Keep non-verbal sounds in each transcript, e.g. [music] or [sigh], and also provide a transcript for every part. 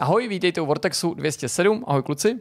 Ahoj, vítejte u Vortexu 207. Ahoj kluci.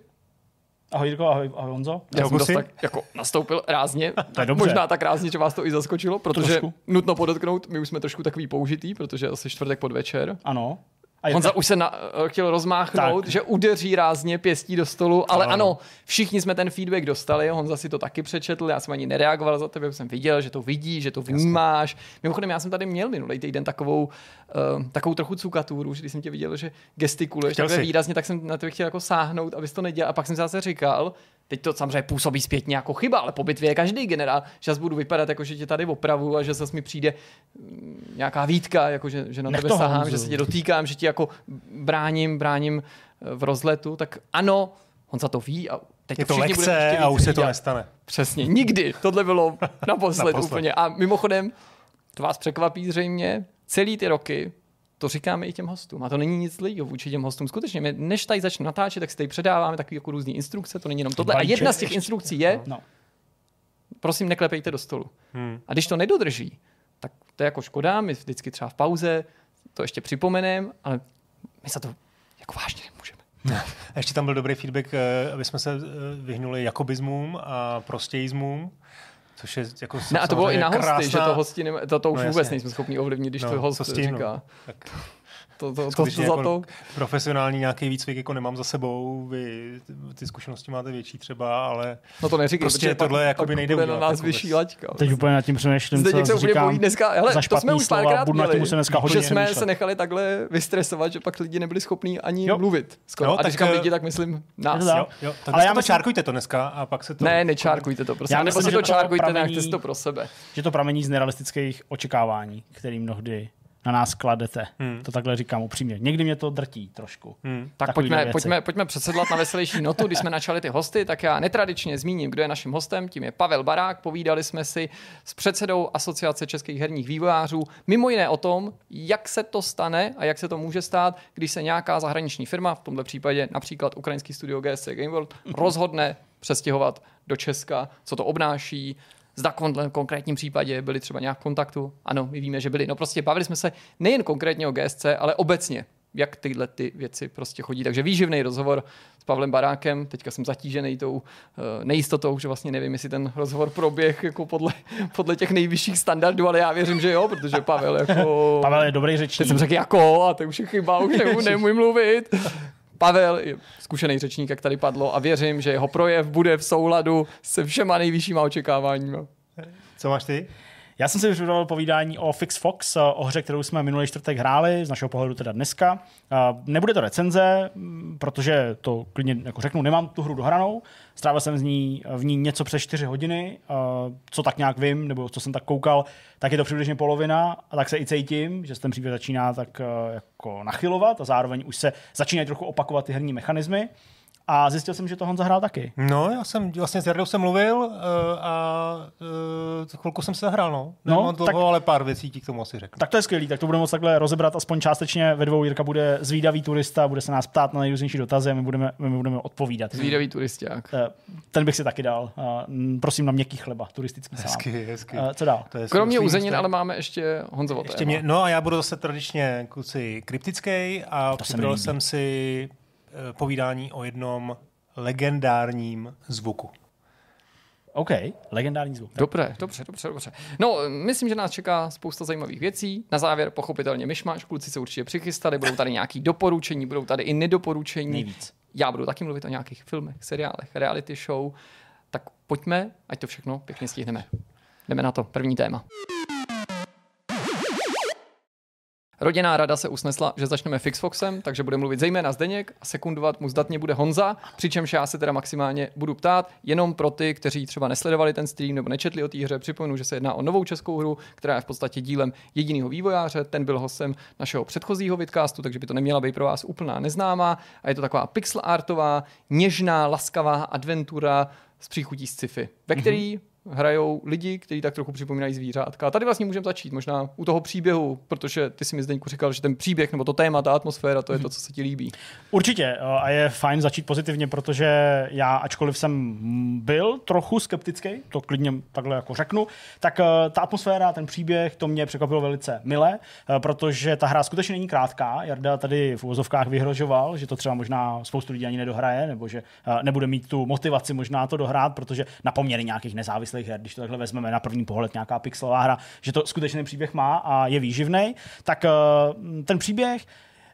Ahoj Jirko, ahoj, ahoj Honzo. Já jsem dost tak jako nastoupil rázně. To je dobře. Možná tak rázně, že vás to i zaskočilo, protože Trošku. nutno podotknout, my už jsme trošku takový použitý, protože je asi čtvrtek podvečer. Ano. A Honza tak- už se na, eh, chtěl rozmáchnout, Tak. že udeří rázně pěstí do stolu, ale ano. Ano. všichni jsme ten feedback dostali, Honza si to taky přečetl, já jsem ani nereagoval za tebe, jsem viděl, že to vidí, že to vnímáš. Mimochodem, já jsem tady měl minulý týden takovou, uh, takovou trochu cukatůru, že když jsem tě viděl, že gestikuluješ Chtěl takhle jsi. výrazně, tak jsem na tebe chtěl jako sáhnout, abys to nedělal. A pak jsem zase říkal, Teď to samozřejmě působí zpětně jako chyba, ale po bitvě je každý generál, že zase budu vypadat jako, že tě tady opravu a že zase mi přijde mm, nějaká výtka, jako že, že na Nech tebe sahám, že se tě dotýkám, že ti jako bráním, bráním eh, v rozletu, tak ano, on za to ví a teď Je to lekce a už se to nestane. Přesně, nikdy. Tohle bylo [laughs] naposled, Naposled. úplně. A mimochodem, to vás překvapí zřejmě, celý ty roky to říkáme i těm hostům. A to není nic zlýho vůči těm hostům. Skutečně, my, než tady začne natáčet, tak si tady předáváme takové jako různé instrukce, to není jenom tohle. A jedna z těch instrukcí je, No. prosím, neklepejte do stolu. Hmm. A když to nedodrží, tak to je jako škoda, my vždycky třeba v pauze to ještě připomeneme, ale my se to jako vážně nemůžeme. [laughs] A ještě tam byl dobrý feedback, eh, aby jsme se eh, vyhnuli jakobismům a prostějismům, což je jako Ne, a to bylo i na hosty, krásná... že to hosti nema, to, to už No, vůbec jasně. nejsme schopni ovlivnit, když No, to host co no. říká. Tak To, to, to, to, za jako to. profesionální nějaký výcvik jako nemám za sebou, vy ty zkušenosti máte větší třeba, ale No to neříkej, Prostě protože tohle pak, jakoby nejde bude udělat na nás jako vyšší laťka. Teď úplně nad tím přemýšlím, Zdeněk se co úplně bojí říkám. dneska, hele, za to jsme už slova, párkrát tím měli, muset dneska hodně že jsme se nechali takhle vystresovat, že pak lidi nebyli schopní ani Jo. mluvit. Skoro. Jo, a když říkám eh, lidi, tak myslím nás. jo, jo, tak Ale já to čárkujte to dneska a pak se to... Ne, nečárkujte to, prosím. Nebo si to že to čárkujte, pramení- nechte si to pro sebe. Že to pramení z nerealistických očekávání, který mnohdy na nás kladete. Hmm. To takhle říkám upřímně. Někdy mě to drtí trošku. Hmm. Tak pojďme, věci. pojďme, pojďme přesedlat na veselější notu. Když jsme načali ty hosty, tak já netradičně zmíním, kdo je naším hostem. Tím je Pavel Barák. Povídali jsme si s předsedou Asociace českých herních vývojářů. Mimo jiné o tom, jak se to stane a jak se to může stát, když se nějaká zahraniční firma, v tomto případě například ukrajinský studio GSC Game World, rozhodne přestěhovat do Česka, co to obnáší, Zda v kon- konkrétním případě byli třeba nějak v kontaktu? Ano, my víme, že byli. No prostě bavili jsme se nejen konkrétně o GSC, ale obecně, jak tyhle ty věci prostě chodí. Takže výživný rozhovor s Pavlem Barákem. Teďka jsem zatížený tou uh, nejistotou, že vlastně nevím, jestli ten rozhovor proběh jako podle, [laughs] podle těch nejvyšších standardů, ale já věřím, že jo, protože Pavel jako... Pavel je dobrý Teď řečník. jsem řekl jako, a to už je chyba, už [laughs] nemů, nemůžu mluvit. Pavel zkušený řečník, jak tady padlo, a věřím, že jeho projev bude v souladu se všema nejvyššíma očekáváními. Co máš ty? Já jsem si vyžadoval povídání o Fix Fox, o hře, kterou jsme minulý čtvrtek hráli, z našeho pohledu teda dneska. A Nebude to recenze, m, protože to klidně jako řeknu, nemám tu hru dohranou. Strávil jsem z ní, v ní něco přes 4 hodiny, a co tak nějak vím, nebo co jsem tak koukal, tak je to přibližně polovina a tak se i cítím, že se ten příběh začíná tak eh, jako nachylovat a zároveň už se začínají trochu opakovat ty herní mechanismy. A zjistil jsem, že to Honza hrál taky. No, já jsem vlastně s Jardou jsem mluvil uh, a uh, chvilku jsem se zahrál, no. No, dlouho, tak- ale pár věcí ti k tomu asi řeknu. Tak to je skvělý, tak to budeme moct takhle rozebrat aspoň částečně ve dvou. Jirka bude zvídavý turista, bude se nás ptát na nejrůznější dotazy a my budeme, my budeme odpovídat. Zvídavý turisták. Eh, Ten bych si taky dal. M, Prosím na měkký chleba, turistický salám. Hezky, hezky. Eh, Co dál? To je Kromě uzenin, ale máme ještě Honzovo Ještě mě, no a já budu zase tradičně kluci kryptický a To přibral líbí. jsem si povídání o jednom legendárním zvuku. OK, legendární zvuk. Dobré, dobře, dobře, dobře. No, myslím, že nás čeká spousta zajímavých věcí. Na závěr pochopitelně myšmaš, kluci se určitě přichystali, budou tady nějaký doporučení, budou tady i nedoporučení. Nejvíc. Já budu taky mluvit o nějakých filmech, seriálech, reality show. Tak pojďme, ať to všechno pěkně stihneme. Jdeme na to, první téma. Rodinná rada se usnesla, že začneme Fixfoxem, takže bude mluvit zejména Zdeněk a sekundovat mu zdatně bude Honza, přičemž já se teda maximálně budu ptát, jenom pro ty, kteří třeba nesledovali ten stream nebo nečetli o té hře, připomenu, že se jedná o novou českou hru, která je v podstatě dílem jediného vývojáře, ten byl hostem našeho předchozího vidcastu, takže by to neměla být pro vás úplná neznámá a je to taková pixel artová, něžná, laskavá adventura s příchutí z sci-fi, ve který hrajou lidi, kteří tak trochu připomínají zvířátka. A tady vlastně můžeme začít, možná u toho příběhu, protože ty si mi Zdeňku říkal, že ten příběh nebo to téma, ta atmosféra, to je to, co se ti líbí. Určitě eh, a je fajn začít pozitivně, protože já, ačkoliv jsem byl trochu skeptický, to klidně takhle jako řeknu, tak eh, ta atmosféra, ten příběh, to mě překvapilo velice mile, eh, protože ta hra skutečně není krátká. Jarda tady v uvozovkách vyhrožoval, že to třeba možná spoustu lidí ani nedohraje, nebo že nebude mít tu motivaci možná to dohrát, protože na poměry nějakých nezávislých her, když to takhle vezmeme na první pohled nějaká pixelová hra, že to skutečný příběh má a je výživný, tak ten příběh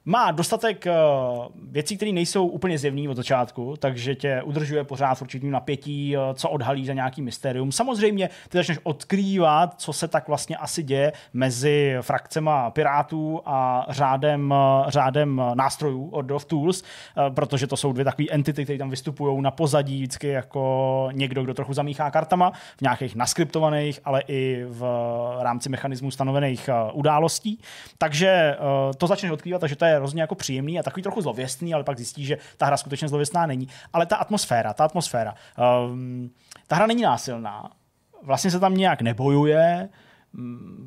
má dostatek uh, věcí, které nejsou úplně zjevné od začátku, takže tě udržuje pořád v určitým napětí, uh, co odhalí za nějaký mysterium. Samozřejmě ty začneš odkrývat, co se tak vlastně asi děje mezi frakcema pirátů a řádem, uh, řádem nástrojů od Dove Tools, protože to jsou dvě takové entity, které tam vystupují na pozadí vždycky jako někdo, kdo trochu zamíchá kartama v nějakých naskriptovaných, ale i v rámci mechanismů stanovených událostí. Takže to začneš odkrývat, takže to je hrozně jako příjemný a takový trochu zlověstný, ale pak zjistí, že ta hra skutečně zlověstná není. Ale ta atmosféra, ta atmosféra, um, ta hra není násilná, vlastně se tam nějak nebojuje,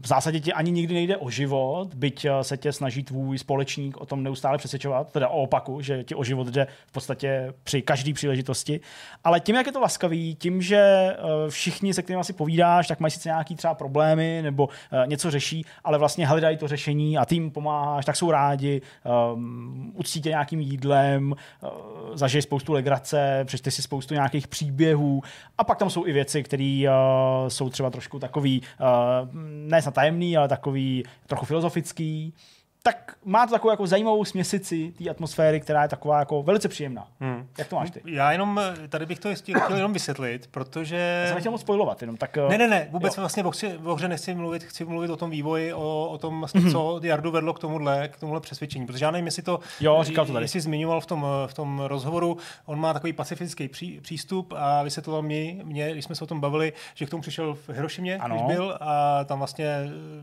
v zásadě ti ani nikdy nejde o život, byť eh, se tě snaží tvůj společník o tom neustále přesvědčovat, teda o opaku, že ti o život jde v podstatě při každé příležitosti. Ale tím, jak je to laskavý, tím, že eh, všichni, se kterými si povídáš, tak mají sice nějaký třeba problémy nebo eh, něco řeší, ale vlastně hledají to řešení a tým pomáháš, tak jsou rádi, um, uctí tě nějakým jídlem, uh, zažij spoustu legrace, přečte si spoustu nějakých příběhů a pak tam jsou i věci, které uh, jsou třeba trošku takový uh, ne snad tajemný, ale takový trochu filozofický tak má to takovou jako zajímavou směsici té atmosféry, která je taková jako velice příjemná. Hmm. Jak to máš ty? Já jenom, tady bych to chtěl jenom vysvětlit, protože... Já jsem nechtěl moc spojovat, jenom tak... Ne, ne, ne, vůbec jo. vlastně o hře nechci mluvit, chci mluvit o tom vývoji, o, o tom vlastně, mm-hmm. co Jardu vedlo k tomuhle, k tomuhle přesvědčení, protože já nevím, jestli to... Jo, říkal to tady. Jestli zmiňoval v tom, v tom rozhovoru, on má takový pacifický pří, přístup a vysvětloval mě, mě, když jsme se o tom bavili, že k tomu přišel v Hirošimě, ano. když byl a tam vlastně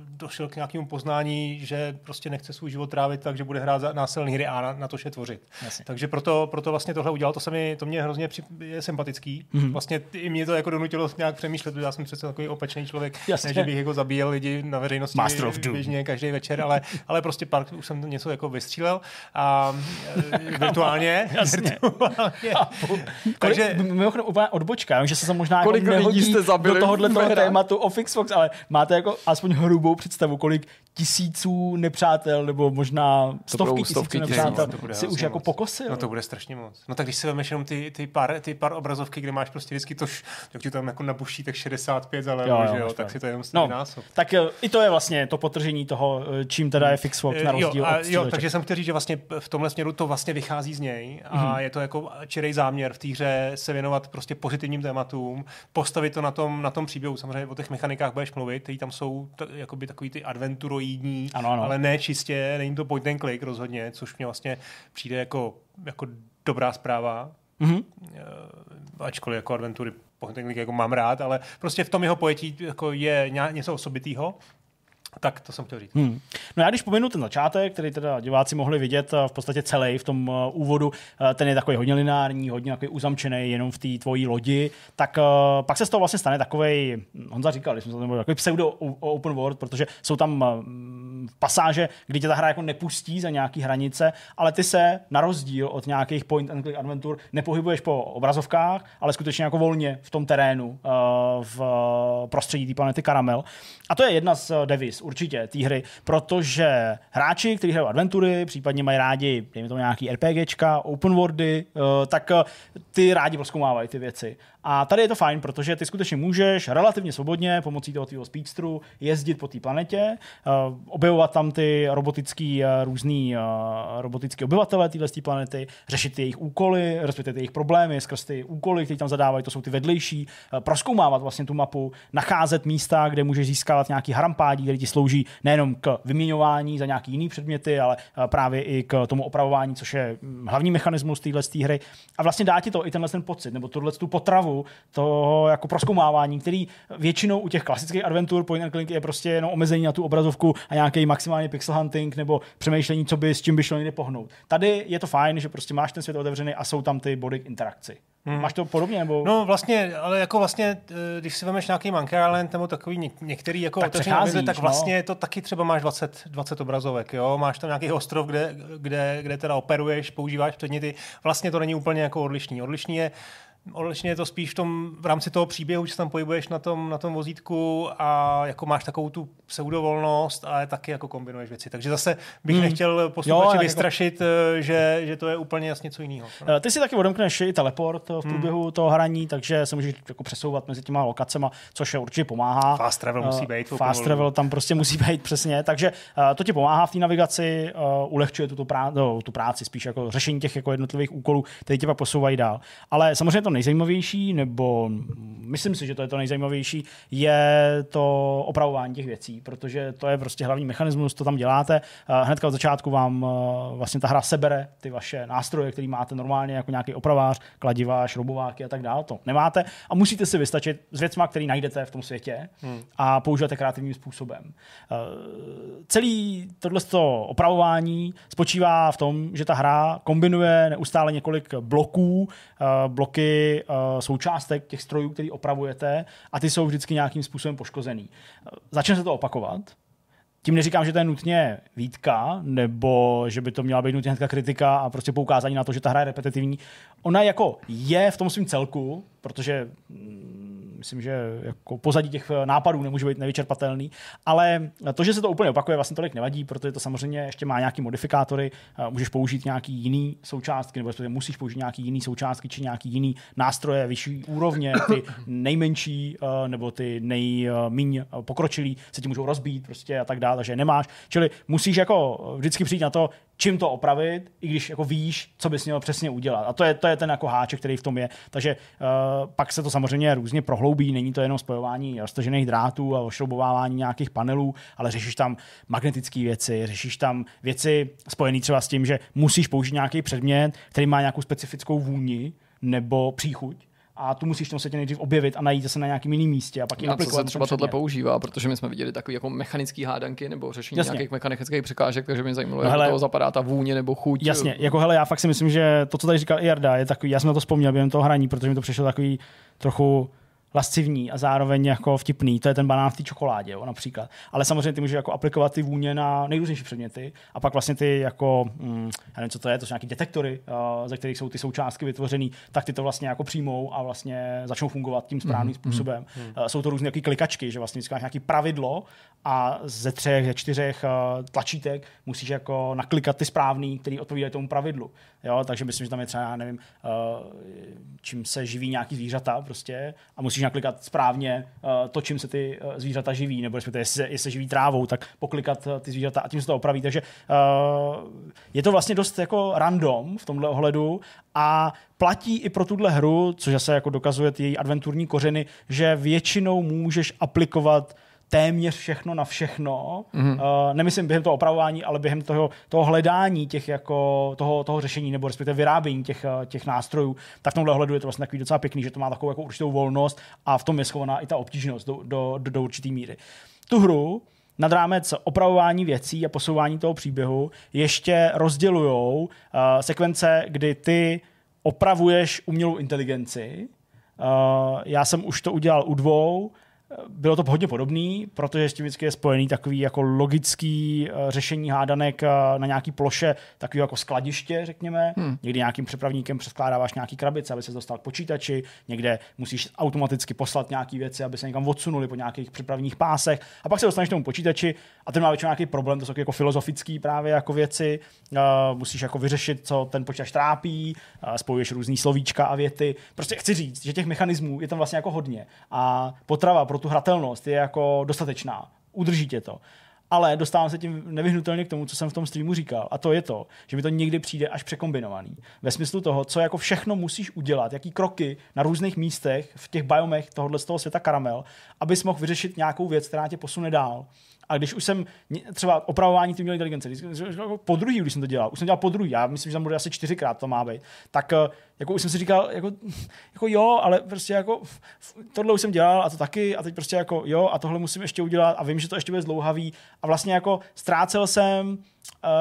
došel k nějakému poznání, že prostě nechce svůj život trávit tak, že bude hrát násilné hry a na, na to je tvořit. Jasně. Takže proto, proto vlastně tohle udělal, to se mi, to mě hrozně při, je sympatický. Mm-hmm. Vlastně i mě to jako donutilo nějak přemýšlet, já jsem přece takový opečný člověk, Jasně. ne, že bych jako zabíjel lidi na veřejnosti Master of Doom. běžně každý večer, ale, ale prostě pár už jsem něco jako vystřílel a e, [laughs] virtuálně. virtuálně. Takže mimochodem úplně odbočka, že se možná kolik jako lidí jste zabili do tohohle toho tématu o Fixfox, ale máte jako aspoň hrubou představu, kolik tisíců nepřátel nebo možná to stovky, stovky tisíců nepřátel no, si už jako moc. pokosil. No to bude strašně moc. No tak když si vemeš jenom ty, ty, pár, ty pár obrazovky, kde máš prostě vždycky to, jak ti tam jako nabuší, tak 65 za levo, že jo, tak si to jenom no, násob. Tak eh, i to je vlastně to potržení toho, eh, čím teda je Fixfox na rozdíl jo, a, od jo, takže jsem chtěl říct, že vlastně v tomhle směru to vlastně vychází z něj a mm-hmm. je to jako čirý záměr v té hře se věnovat prostě pozitivním tématům, postavit to na tom, na tom příběhu. Samozřejmě o těch mechanikách budeš mluvit, které tam jsou t- jakoby takový ty adventuroidní, ano, ano. ale ne čistě, není to point and click rozhodně, což mě vlastně přijde jako, jako dobrá zpráva. Mm-hmm. Ačkoliv jako adventury point and click jako mám rád, ale prostě v tom jeho pojetí jako je něco osobitého. Tak to jsem chtěl říct. Hmm. No já když pominu ten začátek, který teda diváci mohli vidět eh, v podstatě celý v tom uh, úvodu, uh, ten je takový hodně lineární, hodně takový uzamčený jenom v té tvojí lodi, tak uh, pak se z toho vlastně stane takový, Honza říkal, jsme to takový pseudo open world, protože jsou tam pasáže, kdy tě ta hra jako nepustí za nějaký hranice, ale ty se na rozdíl od nějakých point and click adventur nepohybuješ po obrazovkách, ale skutečně jako volně v tom terénu v prostředí té planety Karamel. A to je jedna z devis určitě té hry, protože hráči, kteří hrají adventury, případně mají rádi, dejme tomu nějaký RPGčka, open worldy, eh, tak eh, ty rádi proskoumávají ty věci. A tady je to fajn, protože ty skutečně můžeš relativně svobodně pomocí toho tvého speedstru jezdit po té planetě, uh, objevovat tam ty robotický uh, různý uh, robotický obyvatele téhle planety, řešit jejich úkoly, respektive jejich problémy skrz ty úkoly, které tam zadávají, to jsou ty vedlejší, proskoumávat vlastně tu mapu, nacházet místa, kde můžeš získávat nějaký harampádí, který ti slouží nejenom k vyměňování za nějaký jiný předměty, ale právě i k tomu opravování, což je hm, hlavní mechanismus téhle hry. A vlastně dá ti to i tenhle ten pocit, nebo tuhle tu potravu toho jako proskoumávání, který většinou u těch klasických adventur point and click je prostě jenom omezení na tu obrazovku a nějaký maximální pixel hunting nebo přemýšlení, co by s čím by šlo někde pohnout. Tady je to fajn, že prostě máš ten svět otevřený a jsou tam ty body k interakci. Hmm. Máš to podobně? Nebo... No vlastně, ale jako vlastně, eh, když si vezmeš nějaký Monkey Island nebo takový něk- některý jako tak, přecházíš, tak no. vlastně no. to taky třeba máš 20, 20 obrazovek, jo? Máš tam nějaký ostrov, kde, kde, kde teda operuješ, používáš předměty. Vlastně to není úplně jako odlišný. Odlišný je Odlišně je to spíš v, tom, v rámci toho příběhu, že se tam pohybuješ na tom, na tom vozítku a jako máš takovou tu pseudovolnost, ale taky jako kombinuješ věci. Takže zase bych hmm. nechtěl posluchače jako- vystrašit, jako... že, že to je úplně jasně něco jiného. No? Ty si taky odemkneš i teleport v hmm. průběhu hmm. toho hraní, takže se můžeš jako přesouvat mezi těma lokacemi, což je určitě pomáhá. Fast travel musí být. Fast travel tam prostě musí být přesně, takže to ti pomáhá v té navigaci, ulehčuje tu, prá- no, tu práci, spíš jako řešení těch jako jednotlivých úkolů, které tě pak posouvají dál. Ale samozřejmě to nejzajímavější, nebo myslím si, že to je to nejzajímavější, je to opravování těch věcí, protože to je prostě hlavní mechanismus, to tam děláte. Hnedka od začátku vám eh, vlastně ta hra sebere ty vaše nástroje, které máte normálně jako nějaký opravář, kladiva, šroubováky a tak dále. To nemáte a musíte si vystačit s věcmi, které najdete v tom světě hmm. a používáte kreativním způsobem. Eh, celý tohle opravování spočívá v tom, že ta hra kombinuje neustále několik bloků, eh, uh, součástek těch strojů, který opravujete a ty jsou vždycky nějakým způsobem poškozený. Začne se to opakovat, tím neříkám, že to je nutně výtka, nebo že by to měla být nutně kritika a prostě poukázání na to, že ta hra je repetitivní. Ona jako je v tom svém celku, protože mm, myslím, že jako pozadí těch eh, nápadů nemůže být nevyčerpatelný, ale to, že se to úplně opakuje, vlastně tolik nevadí, protože to samozřejmě ještě má nějaký modifikátory, eh, můžeš použít nějaký jiný součástky, nebo musíš použít nějaký jiný součástky či nějaký jiný nástroje vyšší úrovně, ty nejmenší eh, nebo ty nejméně pokročilý se ti můžou rozbít prostě a tak dále, že nemáš. Čili musíš jako vždycky přijít na to, čím to opravit, i když jako víš, co bys měl přesně udělat. A to je, to je ten jako háček, který v tom je. Takže uh, pak se to samozřejmě různě prohloubí, není to jenom spojování roztažených drátů a ošroubovávání nějakých panelů, ale řešíš tam magnetické věci, řešíš tam věci spojené třeba s tím, že musíš použít nějaký předmět, který má nějakou specifickou vůni nebo příchuť a tu musíš tam se tě nejdřív objevit a najít se na nějakém jiném místě a pak ji aplikovat. se třeba tohle používá, protože my jsme viděli takové jako mechanické hádanky nebo řešení Jasně. nějakých mechanických překážek, takže mě zajímalo, no, jak toho zapadá ta vůně nebo chuť. Jasně, jako hele, já fakt si myslím, že to, co tady říkal Jarda, je takový, já jsem na to vzpomněl během toho hraní, protože mi to přišlo takový trochu lascivní a zároveň jako vtipný. To je ten banán v té čokoládě, jo, například. Ale samozřejmě ty můžeš jako aplikovat ty vůně na nejrůznější předměty a pak vlastně ty jako, hm, já nevím, co to je, to jsou nějaké detektory, uh, ze kterých jsou ty součástky vytvořené, tak ty to vlastně jako přijmou a vlastně začnou fungovat tím správným mm-hmm. způsobem. Mm-hmm. Uh, jsou to různé klikačky, že vlastně máš nějaký pravidlo a ze třech, ze čtyřech uh, tlačítek musíš jako naklikat ty správný, který odpovídají tomu pravidlu. Jo, takže myslím, že tam je třeba, já nevím, uh, čím se živí nějaký zvířata prostě a musíš naklikat správně uh, to, čím se ty uh, zvířata živí, nebo respektive jestli se, jestli se živí trávou, tak poklikat uh, ty zvířata a tím se to opraví. Takže je to vlastně dost jako random v tomhle ohledu a platí i pro tuhle hru, což zase jako dokazuje ty její adventurní kořeny, že většinou můžeš aplikovat téměř všechno na všechno. Mm-hmm. Uh, nemyslím během toho opravování, ale během toho, toho hledání těch jako, toho, toho řešení nebo respektive vyrábění těch, eh, těch nástrojů, tak v tomhle ohledu je to vlastně takový docela pěkný, že to má takovou jako určitou volnost a v tom je schovaná i ta obtížnost do, do, do, do určitý míry. Tu hru nad rámec opravování věcí a posouvání toho příběhu ještě rozdělujou uh, sekvence, kdy ty opravuješ umělou inteligenci. Uh, já jsem už to udělal u dvou, bylo to hodně podobný, protože s tím vždycky je spojený takový jako logický uh, řešení hádanek uh, na nějaký ploše, takový jako skladiště, řekněme. Hmm. Někdy nějakým přepravníkem přeskládáváš nějaký krabice, aby se dostal k počítači, někde musíš automaticky poslat nějaké věci, aby se někam odsunuli po nějakých přepravních pásech. A pak se dostaneš k tomu počítači a ten má většinou nějaký problém, to jsou jako filozofický právě jako věci. Uh, musíš jako vyřešit, co ten počítač trápí, spojuješ různý slovíčka a věty. Prostě chci říct, že těch mechanismů je tam vlastně jako hodně. A potrava pro tu hratelnost je jako dostatečná. Udrží tě to. Ale dostávám se tím nevyhnutelně k tomu, co jsem v tom streamu říkal. A to je to, že mi to někdy přijde až překombinovaný. Ve smyslu toho, co jako všechno musíš udělat, jaký kroky na různých místech v těch biomech tohohle z toho světa karamel, abys mohl vyřešit nějakou věc, která tě posune dál. A když už jsem třeba opravování té inteligence, po druhý, když jsem to dělal, už jsem dělal po druhý, já myslím, že tam bude asi čtyřikrát to má být, tak eh, jako už jsem si říkal, jako, [laughs] jako jo, ale prostě jako tohle už jsem dělal a to taky a teď prostě jako jo a tohle musím ještě udělat a vím, že to ještě bude zdlouhavý a vlastně jako ztrácel jsem uh,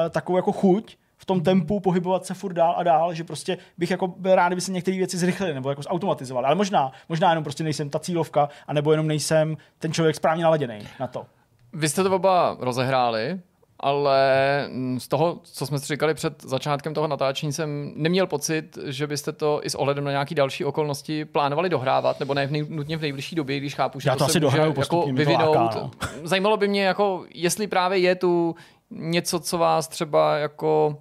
takovou jako chuť tom tempu pohybovat se furt dál a dál, že prostě bych jako byl rád, kdyby se některé věci zrychlily nebo jako zautomatizovaly. Ale možná, možná jenom prostě nejsem ta cílovka, anebo jenom nejsem ten člověk správně naladěný na to. Vy jste to oba rozehráli, ale z toho, co jsme si říkali před začátkem toho natáčení, jsem neměl pocit, že byste to i s ohledem na nějaké další okolnosti plánovali dohrávat, nebo ne v nej, nutně v nejbližší době, když chápu, že Já to, to asi se může dohraju jako vyvinout. láká, no. Zajímalo by mě, jako, jestli právě je tu něco, co vás třeba jako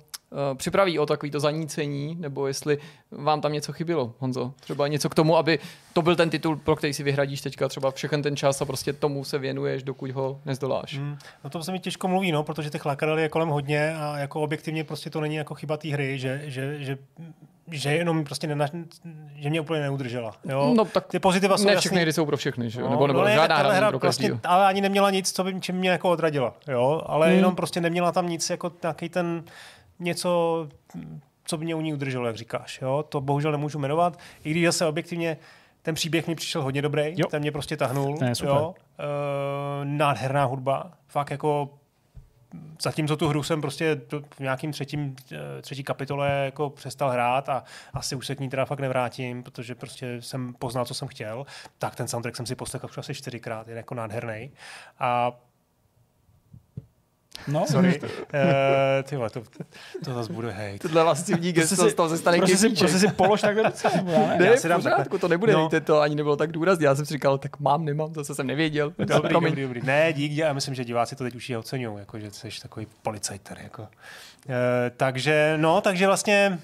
připraví o takovýto zanícení, nebo jestli vám tam něco chybilo, Honzo. Třeba něco k tomu, aby to byl ten titul, pro který si vyhradíš teďka třeba všechen ten čas a prostě tomu se věnuješ, dokud ho nezdoláš. Hmm. No to se mi těžko mluví, no, protože těch lakadel je kolem hodně a jako objektivně prostě to není jako chyba té hry, že, že, že že jenom prostě nena, že mě úplně neudržela. Jo? No, tak Ty pozitiva jsou ne jasný. všechny hry jsou pro všechny, že? jo? No, nebo, nebo no ne, žádná hra, hra pro prostě, ale ani neměla nic, co by čím mě jako odradila. Jo? Ale Hmm. jenom prostě neměla tam nic jako nějaký ten něco, co by mě u ní udrželo, jak říkáš. Jo? To bohužel nemůžu jmenovat. I když zase objektivně ten příběh mi přišel hodně dobrý, Jo. ten mě prostě tahnul. Ne, super. Jo? E, nádherná hudba. Fakt jako Zatímco tu hru jsem prostě v nějakým třetím, eh, třetí kapitole jako přestal hrát a asi už se k ní teda fakt nevrátím, protože prostě jsem poznal, co jsem chtěl, tak ten soundtrack jsem si poslechl asi čtyřikrát, je jako nádherný. A No, sorry, uh, ty vole, to, to zase bude hejt. Tohle lascivní Prostě gesto z toho se stane prostě si, prostě si polož takhle ne? Ne, Já si dám pořádku, takhle. to nebude, No. víte, to ani nebylo tak důrazně. Já jsem si říkal, tak mám, nemám, zase jsem nevěděl. Dobrý, Promiň. dobrý, dobrý. Ne, dík, já myslím, že diváci to teď už i oceňují, jako, že jsi takový policajter. Jako. E, takže, no, takže vlastně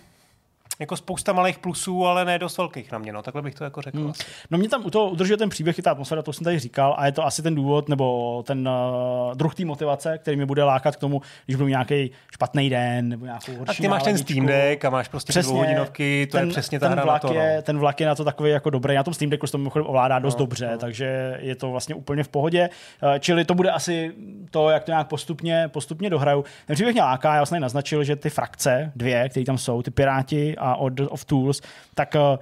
jako spousta malých plusů, ale ne dost velkých na mě, no, takhle bych to jako řekl. Hmm. asi. No mě tam u toho udržuje ten příběh i ta atmosféra, to jsem tady říkal, a je to asi ten důvod, nebo ten uh, druh té motivace, který mě bude lákat k tomu, když budu nějaký špatný den, nebo nějakou horší Tak ty máš ten. Steam Deck a máš prostě Přesně, dvouhodinovky, to ten, je přesně ta ten hra vlak na to. Je, No. Ten vlak je na to takový jako dobrý. Na tom Steam Decku se to mimochodem ovládá dost No, dobře, no. takže je to vlastně úplně v pohodě. Eh, Čili to bude asi to, jak to nějak postupně, postupně dohraju. Ten příběh mě láká, já vlastně naznačil, že ty frakce, dvě, které tam jsou, ty Piráti a Order of Tools, tak eh,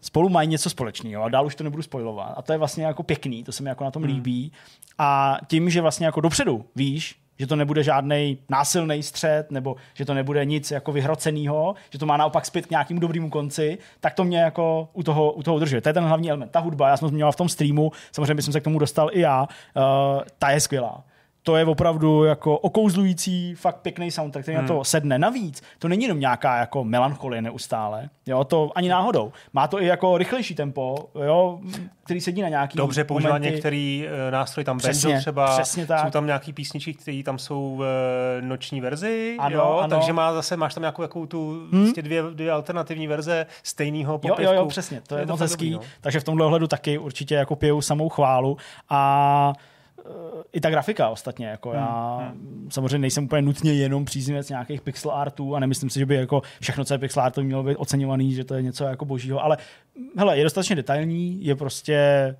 spolu mají něco společného a dál už to nebudu spojovat. A to je vlastně jako pěkný, to se mi jako na tom Hmm. líbí. A tím, že vlastně jako dopředu víš, že to nebude žádný násilný střed, nebo že to nebude nic jako vyhrocenýho, že to má naopak zpět k nějakému dobrému konci, tak to mě jako u toho, u toho udržuje. To je ten hlavní element. Ta hudba, já jsem to zmiňoval v tom streamu, samozřejmě jsem se k tomu dostal i já, uh, ta je skvělá to je opravdu jako okouzlující, fakt pěkný soundtrack, který hmm. na to sedne. Navíc, to není jenom nějaká jako melancholie neustále, jo, to ani náhodou. Má to i jako rychlejší tempo, jo, který sedí na nějaký Dobře používá některý uh, nástroj, tam Přesně, banjo třeba, přesně tak. jsou tam nějaký písničky, které tam jsou v uh, noční verzi, Ano, jo, ano. takže má zase, máš tam nějakou, jakou tu hmm? prostě dvě, dvě alternativní verze stejného Jo, popivku. jo, jo, přesně, to je, je to moc hezký. dobrý, no. Takže v tomhle ohledu taky určitě jako piju samou chválu a eh, i ta grafika ostatně, jako já Hmm, samozřejmě nejsem úplně nutně jenom příznivec nějakých pixel artů a nemyslím si, že by jako všechno, co je pixel artu, mělo být oceňovaný, že to je něco jako božího, ale hele, je dostatečně detailní, je prostě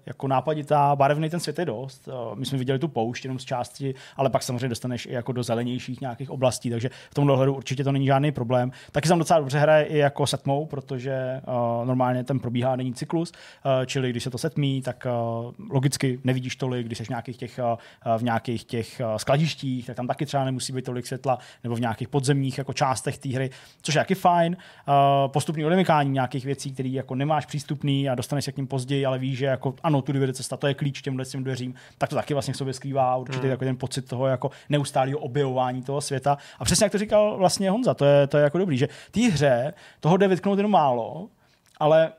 jako nápaditá, barevný ten svět je dost. Eh, My jsme viděli tu poušť jenom z části, ale pak samozřejmě dostaneš i jako do zelenějších nějakých oblastí, takže v tomhle ohledu určitě to není žádný problém. Taky jsem docela dobře hraje i jako setmou, protože uh, normálně ten probíhá denní cyklus, uh, čili když se to setmí, tak uh, logicky nevidíš tolik, když jsi v nějakých těch, uh, v nějakých těch uh, skladištích, tak tam taky třeba nemusí být tolik světla, nebo v nějakých podzemních jako částech té hry, což je taky fajn. Uh, postupný odemykání nějakých věcí, které jako nemáš přístupný a dostaneš se k ním později, ale víš, že jako ano, tu vede cesta, to je klíč k těmhle těm dveřím, tak to taky vlastně v sobě skrývá určitě Hmm. takový ten pocit toho jako neustálého objevování toho světa. A přesně jak to říkal vlastně Honza, to je, to je jako dobrý, že té hře toho jde vytknout jenom málo, ale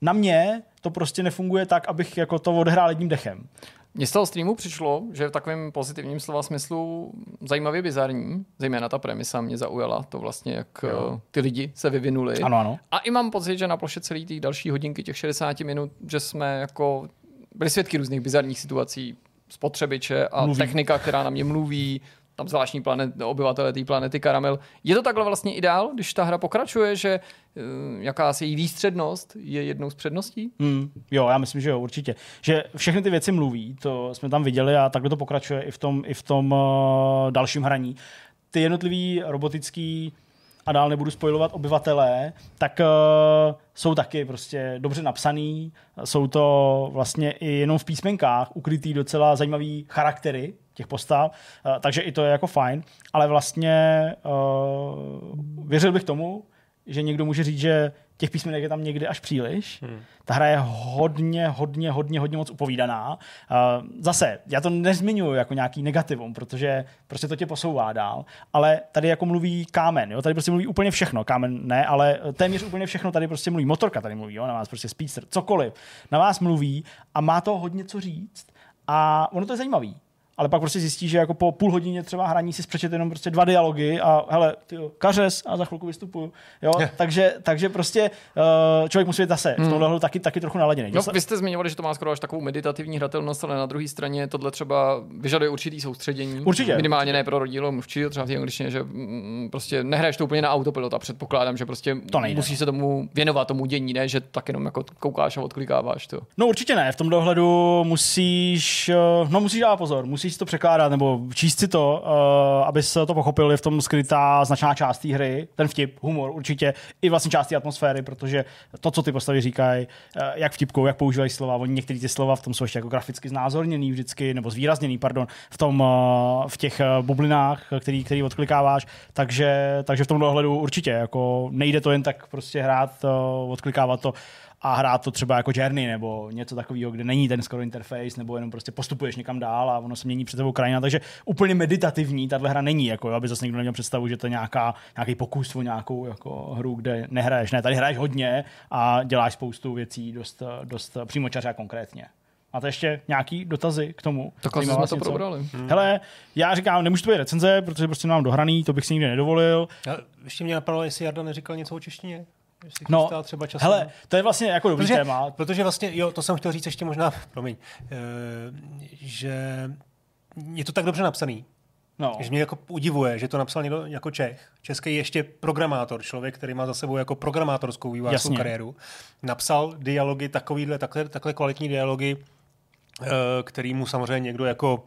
na mě to prostě nefunguje tak, abych jako to odehrál jedním dechem. Mně z toho streamu přišlo, že v takovém pozitivním slova smyslu zajímavě bizarní, zejména ta premisa mě zaujala, to vlastně, jak Jo. jo. ty lidi se vyvinuli. Ano, ano. A i mám pocit, že na ploše celý těch další hodinky, těch 60 minut, že jsme jako byli svědky různých bizarních situací, spotřebiče a mluví. technika, která na mě mluví, tam zvláštní planet, obyvatele té planety Karamel. Je to takhle vlastně ideál, když ta hra pokračuje, že eh, jakási její výstřednost je jednou z předností? Hmm, jo, já myslím, že jo, určitě. Že všechny ty věci mluví, to jsme tam viděli a takhle to pokračuje i v tom, i v tom uh, dalším hraní. Ty jednotlivý robotický a dál nebudu spojovat obyvatelé, tak uh, jsou taky prostě dobře napsaný, jsou to vlastně i jenom v písmenkách ukrytý docela zajímavý charaktery těch postav, uh, takže i to je jako fajn, ale vlastně uh, věřil bych tomu, že někdo může říct, že těch písmenek je tam někdy až příliš. Hmm. Ta hra je hodně, hodně, hodně, hodně moc upovídaná. Uh, zase, já to nezmiňuji jako nějaký negativum, protože prostě to tě posouvá dál, ale tady jako mluví kámen, jo? tady prostě mluví úplně všechno, kámen ne, ale téměř úplně všechno tady prostě mluví, motorka tady mluví, jo? na vás prostě speedster, cokoliv, na vás mluví a má to hodně co říct a ono to je zajímavý ale pak prostě zjistí, že jako po půl hodině třeba hraní si zpřečet jenom prostě dva dialogy a hele, tyjo, kařes a za chvilku vystupuju. Jo? takže, takže prostě uh, člověk musí být zase hmm. v tomhle taky, taky trochu naladěný. No, vy jste zmiňovali, že to má skoro až takovou meditativní hratelnost, ale na druhé straně tohle třeba vyžaduje určitý soustředění. Určitě. Minimálně ne pro rodilou mluvčí, třeba v té angličtině, že mm, prostě nehraješ to úplně na autopilota. Předpokládám, že prostě to nejde. musíš se tomu věnovat, tomu dění, ne, že tak jenom jako koukáš a odklikáváš to. No určitě ne, v tom dohledu musíš, eh, no musíš dát pozor, musíš musíš to překládat nebo číst si to, uh, aby se to pochopil, je v tom skrytá značná část té hry, ten vtip, humor určitě, i vlastně část té atmosféry, protože to, co ty postavy říkají, uh, jak vtipkou, jak používají slova, oni některé ty slova v tom jsou ještě jako graficky znázorněný vždycky, nebo zvýrazněný, pardon, v tom, uh, v těch bublinách, který, který odklikáváš, takže, takže v tom ohledu určitě, jako nejde to jen tak prostě hrát, uh, odklikávat to a hrát to třeba jako Journey nebo něco takového, kde není ten skoro interface, nebo jenom prostě postupuješ někam dál a ono se mění před tebou krajina. Takže úplně meditativní tahle hra není, jako aby zase někdo neměl představu, že to je nějaká, nějaký pokus o nějakou jako hru, kde nehraješ. Ne, tady hraješ hodně a děláš spoustu věcí dost, dost přímočaře a konkrétně. Máte ještě nějaký dotazy k tomu? Tak jsme to něco? probrali. Hmm. Hele, já říkám, nemůžu to být recenze, protože prostě nemám dohraný, to bych si nikdy nedovolil. Já, ještě mě napadlo, jestli Jarda neříkal něco o češtině no, třeba časem. Hele, to je vlastně jako dobrý protože, téma. Protože vlastně, jo, to jsem chtěl říct ještě možná, promiň, e, že je to tak dobře napsaný, No. Že mě jako udivuje, že to napsal někdo jako Čech, český ještě programátor, člověk, který má za sebou jako programátorskou vývojářskou kariéru. Napsal dialogy, takovýhle, takhle, takhle kvalitní dialogy, eh, který mu samozřejmě někdo jako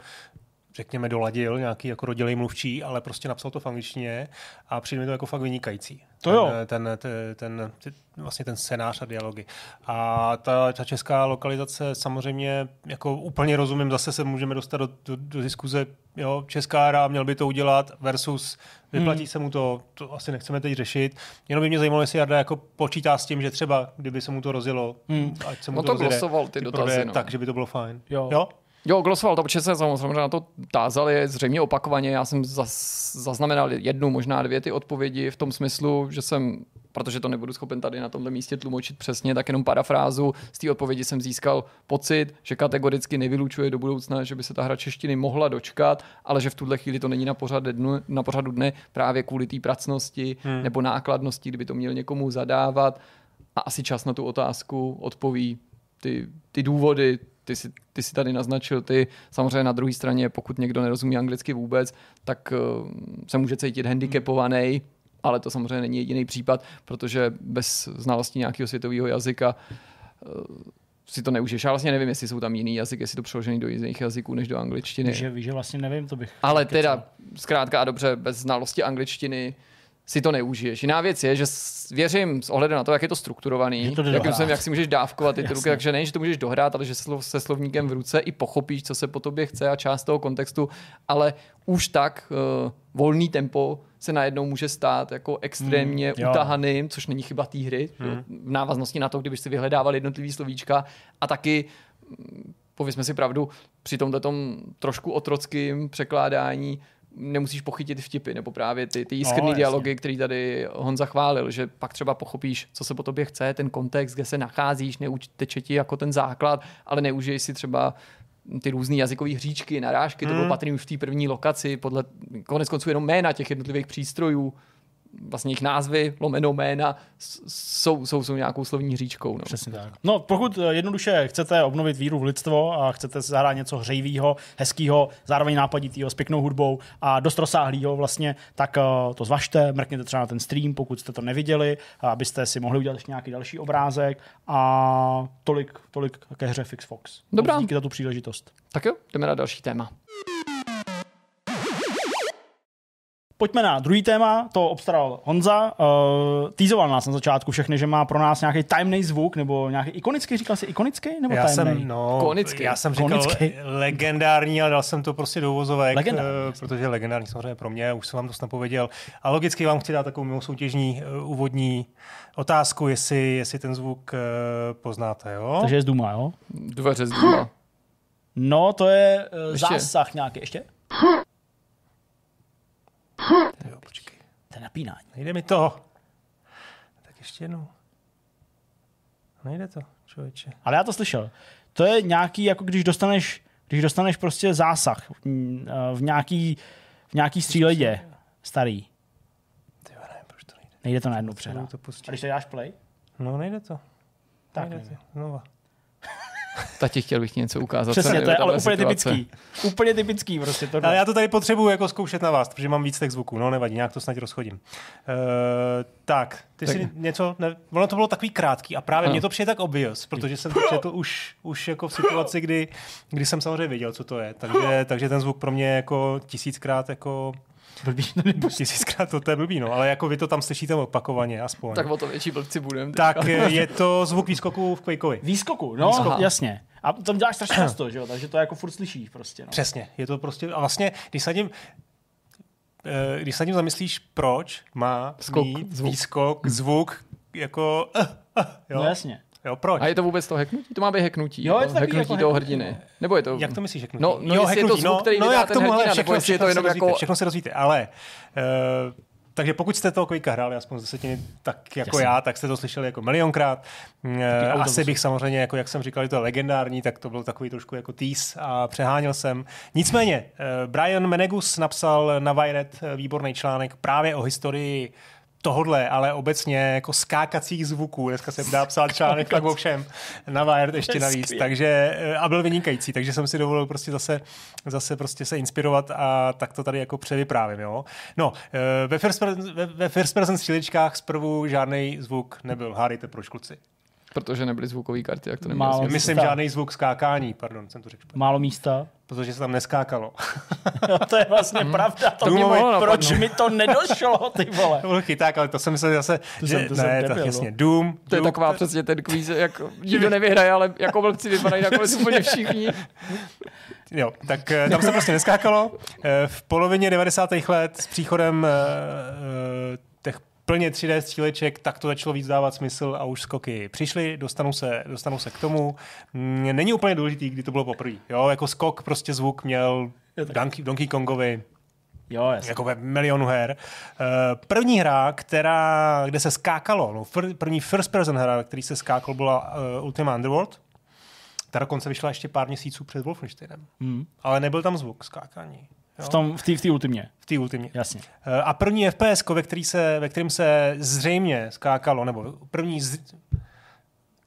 řekněme, doladil, nějaký jako rodilý mluvčí, ale prostě napsal to v angličtině a přijde mi to jako fakt vynikající. To jo. Ten, ten, ten, ten, vlastně ten scénář a dialogy. A ta, ta česká lokalizace samozřejmě jako úplně rozumím, zase se můžeme dostat do, do, do diskuze, jo, česká hra, měl by to udělat versus vyplatí hmm. se mu to, to asi nechceme teď řešit. Jenom by mě zajímalo, jestli Jarda jako počítá s tím, že třeba, kdyby se mu to rozjelo, hmm. ať se mu no to, to rozjede, ty dotazy, prodeje, no. tak, že by to bylo fajn. Jo. jo? Jo, glosoval to, protože se samozřejmě na to tázali zřejmě opakovaně. Já jsem zas, zaznamenal jednu, možná dvě ty odpovědi v tom smyslu, že jsem, protože to nebudu schopen tady na tomhle místě tlumočit přesně, tak jenom parafrázu. Z té odpovědi jsem získal pocit, že kategoricky nevylučuje do budoucna, že by se ta hra češtiny mohla dočkat, ale že v tuhle chvíli to není na pořadu dne, na pořadu dne právě kvůli té pracnosti hmm. nebo nákladnosti, kdyby to měl někomu zadávat. A asi čas na tu otázku odpoví ty, ty důvody, ty si, ty si tady naznačil, ty samozřejmě na druhé straně, pokud někdo nerozumí anglicky vůbec, tak uh, se může cítit handicapovaný, ale to samozřejmě není jediný případ, protože bez znalosti nějakého světového jazyka uh, si to neužiješ. Já vlastně nevím, jestli jsou tam jiný jazyk, jestli to přeložený do jiných jazyků než do angličtiny. Víš, že, že vlastně nevím, to bych... Ale teda, zkrátka a dobře, bez znalosti angličtiny si to neužiješ. Jiná věc je, že věřím s ohledem na to, jak je to strukturovaný, to jak, jsem, jak si můžeš dávkovat ty ruky, takže ne, že to můžeš dohrát, ale že se slovníkem v ruce i pochopíš, co se po tobě chce a část toho kontextu, ale už tak uh, volný tempo se najednou může stát jako extrémně hmm, utahaným, což není chyba té hry, hmm. v návaznosti na to, kdybyš si vyhledával jednotlivý slovíčka a taky mm, povězme si pravdu, při tomto trošku otrockým překládání nemusíš pochytit vtipy, nebo právě ty, ty jiskrný no, dialogy, který tady Honza chválil, že pak třeba pochopíš, co se po tobě chce, ten kontext, kde se nacházíš, neučteče ti jako ten základ, ale neužiješ si třeba ty různé jazykové hříčky, narážky, hmm. to bylo patrný už v té první lokaci, podle konec konců jenom jména těch jednotlivých přístrojů, vlastně jejich názvy, lomeno jména, jsou, jsou, jsou nějakou slovní říčkou. No. Přesně tak. No, pokud eh, jednoduše chcete obnovit víru v lidstvo a chcete zahrát něco hřejivého, hezkého, zároveň nápaditého, s pěknou hudbou a dost rozsáhlého vlastně, tak uh, to zvažte, mrkněte třeba na ten stream, pokud jste to neviděli, abyste si mohli udělat ještě nějaký další obrázek a tolik, tolik ke hře Fix Fox. Dobrá. Díky za tu příležitost. Tak jo, jdeme na další téma. Pojďme na druhý téma, to obstaral Honza. Uh, týzoval nás na začátku všechny, že má pro nás nějaký tajemný zvuk, nebo nějaký ikonický, říkal jsi ikonický, nebo já tajemný? jsem, no, Konický. já jsem říkal Konický. legendární, ale dal jsem to prostě do uvozovek, Legendární, eh, jasně. protože legendární samozřejmě pro mě, už jsem vám to snad pověděl. A logicky vám chci dát takovou mimo soutěžní uh, úvodní otázku, jestli, jestli ten zvuk uh, poznáte, jo? Takže je z Duma, jo? Dveře z důla. No, to je uh, zásah nějaký. Ještě? Jo, počkej. To je napínání. Nejde mi to. Tak ještě jednou. Nejde to, člověče. Ale já to slyšel. To je nějaký, jako když dostaneš, když dostaneš prostě zásah mm, eh, v nějaký, v nějaký stříledě starý. Ty jo, nevím, proč to nejde. Nejde to najednou přehrát. to A když to dáš play, No, nejde to. tak nejde nejde. to. Znova. Tati, chtěl bych ti něco ukázat. Přesně, nejde to je ale úplně situace. typický. Úplně typický prostě to. Ale já to tady potřebuju jako zkoušet na vás, protože mám víc těch zvuků. No nevadí, nějak to snad rozchodím. Uh, tak, ty Tak- si něco, ne, ono to bylo takový krátký a právě mně to přijde tak obvious, protože jsem to četl už, už jako v situaci, kdy, kdy jsem samozřejmě věděl, co to je. Takže, takže ten zvuk pro mě je jako tisíckrát jako Blbý, to nepustí. tisíckrát to, to je blbý, no, ale jako vy to tam slyšíte opakovaně aspoň. Tak o to větší blbci budem. tak eh, je to zvuk výskoku v Quakeovi. Výskoku, no, Výskoku. jasně. A to děláš strašně často, že jo? Takže to jako furt slyšíš prostě. No. Přesně, je to prostě, a vlastně, když se nad tím, eh, když se tím zamyslíš, proč má Skok, mít zvuk. výskok, zvuk, jako, uh, uh, jo, No jasně. Jo, proč? A je to vůbec to heknutí? To má být heknutí. Jo, je to takový heknutí jako toho heknutí, hrdiny. Nebo je to... Jak to myslíš, heknutí? No, no jestli je to zvuk, který vydá jak ten tomu, ale hrdina, všechno, jestli je to všechno jenom jako- Všechno se rozvíte, ale uh, takže pokud jste toho Quakea hráli aspoň z desetiny tak jako Jasně. já, tak jste to slyšeli jako milionkrát. Uh, autobus. asi bych samozřejmě, jako jak jsem říkal, že to je legendární, tak to byl takový trošku jako tease a přeháněl jsem. Nicméně, uh, Brian Menegus napsal na Wired eh, výborný článek právě o historii tohodle, ale obecně jako skákacích zvuků. Dneska se dá psát článek tak o všem na Wired ještě navíc. Takže, eh, a byl vynikající, takže jsem si dovolil prostě zase, zase prostě se inspirovat a tak to tady jako převyprávím, jo. No, eh, ve first, person- ve, ve first person střílečkách zprvu žádný zvuk nebyl. Hádejte proč, kluci. Protože nebyly zvukové karty, jak to nemělo smysl. Myslím tak. žádný zvuk skákání, pardon, jsem to řekl špatně. Málo místa. Protože se tam neskákalo. Jo, [laughs] to je vlastně pravda. To To mě mohlo proč napadnout. mi to nedošlo, ty [laughs] vole? To byl chyták, ale to jsem myslel zase, To že, jsem- to jsem ne, debil, tak no. jasně, Doom. To je Doom, taková přesně ten kvíz, jak [laughs] nikdo nevyhraje, ale jako blbci vypadají nakonec úplně všichni. Jo, tak eh, tam se prostě neskákalo. Eh, V polovině 90. let s příchodem eh, těch plně 3D stříleček, tak to začalo víc dávat smysl a už skoky přišly, dostanou se, dostanou se k tomu. Není úplně důležitý, kdy to bylo poprvé. Jo, jako skok prostě zvuk měl Donkey, Donkey Kongovi, Jo, jasně. jako ve milionu her. Eh, První hra, která, kde se skákalo, no, první first person hra, který se skákal, byla uh, Ultima Underworld. Ta dokonce vyšla ještě pár měsíců před Wolfensteinem. Hmm. Ale nebyl tam zvuk skákání. Jo? V tom, v té v ultimě, v té ultimě. jasně. Eh, A první FPS, ve, který se, ve kterém se zřejmě skákalo, nebo první z,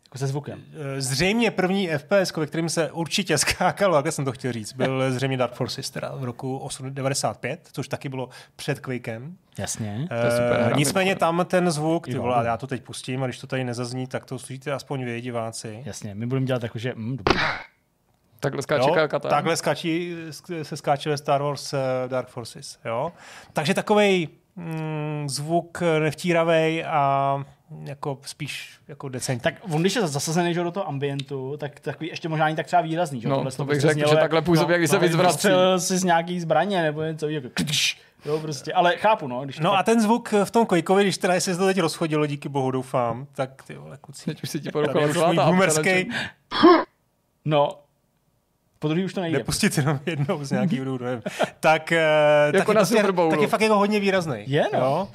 Jako se zvukem. eh, zřejmě první FPS, ve kterém se určitě [laughs] skákalo, jak jsem to chtěl říct, byl [laughs] zřejmě Dark Forces teda v roku 895, což taky bylo před Quakem. Jasně. je super hra, Eh, Nicméně tam ten zvuk, ty vole, já to teď pustím a když to tady nezazní, tak to slyšíte aspoň vy, diváci. Jasně, my budeme dělat jako, že... Mm, dobrý. Takhle skáče Kalkata. takhle skáčí, se skáče ve Star Wars uh, Dark Forces. Jo? Takže takový mm, zvuk nevtíravej a jako spíš jako decentní. Tak on, když je zasazený že, do toho ambientu, tak takový ještě možná ani tak třeba výrazný. Že? No, Tohle to to bych prostě řekl, znělo že takhle působí, jak když se vyzvrací. si z nějaký zbraně nebo něco jako kdš, jo, prostě. Ale chápu, no. Když No tak- a ten zvuk v tom Quakeovi, když teda se to teď rozchodilo, díky bohu doufám, tak ty vole, kucí. Teď už si ti boomerský, takže- No, po druhý už to nejde. nepustit jenom jednou z nějakého důvodu, nevím. [laughs] tak, eh, tak, Jako je na prostě, tak je fakt jako hodně výrazný. Je, no. Jo?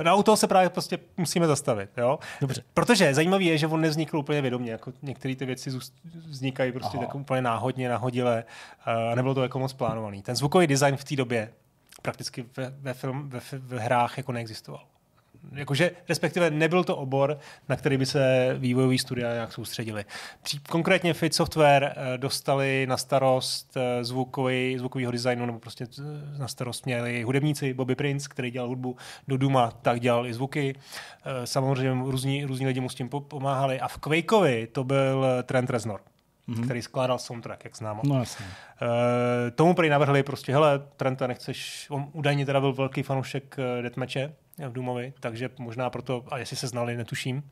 Eh, No u toho se právě prostě musíme zastavit. Jo? Dobře. Protože zajímavé je, že on nevznikl úplně vědomě. Jako některé ty věci vznikají prostě Aha. tak úplně náhodně, nahodile a nebylo to jako moc plánovaný. Ten zvukový design v té době prakticky ve, ve, film, ve, ve hrách jako neexistoval. Jakože, respektive nebyl to obor, na který by se vývojový studia nějak soustředili. Konkrétně Fit Software eh, dostali na starost eh, zvukový, zvukovýho designu, nebo prostě eh, na starost měli hudebníci, Bobby Prince, který dělal hudbu do Duma, tak dělal i zvuky. Samozřejmě různí, různí lidi mu s tím po- pomáhali. A v Quakeovi to byl Trent Reznor. mm-hmm. který skládal soundtrack, jak známo. No jasně. Uh, tomu prý navrhli prostě, hele, Trenta, nechceš, on údajně teda byl velký fanoušek uh, Deathmatche v Doomovi, takže možná proto, a jestli se znali, netuším,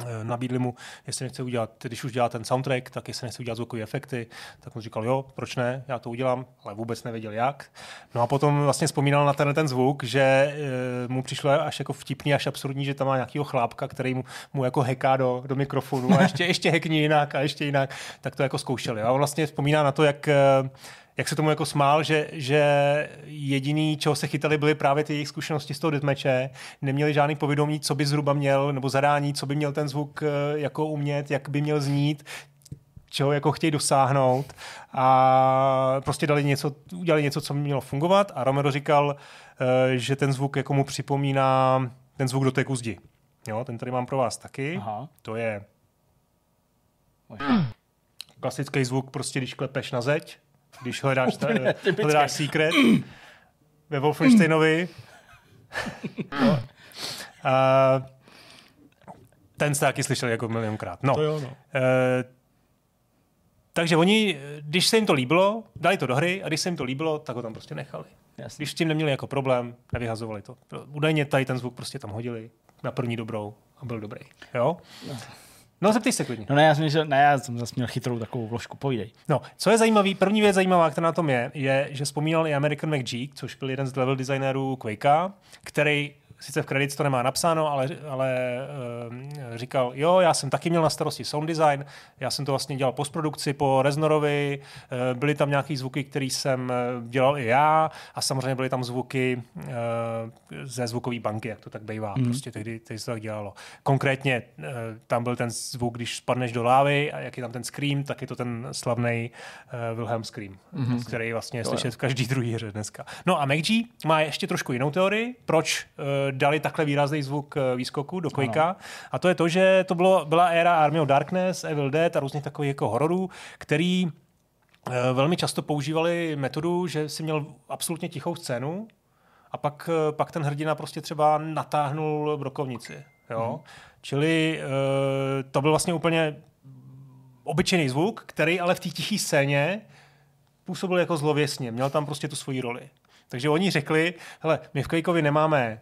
Eh, nabídli mu, jestli nechce udělat, když už dělá ten soundtrack, tak jestli nechce udělat zvukové efekty, tak on říkal, jo, proč ne, já to udělám, ale vůbec nevěděl jak. No a potom vlastně vzpomínal na ten, ten zvuk, že e, mu přišlo až jako vtipný, až absurdní, že tam má nějakého chlápka, který mu, mu jako heká do, do mikrofonu a ještě, ještě hekní jinak a ještě jinak, tak to jako zkoušeli. A on vlastně vzpomíná na to, jak e, jak se tomu jako smál, že, že jediný, čeho se chytali, byly právě ty jejich zkušenosti z toho deathmatche. Neměli žádný povědomí, co by zhruba měl, nebo zadání, co by měl ten zvuk eh, jako umět, jak by měl znít, čeho jako chtějí dosáhnout a prostě dali něco, udělali něco, co mělo fungovat a Romero říkal, eh, že ten zvuk jako mu připomíná ten zvuk do té kuzdi. Jo, ten tady mám pro vás taky. Aha. To je klasický zvuk, prostě když klepeš na zeď, když hledáš, ta, hledáš secret [clears throat] ve Wolfensteinovi. [laughs] no. A ten jste taky slyšeli jako milionkrát. No. To jo, no. E, takže oni, když se jim to líbilo, dali to do hry a když se jim to líbilo, tak ho tam prostě nechali. Jasně. Když s tím neměli jako problém, nevyhazovali to. Údajně tady ten zvuk prostě tam hodili na první dobrou a byl dobrý. Jo? No. No, zeptej se klidně. No ne, já jsem, že, ne, já jsem zase měl chytrou takovou vložku, povídej. No, co je zajímavý, první věc zajímavá, která na tom je, je, že vzpomínal i American McGee, což byl jeden z level designérů Quakea, který sice v kredit to nemá napsáno, ale, ale uh, říkal, jo, já jsem taky měl na starosti sound design, já jsem to vlastně dělal postprodukci po Reznorovi, uh, byly tam nějaký zvuky, které jsem uh, dělal i já a samozřejmě byly tam zvuky uh, ze zvukové banky, jak to tak bývá, mm. prostě tehdy, tehdy se tak dělalo. Konkrétně uh, tam byl ten zvuk, když spadneš do lávy a jak je tam ten scream, tak je to ten slavný uh, Wilhelm scream, mm-hmm. který vlastně je slyšet v každý druhý hře dneska. No a McG má ještě trošku jinou teorii, proč uh, dali takhle výrazný zvuk eh, výskoku do Quakea. A to je to, že to bylo, byla éra Army of Darkness, Evil Dead a různých takových jako hororů, který eh, velmi často používali metodu, že si měl absolutně tichou scénu a pak, eh, pak ten hrdina prostě třeba natáhnul brokovnici. Jo? Hmm. Čili to byl vlastně úplně obyčejný zvuk, který ale v té tiché scéně působil jako zlověsně. Měl tam prostě tu svoji roli. Takže oni řekli, hele, my v Quakeovi nemáme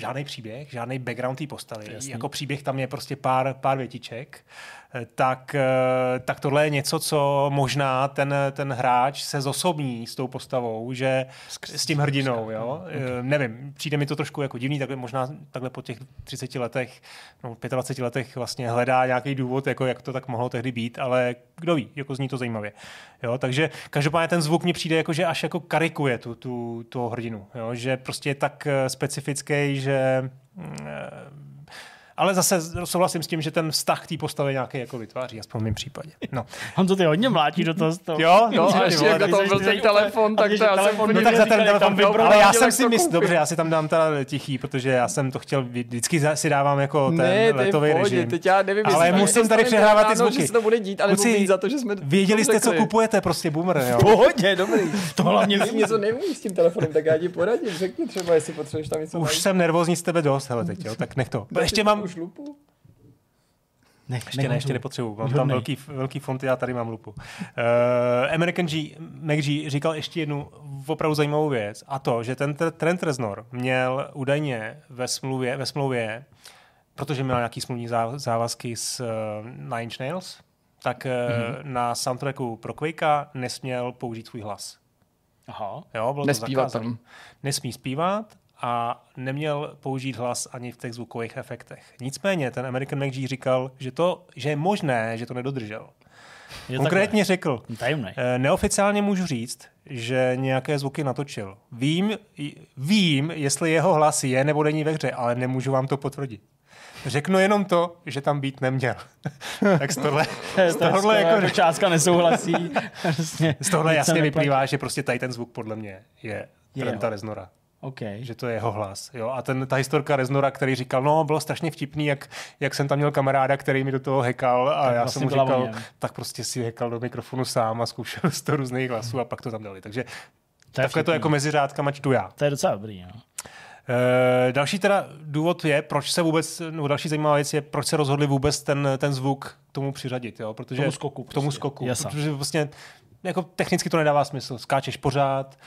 žádný příběh, žádný background té postavy. Jasný. Jako příběh tam je prostě pár, pár větiček. Eh, tak, eh, tak tohle je něco, co možná ten, ten hráč se zosobní s tou postavou, že s tím hrdinou, jo. Okay. Eh, nevím, přijde mi to trošku jako divný, takhle možná takhle po těch 30 letech, no 25 letech vlastně hledá nějaký důvod, jako jak to tak mohlo tehdy být, ale kdo ví, jako zní to zajímavě. Jo, takže každopádně ten zvuk mi přijde jako, že až jako karikuje tu, tu, tu hrdinu, jo, že prostě je tak specifický, že mm, ale zase souhlasím s tím, že ten vztah té postavy nějaký jako vytváří, aspoň v mém případě. No. On to ty hodně mlátí do toho. toho. Jo, [laughs] jo, a ještě jak to byl ten telefon, tak to já jsem no, tak za ten telefon vybral, ale já jsem si myslel, dobře, já si tam dám teda tichý, protože já jsem to chtěl, vždycky si dávám jako ten ne, letový režim. Teď já nevím, ale musím tady přehrávat ty zvuky. Že se to bude dít, ale za to, že jsme Věděli jste, co kupujete, prostě boomer, jo. Pohodě, dobrý. [laughs] To hlavně něco neumíš s tím telefonem, tak já ti poradím, řekni třeba, jestli potřebuješ tam něco. Už jsem nervózní z tebe dost, hele teď, jo, tak nech to. Ještě mám už lupu? Ne, ještě ne, ještě nepotřebuju. Mám tam velký, velký fonty, já tady mám lupu. Uh, American G, McG říkal ještě jednu opravdu zajímavou věc a to, že ten Trent Reznor měl údajně ve smluvě, ve smlouvě protože měl nějaký smluvní závazky s uh, Nine Inch Nails, tak mm-hmm. na soundtracku pro Quakea nesměl použít svůj hlas. Aha. Jo, bylo Nespívat tam. Nesmí zpívat a neměl použít hlas ani v těch zvukových efektech. Nicméně ten American McGee říkal, že, to, že je možné, že to nedodržel. Je Konkrétně takhle. řekl, Tajemnej. Eh, neoficiálně můžu říct, že nějaké zvuky natočil. Vím, vím, jestli jeho hlas je nebo není ve hře, ale nemůžu vám to potvrdit. Řeknu jenom to, že tam být neměl. [laughs] tak z tohle, z tohle jako, jako částka nesouhlasí. [laughs] z tohle jasně vyplývá, že prostě tady ten zvuk podle mě je Trenta Reznora. Okay. Že to je jeho hlas. Jo? A ten, ta historka Reznora, který říkal, no, bylo strašně vtipný, jak, jak jsem tam měl kamaráda, který mi do toho hekal a tak já vlastně jsem mu říkal, tak prostě si hekal do mikrofonu sám a zkoušel [laughs] z toho různých hlasů a pak to tam dali. Takže to takhle to jako mezi řádkama čtu já. To je docela dobrý, no. E, další teda důvod je, proč se vůbec, no další zajímavá věc je, proč se rozhodli vůbec ten, ten zvuk k tomu přiřadit, jo? Protože, K tomu skoku K tomu prostě. skoku, Jasa. protože vlastně jako technicky to nedává smysl, skáčeš pořád,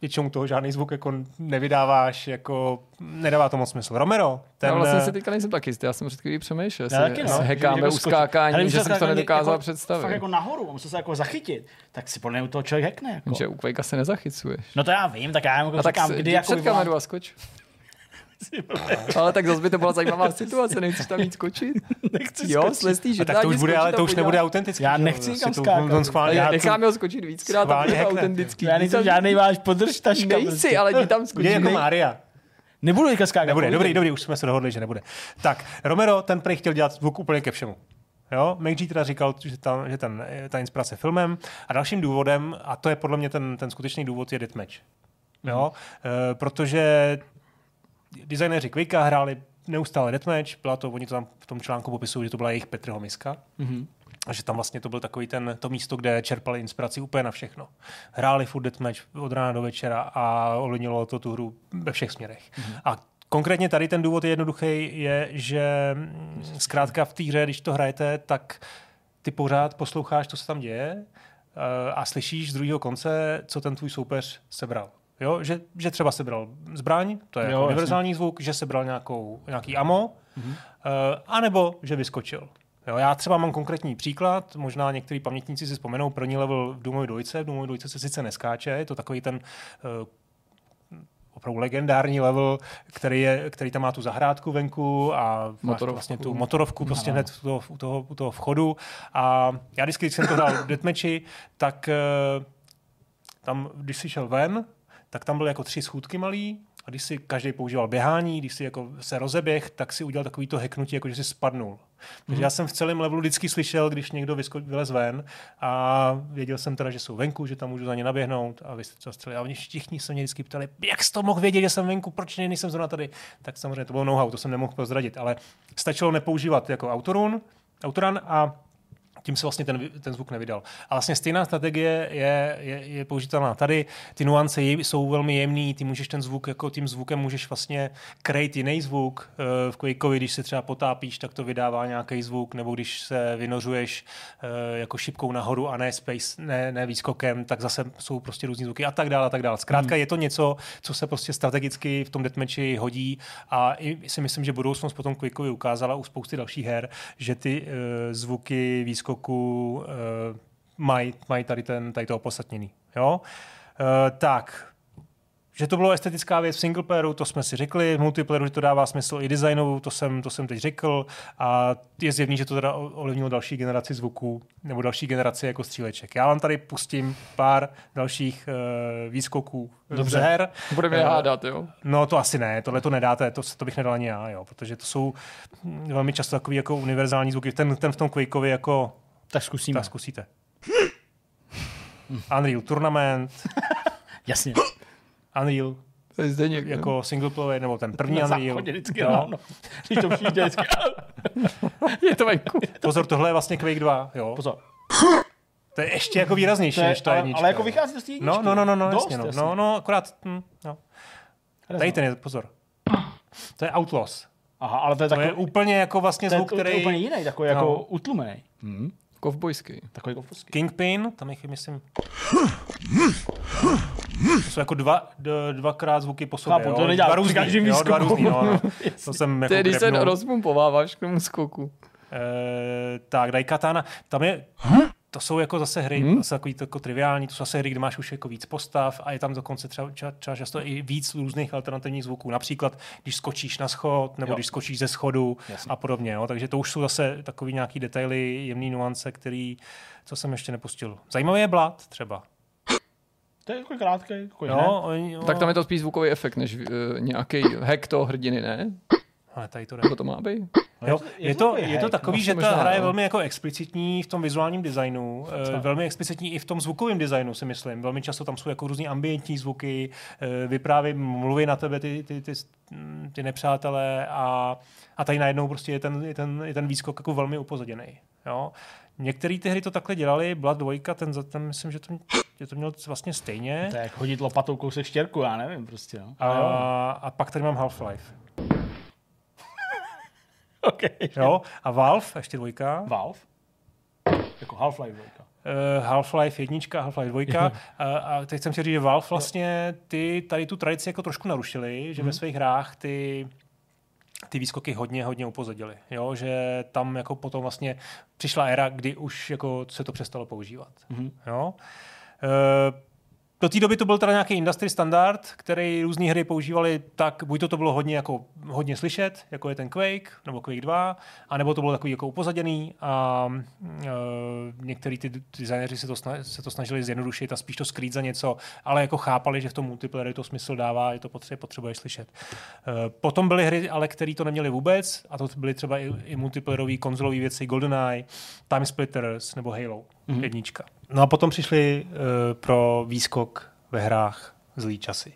většinou toho žádný zvuk jako nevydáváš, jako nedává to moc smysl. Romero, ten... Já vlastně eh, si teďka nejsem taky jistý, já jsem před chvílí přemýšlel, Já taky, no. hekáme. Ale uskákání, že se jsem to nedokázal jako, představit. Fakt jako nahoru, musí se jako zachytit, tak si podle mě u toho člověk hekne. Jako. Že u Quakea se nezachycuješ. No to já vím, tak já jako A tak říkám, s- kdy jako před vyvolám- kameru a skoč. [laughs] Ale tak zase by to byla zajímavá [laughs] situace, nechceš tam jít skočit? Nechci Jo, skočit. slestý, že a tak to už, bude, ale to už nebude autentický. Já nechci Prostě nikam to- skákat. On schválně, já to- Necháme ho skočit víckrát, bude to hackne. autentický. Já nejsem žádný váš podrž taška. Nejsi, prostě. ale jdi tam skočit. jako Nej- Mária. Nebudu teďka skákat. Nebude, dobrý, dobrý, už jsme se dohodli, že nebude. Tak, Romero, ten prej chtěl dělat zvuk úplně ke všemu. Jo, McG teda říkal, že, ta, že ten, ta inspirace filmem a dalším důvodem, a to je podle mě ten, ten skutečný důvod, je Deathmatch. Jo, e, protože designéři Quakea hráli neustále Deathmatch, byla to, oni to tam v tom článku popisují, že to byla jejich Petrho miska. Mhm. A že tam vlastně to byl takový ten, to místo, kde čerpali inspiraci úplně na všechno. Hráli furt deathmatch od rána do večera a ovlivnilo to tu hru ve všech směrech. Mm-hmm. A konkrétně tady ten důvod je jednoduchý, je, že mm, zkrátka v té hře, když to hrajete, tak ty pořád posloucháš, co se tam děje eh, a slyšíš z druhého konce, co ten tvůj soupeř sebral. Jo, že, že třeba sebral zbraň, to je Jo, jo, univerzální zvuk, že sebral nějakou, nějaký amo, mm-hmm. anebo že vyskočil. Jo, já třeba mám konkrétní příklad, možná některý pamětníci si vzpomenou, první level v Doomovi dvojce, v Doomovi dvojce se sice neskáče, je to takový ten uh, opravdu legendární level, který, je, který tam má tu zahrádku venku a Motorovku. vlastně tu motorovku prostě hned u toho, u, toho, u toho vchodu. A já vždycky, když jsem to hrál v Deathmatchi, tak uh, tam, když jsi šel ven, tak tam byly jako tři schůdky malý a když si každý používal běhání, když si jako se rozeběh, tak si udělal takový to heknutí, jako že si spadnul. Takže já jsem v celém levelu vždycky slyšel, když někdo vysko- vylez ven a věděl jsem teda, že jsou venku, že tam můžu za ně naběhnout a vy jste to střelili. A oni všichni se mě vždycky ptali, jak jsi to mohl vědět, že jsem venku, proč nejsem zrovna tady. Tak samozřejmě to bylo know-how, to jsem nemohl prozradit, ale stačilo nepoužívat jako autorun, autoran a tím se vlastně ten, ten zvuk nevydal. A vlastně stejná strategie je, je, je použitelná tady. Ty nuance jsou velmi jemný, ty můžeš ten zvuk, jako tím zvukem můžeš vlastně krejt jiný zvuk. Eh, V Quakeovi, když se třeba potápíš, tak to vydává nějaký zvuk, nebo když se vynořuješ eh, jako šipkou nahoru a ne space, ne, ne výskokem, tak zase jsou prostě různý zvuky a tak dále a tak dále. Zkrátka je to něco, co se prostě strategicky v tom deathmatchi hodí a i si myslím, že budoucnost potom Quakeovi ukázala u spousty dalších her, že ty uh, zvuky výskoku uh, mají maj tady, ten, tady to opodstatnění. Jo? Uh, tak, že to bylo estetická věc v single playeru, to jsme si řekli, v multiplayeru, že to dává smysl i designu, to jsem, to jsem teď řekl a je zjevný, že to teda ovlivnilo další generaci zvuků nebo další generaci jako stříleček. Já vám tady pustím pár dalších uh, výskoků Dobře. z her. Budeme Eh, hádat, jo? No to asi ne, tohle to nedáte, to, to bych nedal ani já, jo, protože to jsou hm, velmi často takový jako univerzální zvuky. Ten, ten v tom Quakeovi jako, Tak zkusíme. tak zkusíte. [laughs] Unreal Tournament, [laughs] Jasně. Unreal To je Zdeněk, jo? jako single player, nebo ten první Na Unreal. záchodě vždycky Jo. ráno. [laughs] Když to přijde vždycky. Je to venku. Pozor, tohle je vlastně Quake 2, jo. Pozor. To je ještě jako výraznější, To je, než ta ale, jednička. ale jako vychází to z té jedničky. No, no, no, no, no, Dost, jasně, no, jasně. no, no, akorát, hm, no. Tady ten je, pozor. To je Outlaws. Aha, ale to je To takový, je úplně jako vlastně zvuk, to je který... úplně jiný, takový No. jako utlumený. Hmm. Kovbojský. Takový fosky. Kingpin, tam jich je, myslím... To jsou jako dva, dvakrát zvuky po sobě. Chápu, to nedělá dva různý, každém jo, dva různý, no, no. [laughs] To jsem jako když se rozpumpováváš k tomu skoku. Eh, tak, Daikatana, tam je, to jsou jako zase hry, Hmm? jsou takový to jako triviální, to jsou zase hry, kde máš už jako víc postav a je tam dokonce třeba, třeba, třeba často i víc různých alternativních zvuků. Například, když skočíš na schod, nebo Jo. když skočíš ze schodu Jasně. a podobně. Jo? Takže to už jsou zase takový nějaký detaily, jemný nuance, který, co jsem ještě nepustil. Zajímavý je Blood třeba. To je jako krátký. Jako Jo, ne? oni, jo, Tak tam je to spíš zvukový efekt, než uh, nějaký hack toho hrdiny, ne? Ale tady to jde. Nebo to má být? Jo, je to je to takový, no, že ta hra je no. velmi jako explicitní v tom vizuálním designu, eh, velmi explicitní i v tom zvukovém designu, si myslím. Velmi často tam jsou jako různý ambientní zvuky, eh, vypráví, mluví na tebe ty, ty, ty, ty nepřátelé a, a tady najednou prostě je ten, je ten, je ten výskok jako velmi upozaděný. Jo? některé ty hry to takhle dělali, Blood 2, ten, za- ten myslím, že to, že to měl vlastně stejně. To je jak hodit lopatou kousek štěrku, já nevím prostě. No. A, a pak tady mám Half-Life. [laughs] Okay. Jo? A Valve, ještě dvojka. Valve? Jako Half-Life 2. Uh, Half-Life 1, Half-Life 2. a, a teď jsem chtěl říct, že Valve vlastně ty tady tu tradici jako trošku narušili, že ve svých hrách ty ty výskoky hodně, hodně upozadili. Jo? Že tam jako potom vlastně přišla éra, kdy už jako se to přestalo používat. Mhm. Jo? Uh, do té doby to byl teda nějaký industry standard, který různé hry používali tak, buď to, to bylo hodně, jako, hodně slyšet, jako je ten Quake, nebo Quake 2, anebo to bylo takový jako upozaděný a uh, některý ty designéři se to, se to snažili zjednodušit a spíš to skrýt za něco, ale jako chápali, že v tom multiplayeru to smysl dává, je to potřebuje, potřebuješ slyšet. Uh, potom byly hry, ale které to neměly vůbec, a to byly třeba i, i multiplayerové konzolové věci, GoldenEye, Time Splitters nebo Halo, mm-hmm. jednička. No a potom přišli uh, pro výskok ve hrách zlý časy.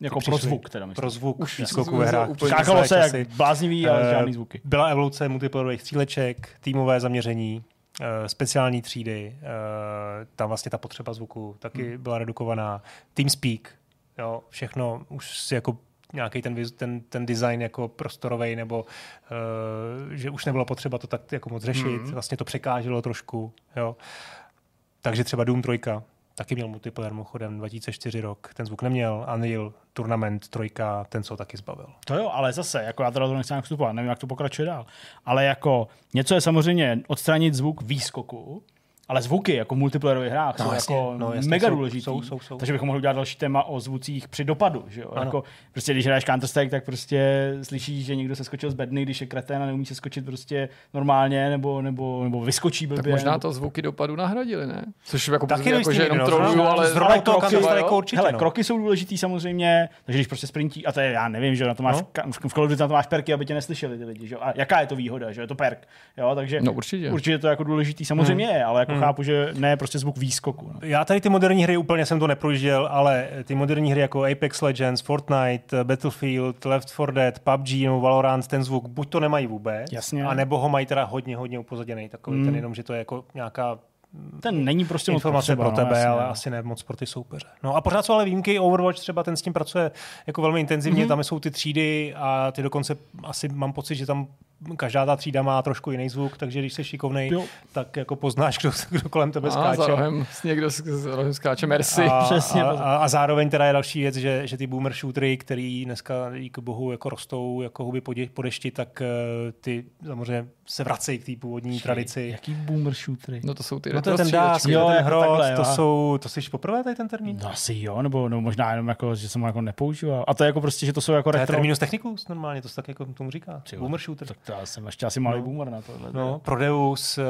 Jako pro zvuk teda myslím. Pro zvuk Už výskoku ve hrách. Skákalo se časy. jak bláznivý, ale Eh, žádný zvuky. Byla evoluce multiplayerových stříleček, týmové zaměření, eh, speciální třídy, eh, tam vlastně ta potřeba zvuku taky Hmm. byla redukovaná. TeamSpeak, jo, všechno už si jako nějaký ten, ten, ten design jako prostorový, nebo uh, že už nebylo potřeba to tak jako moc řešit, Hmm. vlastně to překáželo trošku, jo. Takže třeba Doom 3, taky měl multiplayer mimochodem 2004 rok, ten zvuk neměl, Unreal, Tournament 3, ten se ho taky zbavil. To jo, ale zase, jako já teda to nechci nějak vstupovat, nevím, jak to pokračuje dál. Ale jako něco je samozřejmě odstranit zvuk výskoku, ale zvuky jako v multiplayerových hrách No, jsou jasně, jako no, jasně, mega důležitý. jsou- jsou- jsou. Takže bychom mohli udělat další téma o zvucích při dopadu. Že jo? Ano. Jako, prostě když hraješ Counter Strike, tak prostě slyšíš, že někdo se skočil z bedny, když je kretén a neumí se skočit prostě normálně, nebo, nebo, nebo vyskočí blbě. Tak možná nebo... to zvuky dopadu nahradili, ne? Což jako, Taky jako že jenom nikdo, troluju, no. ale Zrovna toho kroky- Counter-Strike jo? určitě, Hele, no. kroky jsou důležitý samozřejmě, takže když prostě sprintí, a to je, já nevím, že na to máš, No. no. v Call na to máš perky, aby tě neslyšeli ty lidi, že? jo? A jaká je to výhoda, že je to perk, jo, takže No, určitě. určitě to jako důležitý samozřejmě je, ale jako chápu, že ne prostě zvuk výskoku. No. Já tady ty moderní hry úplně jsem to neprojížděl, ale ty moderní hry jako Apex Legends, Fortnite, Battlefield, Left 4 Dead, PUBG nebo Valorant, ten zvuk buď to nemají vůbec, Jasně. a nebo ho mají teda hodně, hodně upozaděný, takový Hmm. ten jenom, že to je jako nějaká Ten není prostě informace potřeba, pro tebe, no, jasně, ale no. asi ne moc pro ty soupeře. No a pořád jsou ale výjimky, Overwatch třeba ten s tím pracuje jako velmi intenzivně, Mhm. mm-hmm. tam jsou ty třídy a ty dokonce asi mám pocit, že tam každá ta třída má trošku jiný zvuk, takže když jsi šikovnej, Jo. tak jako poznáš, kdo, [laughs] kdo kolem tebe a za skáče. rohem někdo s- za rohem skáče Mercy. A, Přesně. a, a, a, zároveň teda je další věc, že, že ty boomer shootery, který dneska díky bohu jako rostou jako huby po, dešti, tak uh, ty samozřejmě se vracejí k té původní tradici. Jaký boomer shootery? No to jsou ty No to je retro ten dásk. Jo, ten hrot, takhle, to jsou, to jsi poprvé tady ten termín? No asi jo, nebo, nebo možná jenom jako, že jsem ho jako nepoužíval. A to je jako prostě, že to jsou jako To je retro. terminus technicus normálně, to se tak jako tomu říká. Boomer shooter. To já jsem ještě asi malý boomer na tohle. No, Prodeus uh,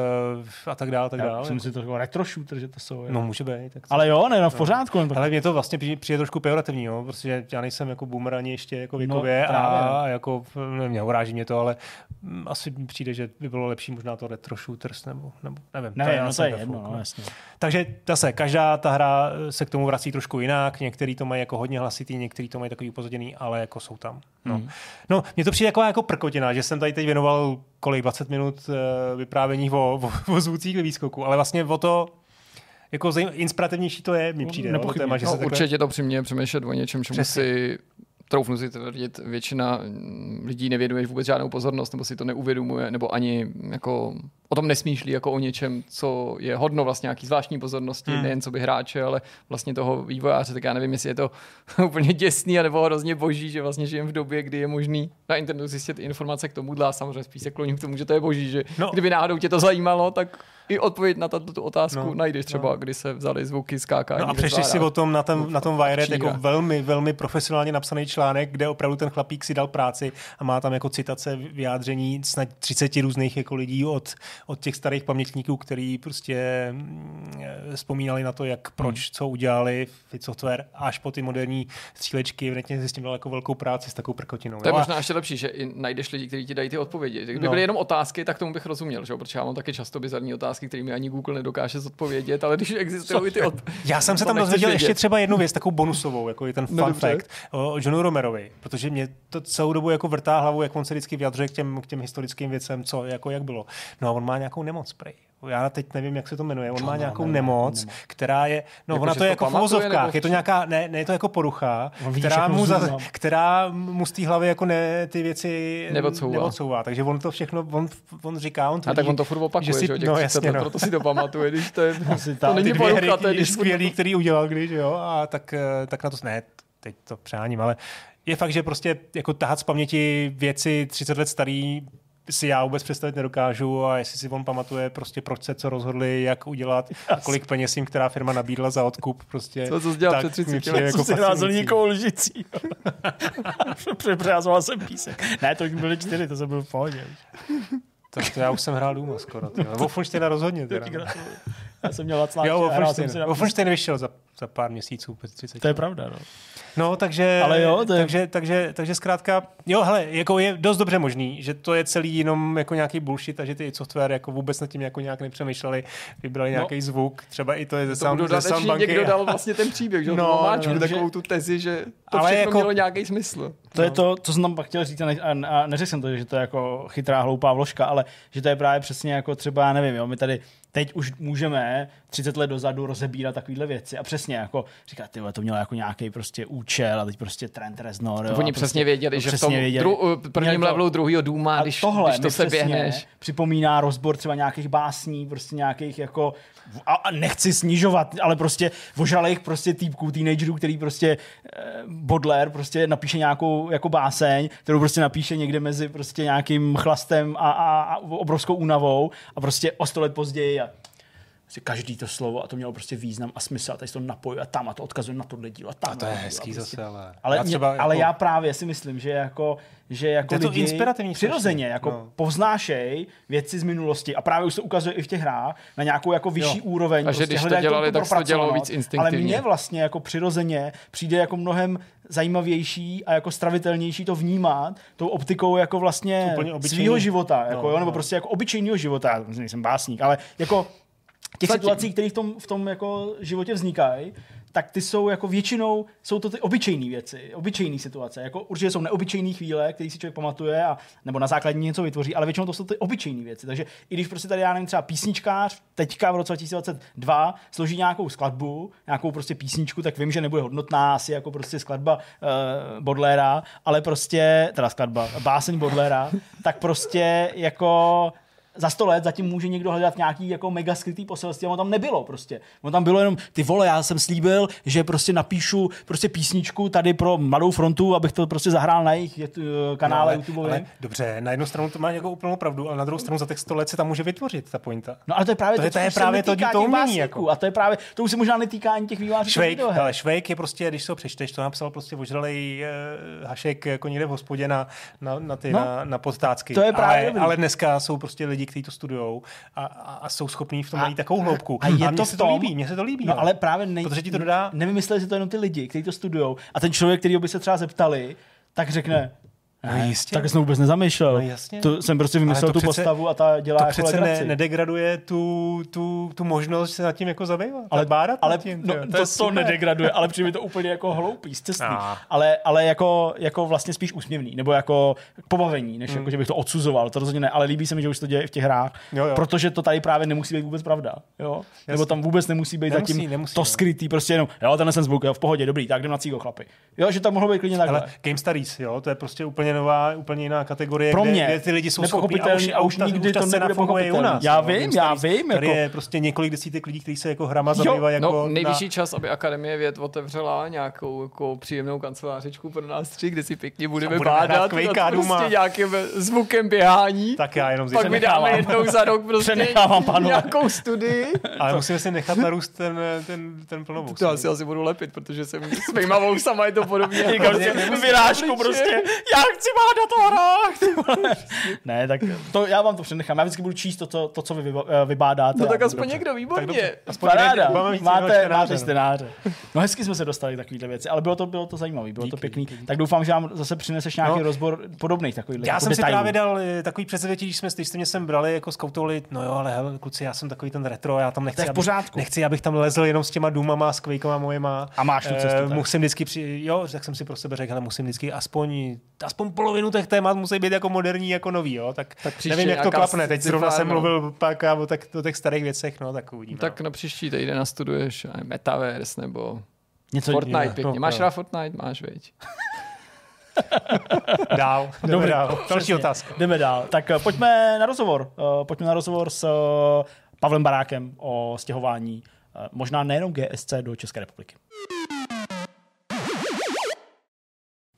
a tak dále, tak já dále. jsem si to jako retro shooter, že to jsou. No, může být. Tak ale jo, ne, no v pořádku. No, Ale mě to vlastně přijde, přijde trošku pejorativní, jo? protože já nejsem jako boomer ani ještě jako věkově No, a, právě. a jako, mě uráží mě to, ale mm, asi mi přijde, že by bylo lepší možná to retro shooters, nebo, nebo nevím. ne, já no to je ve jedno, no, jasně. Takže zase, každá ta hra se k tomu vrací trošku jinak, některý to mají jako hodně hlasitý, některý to mají takový upozaděný, ale jako jsou tam. No, Mhm. no mně to přijde jako, jako prkotina, že jsem tady teď věnoval kolik, 20 minut uh, vyprávění o, o, [laughs] o zvucích ve výskoku, ale vlastně o to, jako zajím, inspirativnější to je, mi přijde. No, Nepochybně. téma, že No, se takhle... určitě to přiměje přemýšlet o něčem, čemu Přesně. si troufnu si tvrdit, většina mm, lidí nevěnuje vůbec žádnou pozornost, nebo si to neuvědomuje, nebo ani jako o tom nesmýšlí jako o něčem, co je hodno vlastně nějaký zvláštní pozornosti, Hmm. nejen co by hráče, ale vlastně toho vývojáře, tak já nevím, jestli je to [laughs] úplně děsný, nebo hrozně boží, že vlastně žijeme v době, kdy je možný na internetu zjistit informace k tomuhle a samozřejmě spíš se kloním k tomu, že to je boží, že no. kdyby náhodou tě to zajímalo, tak i odpověď na tato tu otázku No. no. najdeš třeba, no. kdy se vzali zvuky skákání. No a přečteš si o tom na tom, na tom Wired jako velmi, velmi profesionálně napsaný článek, kde opravdu ten chlapík si dal práci a má tam jako citace, vyjádření snad 30 různých jako lidí od, od těch starých pamětníků, který prostě mm, vzpomínali na to, jak proč, co udělali Fit Software, až po ty moderní střílečky, evidentně si s tím dal jako velkou práci s takovou prkotinou. To je jo. Možná ještě lepší, že i najdeš lidi, kteří ti dají ty odpovědi. Kdyby No. no. byly jenom otázky, tak tomu bych rozuměl, že? protože já mám taky často bizarní otázky, kterými ani Google nedokáže zodpovědět, ale když existují ty od... Já jsem se tam dozvěděl ještě třeba jednu věc, takovou bonusovou, jako je ten No fun dobře. fact o, o Johnu Romerovi, protože mě to celou dobu jako vrtá hlavu, jak on se vždycky vyjadřuje k těm, k těm historickým věcem, co jako jak bylo. No a on má nějakou nemoc, prej. Já teď nevím, jak se to jmenuje, on má John nějakou Lennon, nemoc, nemoc. která je, no Jako, ona že to je jako v pamatuje, uvozovkách, nebo je to nějaká, ne, ne, je to jako porucha, která mu, za, která mu z té hlavy jako ne, ty věci Neodsouvá. neodsouvá. Takže on to všechno, on, on říká, on A tak tvrdí, on to furt opakuje, že že, si- těch no, 30 jasně, let, no. proto si to pamatuje, když to je, [laughs] Asi to není ty porucha, to je, skvělý, který udělal když, jo, a tak, eh, tak na to, ne, teď to přáním, ale je fakt, že prostě jako tahat z paměti věci 30 let starý si já vůbec představit nedokážu a jestli si on pamatuje prostě proč se co rozhodli, jak udělat, a kolik peněz jim která firma nabídla za odkup, prostě. Co- co jsi dělal před 30 mi přijde lety? Jako jako si hrál fascinující. zeleníkovou lžicí. [laughs] Přepřázoval jsem písek. Ne, to už byly čtyři, to jsem byl v pohodě. Tak to já už jsem hrál Duma skoro. Wolfensteina rozhodně. Teda. Já jsem měl Václav. Jo, Wolfenstein. vyšel za, za pár měsíců, před 30. To je pravda, no. No, takže, Ale jo, to je- takže, takže, takže zkrátka, jo, hele, jako je dost dobře možný, že to je celý jenom jako nějaký bullshit a že ty software jako vůbec nad tím jako nějak nepřemýšleli, vybrali No. nějaký zvuk, třeba i to je ze, sound, ze dodatečně soundbanky. někdo dal vlastně ten příběh, že jo, [laughs] No, no, máčku, no, no, že- takovou tu tezi, že to Ale všechno jako- mělo nějaký smysl. To je to, co jsem tam pak chtěl říct a, ne, a, a neřekl jsem to, že to je jako chytrá, hloupá vložka, ale že to je právě přesně jako třeba, já nevím, jo, my tady teď už můžeme 30 let dozadu rozebírat takovéhle věci a přesně jako říkat, ty to mělo jako nějaký prostě účel a teď prostě Trent Reznor. Oni prostě, přesně věděli, že v přesně tom věděli. dru, prvním Měli to- levelu druhého Duma, a když, tohle když to se běhneš, Připomíná rozbor třeba nějakých básní, prostě nějakých jako, a, a nechci snižovat, ale prostě ožralých prostě týpků, teenagerů, který prostě eh, Baudelaire prostě napíše nějakou jako báseň, kterou prostě napíše někde mezi prostě nějakým chlastem a, a, a obrovskou únavou a prostě o sto let později a prostě každý to slovo a to mělo prostě význam a smysl a tady se to napojuje a tam a to odkazuje na tohle dílo a tam. A to je dílo hezký prostě. zase, ale... Ale, já mě, třeba ale jako- já právě si myslím, že jako, že jako Je to lidi inspirativní přirozeně strašně, jako no. povznášej věci z minulosti a právě už se ukazuje i v těch hrách na nějakou jako vyšší Jo. úroveň. prostě A že když to dělali, tak to dělalo víc instinktivně. Ale mně vlastně jako přirozeně přijde jako mnohem zajímavější a jako stravitelnější to vnímat tou optikou jako vlastně svého života, jako, No, jo, nebo no. prostě jako obyčejného života, já nejsem básník, ale jako těch situací, které v tom, v tom jako životě vznikají, tak ty jsou jako většinou, jsou to ty obyčejné věci, obyčejné situace. Jako určitě jsou neobyčejné chvíle, které si člověk pamatuje, a, nebo na základě něco vytvoří, ale většinou to jsou ty obyčejné věci. Takže i když prostě tady, já nevím, třeba písničkář teďka v roce 2022 složí nějakou skladbu, nějakou prostě písničku, tak vím, že nebude hodnotná asi jako prostě skladba uh, Bodlera, ale prostě, teda skladba, báseň Bodlera, tak prostě jako za sto let zatím může někdo hledat nějaký jako mega skrytý poselství a ono tam nebylo prostě. Ono tam bylo jenom, ty vole, já jsem slíbil, že prostě napíšu prostě písničku tady pro Mladou frontu, abych to prostě zahrál na jejich eh, kanále ale, YouTube. ale, dobře, na jednu stranu to má jako úplnou pravdu, ale na druhou stranu za těch 100 let se tam může vytvořit ta pointa. No ale to je právě To to, je- to je právě to- to umění, jako. A to je právě, to už se možná netýká ani těch vývářů. Švejk, ale Švejk je prostě, když se ho přečteš, to napsal prostě ožralej uh, Hašek jako někde v hospodě na, na, na, ty, No. no, na, na podtácky. To je právě ale, ale dneska jsou prostě lidi, kteří to studujou a, a, a jsou schopní v tom A- najít takovou hloubku. A je mně to se to líbí, mně se to líbí. No, ale právě nej... Protože ti to dodá- Nevím, jestli si to jenom ty lidi, kteří to studují. A ten člověk, který by se třeba zeptali, tak řekne, No ne, jistě. tak jsem vůbec nezamýšlel. No jasně. To jsem prostě vymyslel tu přece- postavu a ta dělá to jako přece legraci. ne, nedegraduje tu, tu, tu možnost se nad tím jako zabývat. ale, tak bádat ale tím. no, to, to, to nedegraduje, ale přijde mi to úplně jako hloupý, zcestný. No. Ale, ale jako, jako vlastně spíš úsměvný, nebo jako pobavení, než Hmm. jako, že bych to odsuzoval, to rozhodně ne, ale líbí se mi, že už to děje i v těch hrách, Jo, jo. protože to tady právě nemusí být vůbec pravda, jo? Nebo tam vůbec nemusí být Nemusí, zatím nemusí, to no. skrytý, prostě jenom, jo, tenhle jsem zvuk, jo, v pohodě, dobrý, tak jdem na cígo, chlapi. Jo, že tam mohlo být klidně takhle. Ale Game Studies, jo, to je prostě úplně nová, úplně jiná kategorie, Pro kde, mě kde ty lidi jsou schopní a už ta- nikdy ta to scéna nebude funguje u nás. Já no. vím, já vím, Tady jako- je prostě několik desítek lidí, kteří se jako hrama zabývají jako no, nejvyšší na... čas, aby Akademie věd otevřela nějakou jako příjemnou kancelářičku pro nás tři, kde si pěkně budeme budeme bádat nad prostě nějakým zvukem běhání. Tak já jenom Pak vydáme Přenechávám. jednou za rok prostě nějakou studii. Ale musíme si nechat narůst ten, ten, ten plnovous. To asi asi budu lepit, protože jsem s mýma vousama je to podobně. [laughs] Si, vyrážku prostě, já chci mádat o hrách. ty vole. ne, tak to, já vám to přenechám. Já vždycky budu číst to, co, to, co vy eh, vybádáte. No tak aspoň dobře. někdo, Tak výborně. dobře. Aspoň Paráda, máte, čtenáře, máte no. čtenáře. No hezky jsme se dostali takovýhle věci, ale bylo to, bylo to zajímavé, bylo to Díky, pěkný. díky. Tak doufám, že vám zase přineseš nějaký No. rozbor podobných takových Já jako jsem si detailů. právě dal eh, takový předsevzetí, když jsme, když jste mě sem brali jako skautovali, no jo, ale hele, kluci, já jsem takový ten retro, já tam nechci, To abych- pořádku. nechci, abych tam lezl jenom s těma důmama, s kvejkama mojima. A máš tu cestu, Eh, tak. musím vždycky při, jo, tak jsem si pro sebe řekl, ale musím vždycky aspoň, aspoň aspoň polovinu těch témat musí být jako moderní, jako nový, jo? Tak, Tak příště nevím, jak to klapne. Teď zrovna jsem no. mluvil pak o, tak, o těch starých věcech, no, tak uvidíme. Tak na příští týden nastuduješ eh, Metaverse nebo Něco Fortnite jiného. pěkně. No, Máš jo. rád Fortnite? Máš, veď. no. [laughs] Dál, jdeme Dobrý, dál. Další otázka. Jdeme dál. Tak eh, pojďme na rozhovor. Eh, Pojďme na rozhovor s eh, Pavlem Barákem o stěhování eh, možná nejenom GSC do České republiky.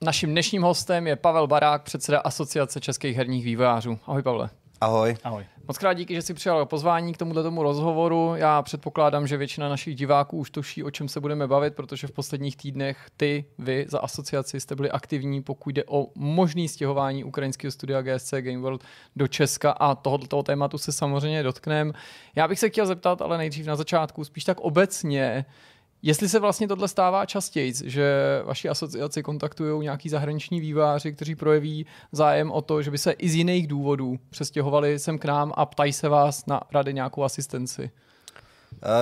Naším dnešním hostem je Pavel Barák, předseda Asociace českých herních vývojářů. Ahoj Pavle. Ahoj. Ahoj. Moc krát díky, že jsi přijal pozvání k tomuto tomu rozhovoru. Já předpokládám, že většina našich diváků už tuší, o čem se budeme bavit, protože v posledních týdnech ty, vy za asociaci jste byli aktivní, pokud jde o možný stěhování ukrajinského studia GSC Game World do Česka a tohoto tématu se samozřejmě dotkneme. Já bych se chtěl zeptat, ale nejdřív na začátku, spíš tak obecně, Jestli se vlastně tohle stává častěji, že vaši asociaci kontaktují nějaký zahraniční výváři, kteří projeví zájem o to, že by se i z jiných důvodů přestěhovali sem k nám a ptají se vás na rady nějakou asistenci.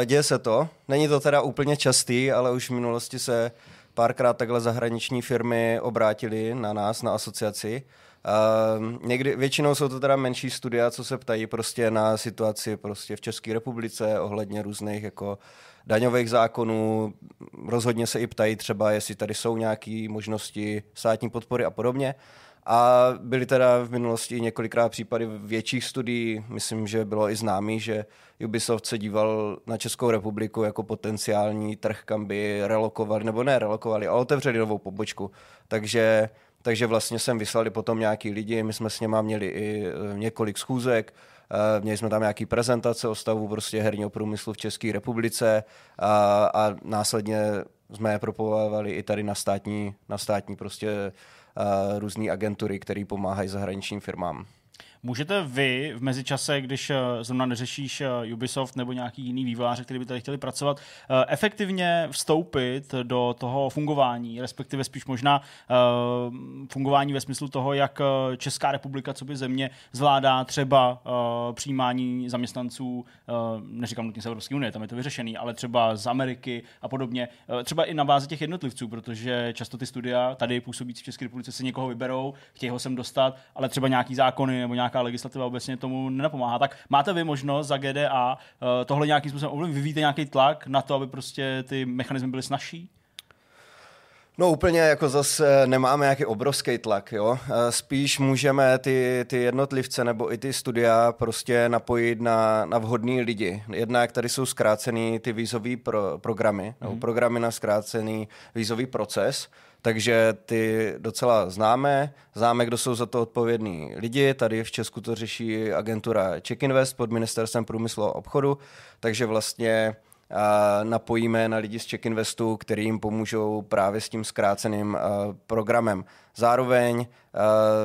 Eh, Děje se to. Není to teda úplně častý, ale už v minulosti se párkrát takhle zahraniční firmy obrátily na nás, na asociaci. Uh, někdy, většinou jsou to teda menší studia, co se ptají prostě na situaci prostě v České republice ohledně různých jako daňových zákonů. Rozhodně se i ptají třeba, jestli tady jsou nějaké možnosti státní podpory a podobně. A byly teda v minulosti několikrát případy větších studií. Myslím, že bylo i známý, že Ubisoft se díval na Českou republiku jako potenciální trh, kam by relokovali, nebo ne relokovali, ale otevřeli novou pobočku. Takže, takže vlastně sem vyslali potom nějaký lidi, my jsme s něma měli i eh, několik schůzek, Uh, měli jsme tam nějaký prezentace o stavu prostě herního průmyslu v České republice a, a následně jsme je propovávali i tady na státní, na státní prostě uh, různé agentury, které pomáhají zahraničním firmám. Můžete vy v mezičase, když eh, zrovna neřešíš eh, Ubisoft nebo nějaký jiný vývojáři, kteří by tady chtěli pracovat, eh, efektivně vstoupit do toho fungování, respektive spíš možná fungování ve smyslu toho, jak Česká republika, co by země, zvládá třeba přijímání zaměstnanců, neříkám nutně z Evropské unie, tam je to vyřešený, ale třeba z Ameriky a podobně, třeba i na bázi těch jednotlivců, protože často ty studia tady působící v České republice si někoho vyberou, chtějí ho sem dostat, ale třeba nějaký zákony nebo nějaká legislativa obecně tomu nenapomáhá. Tak máte vy možnost za GDA eh, tohle nějakým způsobem ovlivnit? Vyvíjíte nějaký tlak na to, aby prostě ty mechanismy byly snažší? No úplně jako zase nemáme nějaký obrovský tlak, jo. Eh, Spíš můžeme ty, ty jednotlivce nebo i ty studia prostě napojit na, na vhodný lidi. Jednak tady jsou zkrácený ty vízové pro, programy, nebo programy na zkrácený vízový proces, takže ty docela známe, známe, kdo jsou za to odpovědní lidi. Tady v Česku to řeší agentura Check Invest pod ministerstvem průmyslu a obchodu, takže vlastně a napojíme na lidi z Check Investu, který jim pomůžou právě s tím zkráceným programem. Zároveň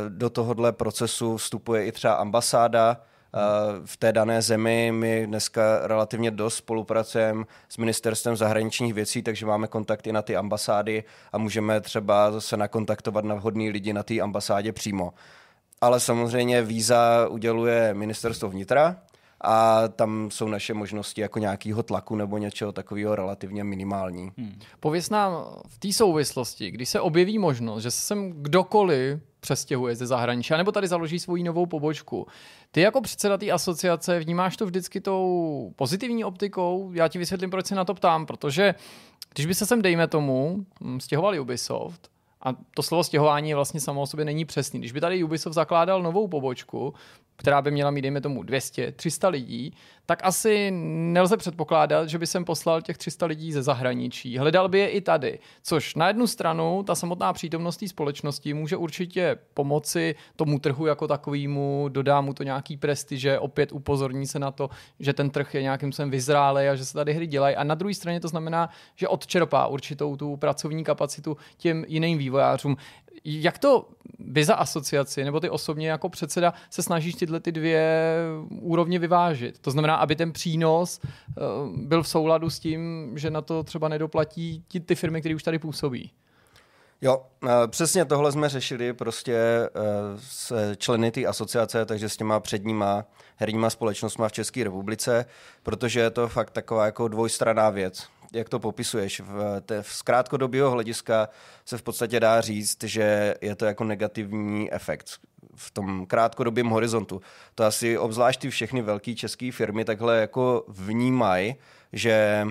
do tohohle procesu vstupuje i třeba ambasáda v té dané zemi. My dneska relativně dost spolupracujeme s ministerstvem zahraničních věcí, takže máme kontakty na ty ambasády a můžeme třeba zase nakontaktovat na vhodný lidi na té ambasádě přímo. Ale samozřejmě víza uděluje ministerstvo vnitra, a tam jsou naše možnosti jako nějakého tlaku nebo něčeho takového relativně minimální. Hmm. Pověz nám v té souvislosti, když se objeví možnost, že se sem kdokoliv přestěhuje ze zahraničí, nebo tady založí svoji novou pobočku. Ty jako předseda té asociace vnímáš to vždycky tou pozitivní optikou? Já ti vysvětlím, proč se na to ptám, protože když by se sem, dejme tomu, hm, stěhovali Ubisoft, a to slovo stěhování vlastně samo o sobě není přesný. Když by tady Ubisoft zakládal novou pobočku, která by měla mít, dejme tomu, 200, 300 lidí, tak asi nelze předpokládat, že by sem poslal těch 300 lidí ze zahraničí. Hledal by je i tady. Což na jednu stranu ta samotná přítomnost té společnosti může určitě pomoci tomu trhu jako takovému, dodá mu to nějaký prestiže, opět upozorní se na to, že ten trh je nějakým způsobem vyzrálej a že se tady hry dělají. A na druhé straně to znamená, že odčerpá určitou tu pracovní kapacitu těm jiným vývojářům. Jak to vy za asociaci, nebo ty osobně jako předseda se snažíš tyhle ty dvě úrovně vyvážit? To znamená, aby ten přínos uh, byl v souladu s tím, že na to třeba nedoplatí ti, ty firmy, které už tady působí. Jo, eh, přesně tohle jsme řešili prostě eh, s členy té asociace, takže s těma předníma herníma společnostma v České republice, protože je to fakt taková jako dvojstraná věc. Jak to popisuješ. V, te, z krátkodobého hlediska se v podstatě dá říct, že je to jako negativní efekt v tom krátkodobém horizontu. To asi obzvlášť ty všechny velké české firmy takhle jako vnímají, že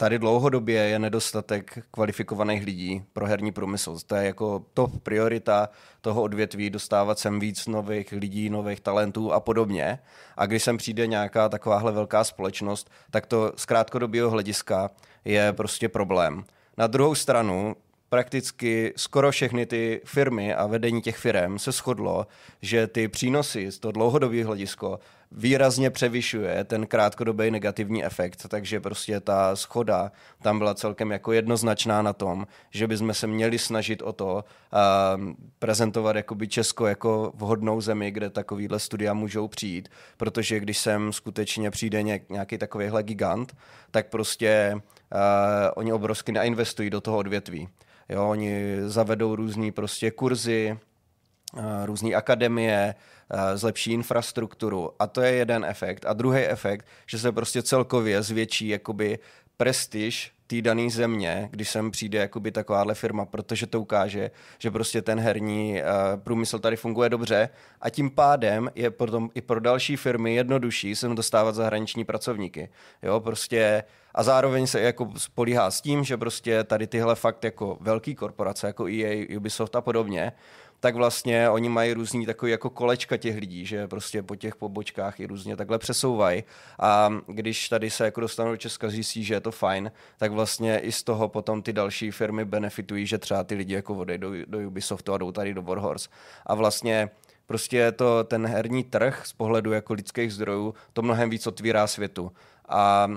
tady dlouhodobě je nedostatek kvalifikovaných lidí pro herní průmysl. To je jako top priorita toho odvětví, dostávat sem víc nových lidí, nových talentů a podobně. A když sem přijde nějaká takováhle velká společnost, tak to z krátkodobého hlediska je prostě problém. Na druhou stranu prakticky skoro všechny ty firmy a vedení těch firm se shodlo, že ty přínosy z toho dlouhodobého hledisko výrazně převyšuje ten krátkodobý negativní efekt, takže prostě ta schoda tam byla celkem jako jednoznačná na tom, že bychom se měli snažit o to uh, prezentovat jakoby Česko jako vhodnou zemi, kde takovýhle studia můžou přijít, protože když sem skutečně přijde nějaký takovýhle gigant, tak prostě uh, oni obrovsky nainvestují do toho odvětví. Jo, oni zavedou různé prostě kurzy, různé akademie, zlepší infrastrukturu a to je jeden efekt. A druhý efekt, že se prostě celkově zvětší jakoby prestiž té dané země, když sem přijde jakoby takováhle firma, protože to ukáže, že prostě ten herní uh, průmysl tady funguje dobře a tím pádem je potom i pro další firmy jednodušší sem dostávat zahraniční pracovníky. Jo, prostě a zároveň se jako spolíhá s tím, že prostě tady tyhle fakt jako velký korporace, jako EA, Ubisoft a podobně, tak vlastně oni mají různý takový jako kolečka těch lidí, že prostě po těch pobočkách i různě takhle přesouvají. A když tady se jako dostanou do Česka, zjistí, že je to fajn, tak vlastně i z toho potom ty další firmy benefitují, že třeba ty lidi jako odejdou do, Ubisoftu a jdou tady do Warhorse. A vlastně prostě je to ten herní trh z pohledu jako lidských zdrojů, to mnohem víc otvírá světu. A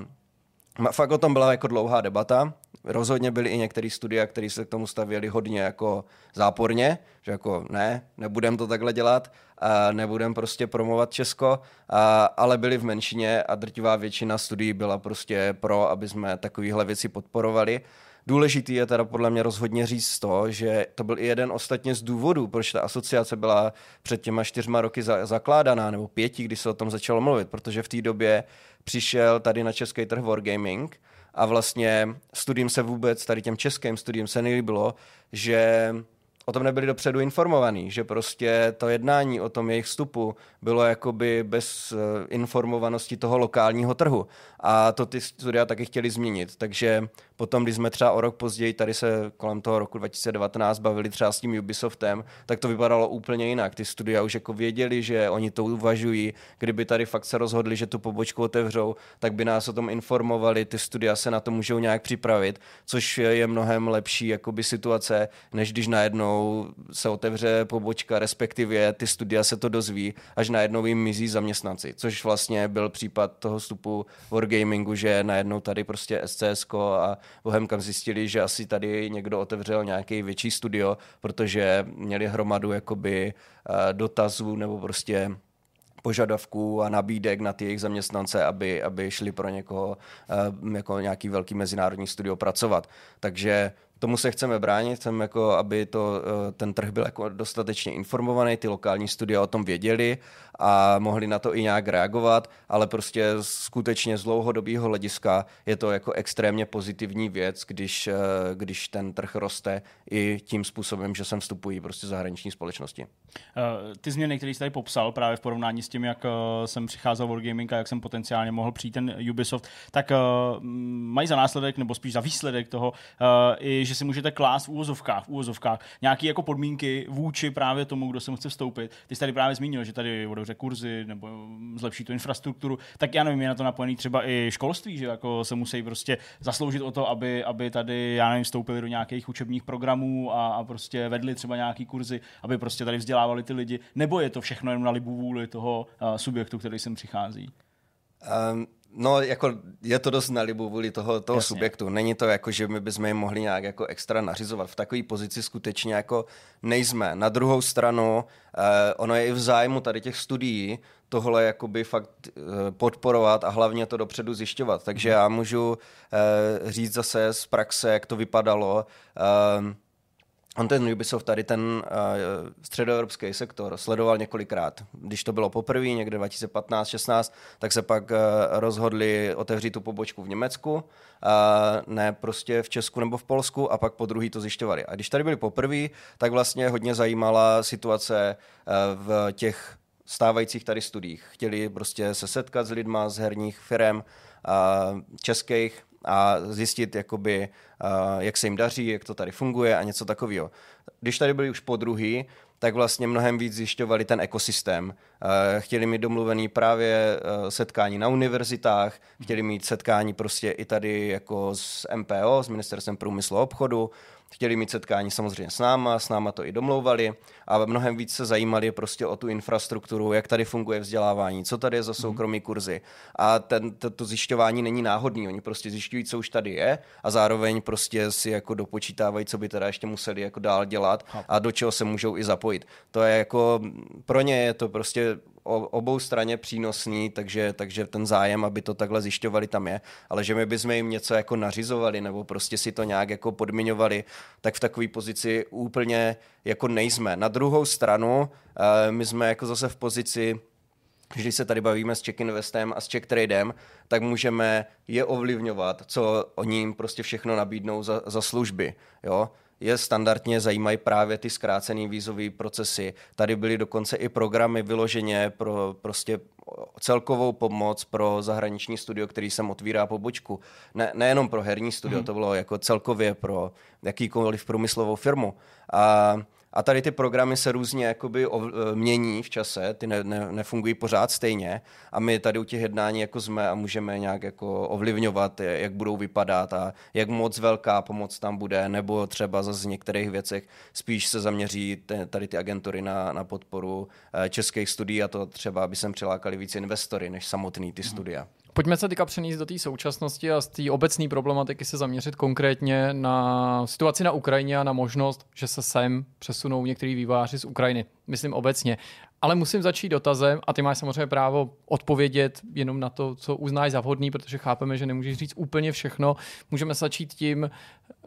fakt o tom byla jako dlouhá debata. Rozhodně byly i některé studia, které se k tomu stavěly hodně jako záporně, že jako ne, nebudem to takhle dělat, a nebudem prostě promovat Česko, a, ale byly v menšině a drtivá většina studií byla prostě pro, aby jsme takovéhle věci podporovali. Důležitý je teda podle mě rozhodně říct to, že to byl i jeden ostatně z důvodů, proč ta asociace byla před těma čtyřma roky za, zakládaná, nebo pěti, když se o tom začalo mluvit, protože v té době přišel tady na český trh Wargaming a vlastně studiem se vůbec, tady těm českým studiem se nelíbilo, že o tom nebyli dopředu informovaní, že prostě to jednání o tom jejich vstupu bylo jakoby bez uh, informovanosti toho lokálního trhu. A to ty studia taky chtěli změnit. Takže potom, když jsme třeba o rok později tady se kolem toho roku 2019 bavili třeba s tím Ubisoftem, tak to vypadalo úplně jinak. Ty studia už jako věděli, že oni to uvažují. Kdyby tady fakt se rozhodli, že tu pobočku otevřou, tak by nás o tom informovali, ty studia se na to můžou nějak připravit, což je mnohem lepší jakoby situace, než když najednou se otevře pobočka, respektive ty studia se to dozví, až najednou jim mizí zaměstnanci, což vlastně byl případ toho vstupu Wargamingu, že najednou tady prostě SCS a Bohemkam zjistili, že asi tady někdo otevřel nějaký větší studio, protože měli hromadu jakoby eh, dotazů nebo prostě požadavků a nabídek na ty jejich zaměstnance, aby, aby šli pro někoho eh, jako nějaký velký mezinárodní studio pracovat. Takže tomu se chceme bránit, chceme, jako, aby to, eh, ten trh byl jako dostatečně informovaný, ty lokální studia o tom věděli a mohli na to i nějak reagovat, ale prostě skutečně z dlouhodobého hlediska je to jako extrémně pozitivní věc, když, eh, když ten trh roste i tím způsobem, že sem vstupují prostě zahraniční společnosti. Eh, ty změny, které jsi tady popsal právě v porovnání s tím, jak jsem přicházel Wargaming a jak jsem potenciálně mohl přijít ten Ubisoft, tak mají za následek, nebo spíš za výsledek toho, i že si můžete klást v úvozovkách, v úvozovkách nějaké jako podmínky vůči právě tomu, kdo se chce vstoupit. Ty jsi tady právě zmínil, že tady otevře kurzy nebo zlepší tu infrastrukturu, tak já nevím, je na to napojený třeba i školství, že jako se musí prostě zasloužit o to, aby, aby tady, já nevím, vstoupili do nějakých učebních programů a, a prostě vedli třeba nějaký kurzy, aby prostě tady vzdělávali ty lidi, nebo je to všechno jenom na libu vůli toho uh, subjektu, který sem přichází? Um, No, jako je to dost na libu vůli toho, toho subjektu. Není to jako, že my bychom jim mohli nějak jako extra nařizovat. V takové pozici skutečně jako nejsme. Na druhou stranu, eh, ono je i v zájmu tady těch studií tohle jakoby fakt eh, podporovat a hlavně to dopředu zjišťovat. Takže já můžu eh, říct zase z praxe, jak to vypadalo. Eh, On ten Ubisoft tady ten uh, středoevropský sektor sledoval několikrát. Když to bylo poprvé, někde 2015-16, tak se pak uh, rozhodli otevřít tu pobočku v Německu, uh, ne prostě v Česku nebo v Polsku a pak po druhý to zjišťovali. A když tady byli poprvé, tak vlastně hodně zajímala situace uh, v těch stávajících tady studiích. Chtěli prostě se setkat s lidma z herních firm uh, českých a zjistit, jakoby, jak se jim daří, jak to tady funguje a něco takového. Když tady byli už po druhý, tak vlastně mnohem víc zjišťovali ten ekosystém. Chtěli mít domluvený právě setkání na univerzitách, chtěli mít setkání prostě i tady jako s MPO, s Ministerstvem průmyslu a obchodu, chtěli mít setkání samozřejmě s náma, s náma to i domlouvali a mnohem víc se zajímali prostě o tu infrastrukturu, jak tady funguje vzdělávání, co tady je za mhm. soukromí kurzy. A ten, to, to zjišťování není náhodný, oni prostě zjišťují, co už tady je a zároveň prostě si jako dopočítávají, co by teda ještě museli jako dál dělat a do čeho se můžou i zapojit. To je jako, pro ně je to prostě obou straně přínosný, takže, takže ten zájem, aby to takhle zjišťovali, tam je. Ale že my bychom jim něco jako nařizovali nebo prostě si to nějak jako podmiňovali, tak v takové pozici úplně jako nejsme. Na druhou stranu, eh, my jsme jako zase v pozici, když se tady bavíme s Check Investem a s Check Tradem, tak můžeme je ovlivňovat, co oni jim prostě všechno nabídnou za, za služby. Jo? Je standardně zajímají právě ty zkrácené vízové procesy. Tady byly dokonce i programy vyloženě pro prostě celkovou pomoc pro zahraniční studio, který sem otvírá pobočku. Ne, nejenom pro herní studio, hmm. to bylo jako celkově pro jakýkoliv průmyslovou firmu. A a tady ty programy se různě jakoby ov, e, mění v čase, ty ne, ne, nefungují pořád stejně a my tady u těch jednání jako jsme a můžeme nějak jako ovlivňovat, jak budou vypadat a jak moc velká pomoc tam bude, nebo třeba zase z některých věcech spíš se zaměří tady ty agentury na, na podporu e, českých studií a to třeba, aby sem přilákali víc investory, než samotný ty studia. Pojďme se teďka přenést do té současnosti a z té obecné problematiky se zaměřit konkrétně na situaci na Ukrajině a na možnost, že se sem přesunou některý výváři z Ukrajiny. Myslím obecně. Ale musím začít dotazem a ty máš samozřejmě právo odpovědět jenom na to, co uznáš za vhodný, protože chápeme, že nemůžeš říct úplně všechno. Můžeme začít tím,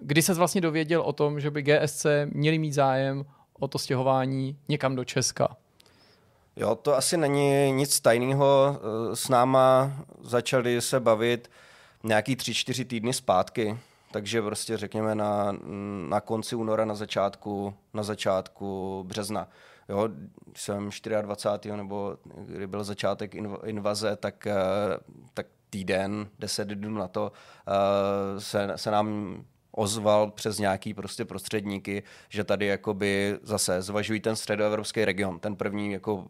kdy se vlastně dověděl o tom, že by GSC měli mít zájem o to stěhování někam do Česka. Jo, to asi není nic tajného. S náma začali se bavit nějaký tři, čtyři týdny zpátky, takže prostě řekněme na, na konci února, na začátku, na začátku března. Jo, jsem 24. nebo kdy byl začátek invaze, tak, eh, tak týden, deset dnů na to eh, se, se nám ozval přes nějaký prostě prostředníky, že tady jakoby zase zvažují ten středoevropský region. Ten první jako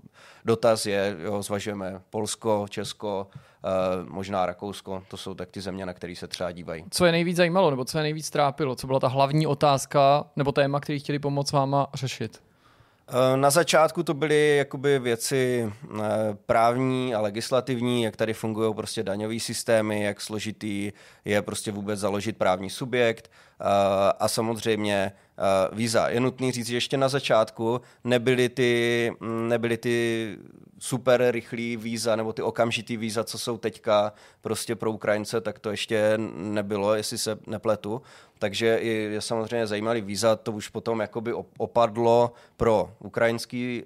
dotaz je, jo, zvažujeme Polsko, Česko, Uh, možná Rakousko, to jsou tak ty země, na které se třeba dívají. Co je nejvíc zajímalo, nebo co je nejvíc trápilo? Co byla ta hlavní otázka nebo téma, který chtěli pomoct váma řešit? Eh, na začátku to byly jakoby věci eh, právní a legislativní, jak tady fungují prostě daňové systémy, jak složitý je prostě vůbec založit právní subjekt a samozřejmě víza. Je nutný říct, že ještě na začátku nebyly ty, nebyly ty super rychlý víza nebo ty okamžitý víza, co jsou teďka prostě pro Ukrajince, tak to ještě nebylo, jestli se nepletu. Takže je samozřejmě zajímavý víza, to už potom jakoby opadlo pro ukrajinský e,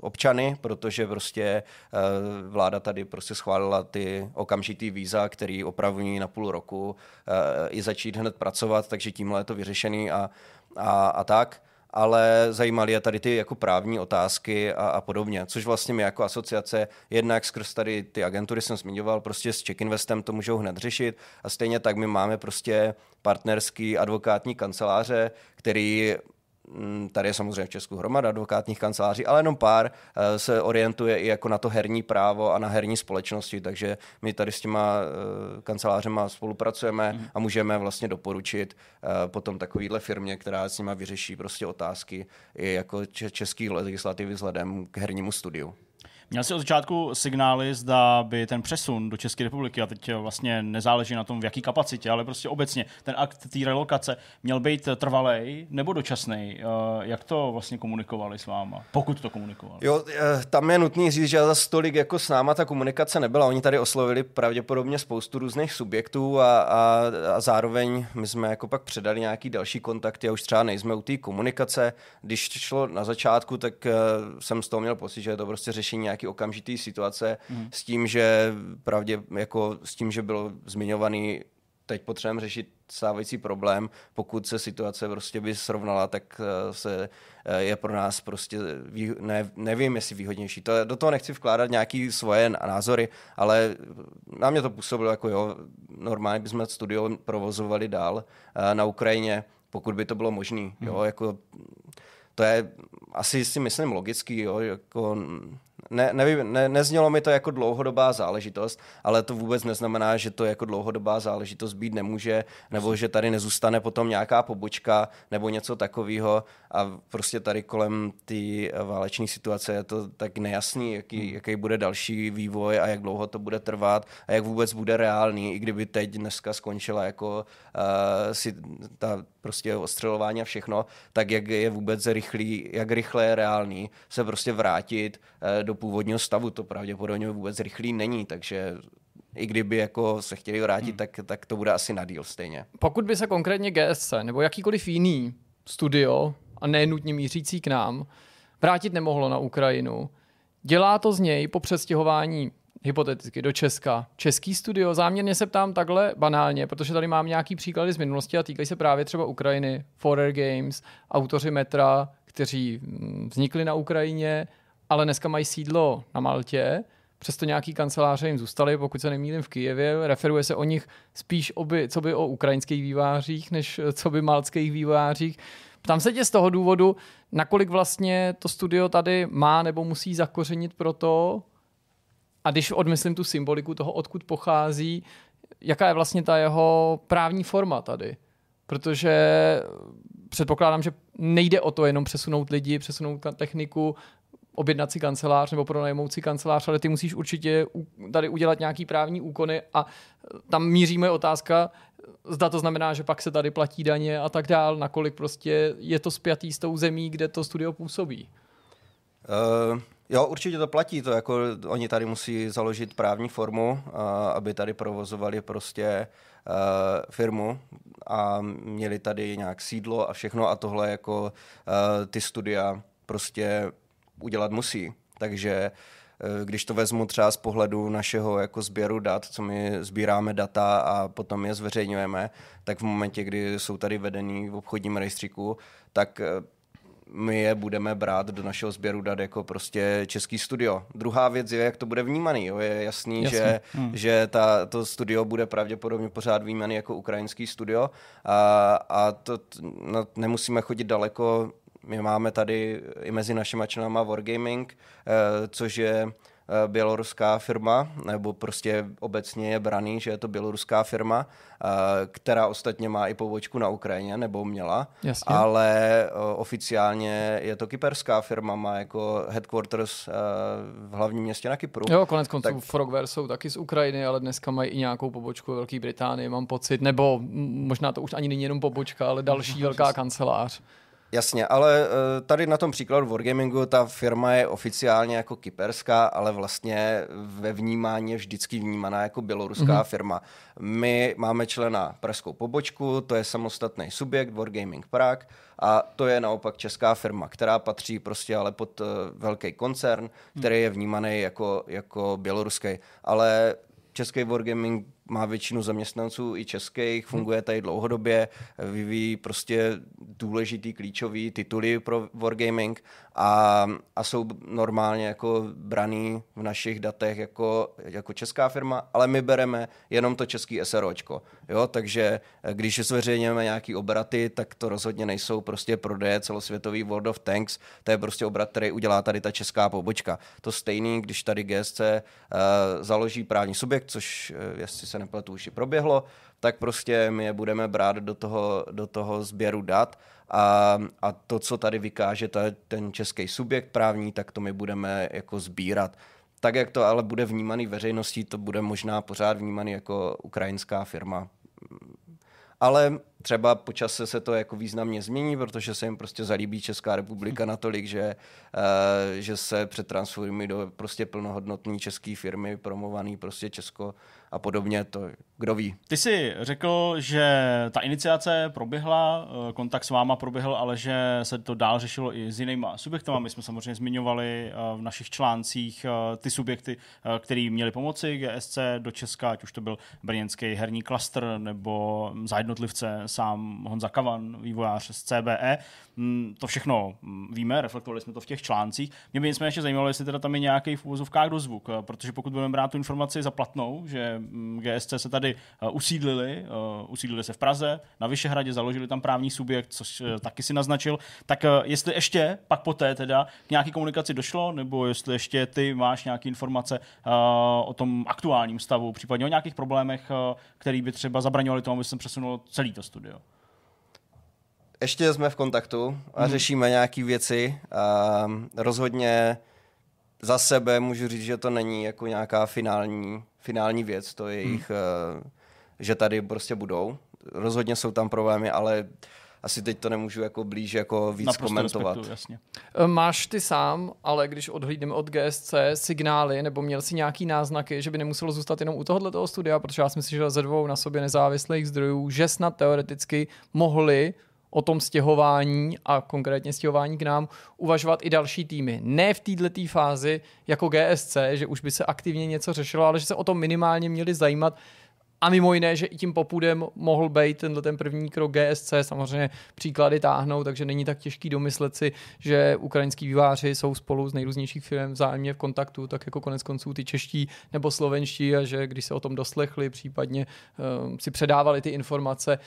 občany, protože prostě e, vláda tady prostě schválila ty okamžitý víza, který opravují na půl roku e, i začít hned pracovat, takže tímhle je to vyřešený a, a, a tak. Ale zajímaly je tady ty jako právní otázky a, a podobně, což vlastně my jako asociace jednak skrz tady ty agentury jsem zmiňoval, prostě s Check Investem to můžou hned řešit a stejně tak my máme prostě partnerský advokátní kanceláře, který tady je samozřejmě v Česku hromada advokátních kanceláří, ale jenom pár eh, se orientuje i jako na to herní právo a na herní společnosti, takže my tady s těma eh, kancelářema spolupracujeme mm. a můžeme vlastně doporučit eh, potom takovýhle firmě, která s nima vyřeší prostě otázky i jako český legislativy vzhledem k hernímu studiu. Měl jsi od začátku signály, zda by ten přesun do České republiky, a teď vlastně nezáleží na tom, v jaký kapacitě, ale prostě obecně ten akt té relokace měl být trvalej nebo dočasný. Jak to vlastně komunikovali s váma, pokud to komunikovali? Jo, eh, tam je nutný říct, že za stolik jako s náma ta komunikace nebyla. Oni tady oslovili pravděpodobně spoustu různých subjektů a, a, a zároveň my jsme jako pak předali nějaký další kontakty a už třeba nejsme u té komunikace. Když šlo na začátku, tak uh, jsem z toho měl pocit, že je to prostě řešení okamžitý situace mm. s tím, že pravdě, jako s tím, že bylo zmiňovaný teď potřebujeme řešit stávající problém. Pokud se situace prostě by srovnala, tak eh, se eh, je pro nás prostě, ne, nevím, jestli výhodnější. To, do toho nechci vkládat nějaký svoje názory, ale na mě to působilo jako jo, normálně bychom studio provozovali dál eh, na Ukrajině, pokud by to bylo možné. Hmm. Jo, jako, to je asi si myslím logický, jo, jako ne, nevím, ne, neznělo mi to jako dlouhodobá záležitost, ale to vůbec neznamená, že to jako dlouhodobá záležitost být nemůže, nebo že tady nezůstane potom nějaká pobočka nebo něco takového a prostě tady kolem té válečné situace je to tak nejasný, jaký, hmm. jaký bude další vývoj a jak dlouho to bude trvat a jak vůbec bude reálný, i kdyby teď dneska skončila jako uh, si ta prostě ostřelování a všechno, tak jak je vůbec rychlý, jak rychle je reálný se prostě vrátit uh, do původního stavu, to pravděpodobně vůbec rychlý není, takže i kdyby jako se chtěli vrátit, hmm. tak, tak to bude asi na díl stejně. Pokud by se konkrétně GSC nebo jakýkoliv jiný studio, a nenutně mířící k nám, vrátit nemohlo na Ukrajinu, dělá to z něj po přestěhování hypoteticky do Česka. Český studio, záměrně se ptám takhle banálně, protože tady mám nějaký příklady z minulosti a týkají se právě třeba Ukrajiny, Forer Games, autoři Metra, kteří mm, vznikli na Ukrajině, ale dneska mají sídlo na Maltě, přesto nějaký kanceláře jim zůstaly, pokud se nemýlím v Kijevě. Referuje se o nich spíš oby, co by o ukrajinských vývářích, než co by maltských vývářích. Ptám se tě z toho důvodu, nakolik vlastně to studio tady má nebo musí zakořenit pro to, a když odmyslím tu symboliku toho, odkud pochází, jaká je vlastně ta jeho právní forma tady. Protože předpokládám, že nejde o to jenom přesunout lidi, přesunout techniku, objednat si kancelář nebo pronajmout si kancelář, ale ty musíš určitě tady udělat nějaký právní úkony a tam míří moje otázka, zda to znamená, že pak se tady platí daně a tak dál, nakolik prostě je to spjatý s tou zemí, kde to studio působí. Uh, jo, určitě to platí. To jako oni tady musí založit právní formu, uh, aby tady provozovali prostě uh, firmu a měli tady nějak sídlo a všechno a tohle jako uh, ty studia prostě udělat musí. Takže eh, když to vezmu třeba z pohledu našeho jako sběru dat, co my sbíráme data a potom je zveřejňujeme, tak v momentě, kdy jsou tady vedený v obchodním rejstříku, tak eh, my je budeme brát do našeho sběru dat jako prostě český studio. Druhá věc je, jak to bude vnímaný. Jo. Je jasný, Jasně. že, hmm. že ta, to studio bude pravděpodobně pořád vnímaný jako ukrajinský studio a, a to no, nemusíme chodit daleko my máme tady i mezi našimi členama Wargaming, eh, což je eh, běloruská firma, nebo prostě obecně je braný, že je to běloruská firma, eh, která ostatně má i pobočku na Ukrajině, nebo měla, Jasně. ale oficiálně je to kyperská firma, má jako headquarters v hlavním městě na Kypru. Jo, konec konců tak... Frogware jsou taky z Ukrajiny, ale dneska mají i nějakou pobočku Velké Británii, mám pocit, nebo možná to už ani není jenom pobočka, ale další [laughs] velká kancelář. Jasně, ale eh, tady na tom příkladu Wargamingu ta firma je oficiálně jako kyperská, ale vlastně ve vnímání je vždycky vnímaná jako běloruská mm-hmm. firma. My máme člena pražskou pobočku, to je samostatný subjekt Wargaming Prague a to je naopak česká firma, která patří prostě ale pod uh, velký koncern, který je vnímaný jako, jako běloruský. Ale český Wargaming má většinu zaměstnanců i českých, hmm. funguje tady dlouhodobě, vyvíjí prostě důležitý klíčový tituly pro Wargaming a, a jsou normálně jako braný v našich datech jako, jako česká firma, ale my bereme jenom to český SROčko. Jo? Takže když zveřejňujeme nějaký obraty, tak to rozhodně nejsou prostě prodeje celosvětový World of Tanks, to je prostě obrat, který udělá tady ta česká pobočka. To stejný, když tady GSC uh, eh, založí právní subjekt, což, uh, jestli se nepletu, už i proběhlo, tak prostě my je budeme brát do toho, do toho sběru dat a, a to, co tady vykáže ta, ten český subjekt právní, tak to my budeme jako sbírat. tak, jak to ale bude vnímaný veřejností, to bude možná pořád vnímaný jako ukrajinská firma. Ale třeba po čase se to jako významně změní, protože se jim prostě zalíbí Česká republika natolik, že, uh, že se přetransformují do prostě plnohodnotné české firmy, promovaný prostě Česko a podobně, to kdo ví. Ty jsi řekl, že ta iniciace proběhla, eh, kontakt s váma proběhl, ale že se to dál řešilo i s jinýma subjekty. My jsme samozřejmě zmiňovali eh, v našich článcích eh, ty subjekty, které měly pomoci GSC do Česka, ať už to byl brněnský herní klaster nebo za jednotlivce sám Honza Kavan, vývojář z CBE. Mm, to všechno mm, víme, reflektovali jsme to v těch článcích. Mě by nicméně ještě zajímalo, jestli teda tam je nějaký v úvozovkách dozvuk, protože pokud budeme brát tu informaci za platnou, že Mm, GSC se tady uh, usídlili, uh, usídlili se v Praze, na Vyšehradě, založili tam právní subjekt, což taky si naznačil. Tak jestli ještě pak poté teda k nějaký komunikaci došlo, nebo jestli ještě ty máš nějaké informace o tom aktuálním stavu, případně o nějakých problémech, který by třeba zabraňovali tomu, aby se přesunul celý to studio. Ještě jsme v kontaktu a hmm. řešíme nějaké věci. Uh, rozhodně za sebe můžu říct, že to není jako nějaká finální finální věc, to je jejich, hmm. že tady prostě budou. Rozhodně jsou tam problémy, ale asi teď to nemůžu jako blíž jako víc Naprosto komentovat. Respektu, jasně. Eh, máš ty sám, ale když odhlídneme od GSC, signály, nebo měl si nějaký náznaky, že by nemuselo zůstat jenom u tohohle toho studia, protože já si myslím, že ze dvou na sobě nezávislých zdrojů, že snad teoreticky mohli o tom stěhování a konkrétně stěhování k nám uvažovat i další týmy. Ne v této fázi jako GSC, že už by se aktivně něco řešilo, ale že se o tom minimálně měli zajímat a mimo jiné, že i tím popudem mohl být tenhle ten první krok GSC, samozřejmě příklady táhnou, takže není tak těžký domyslet si, že ukrajinský výváři jsou spolu z nejrůznějších firm vzájemně v kontaktu, tak jako konec konců ty čeští nebo slovenští a že když se o tom doslechli, případně um, si předávali ty informace,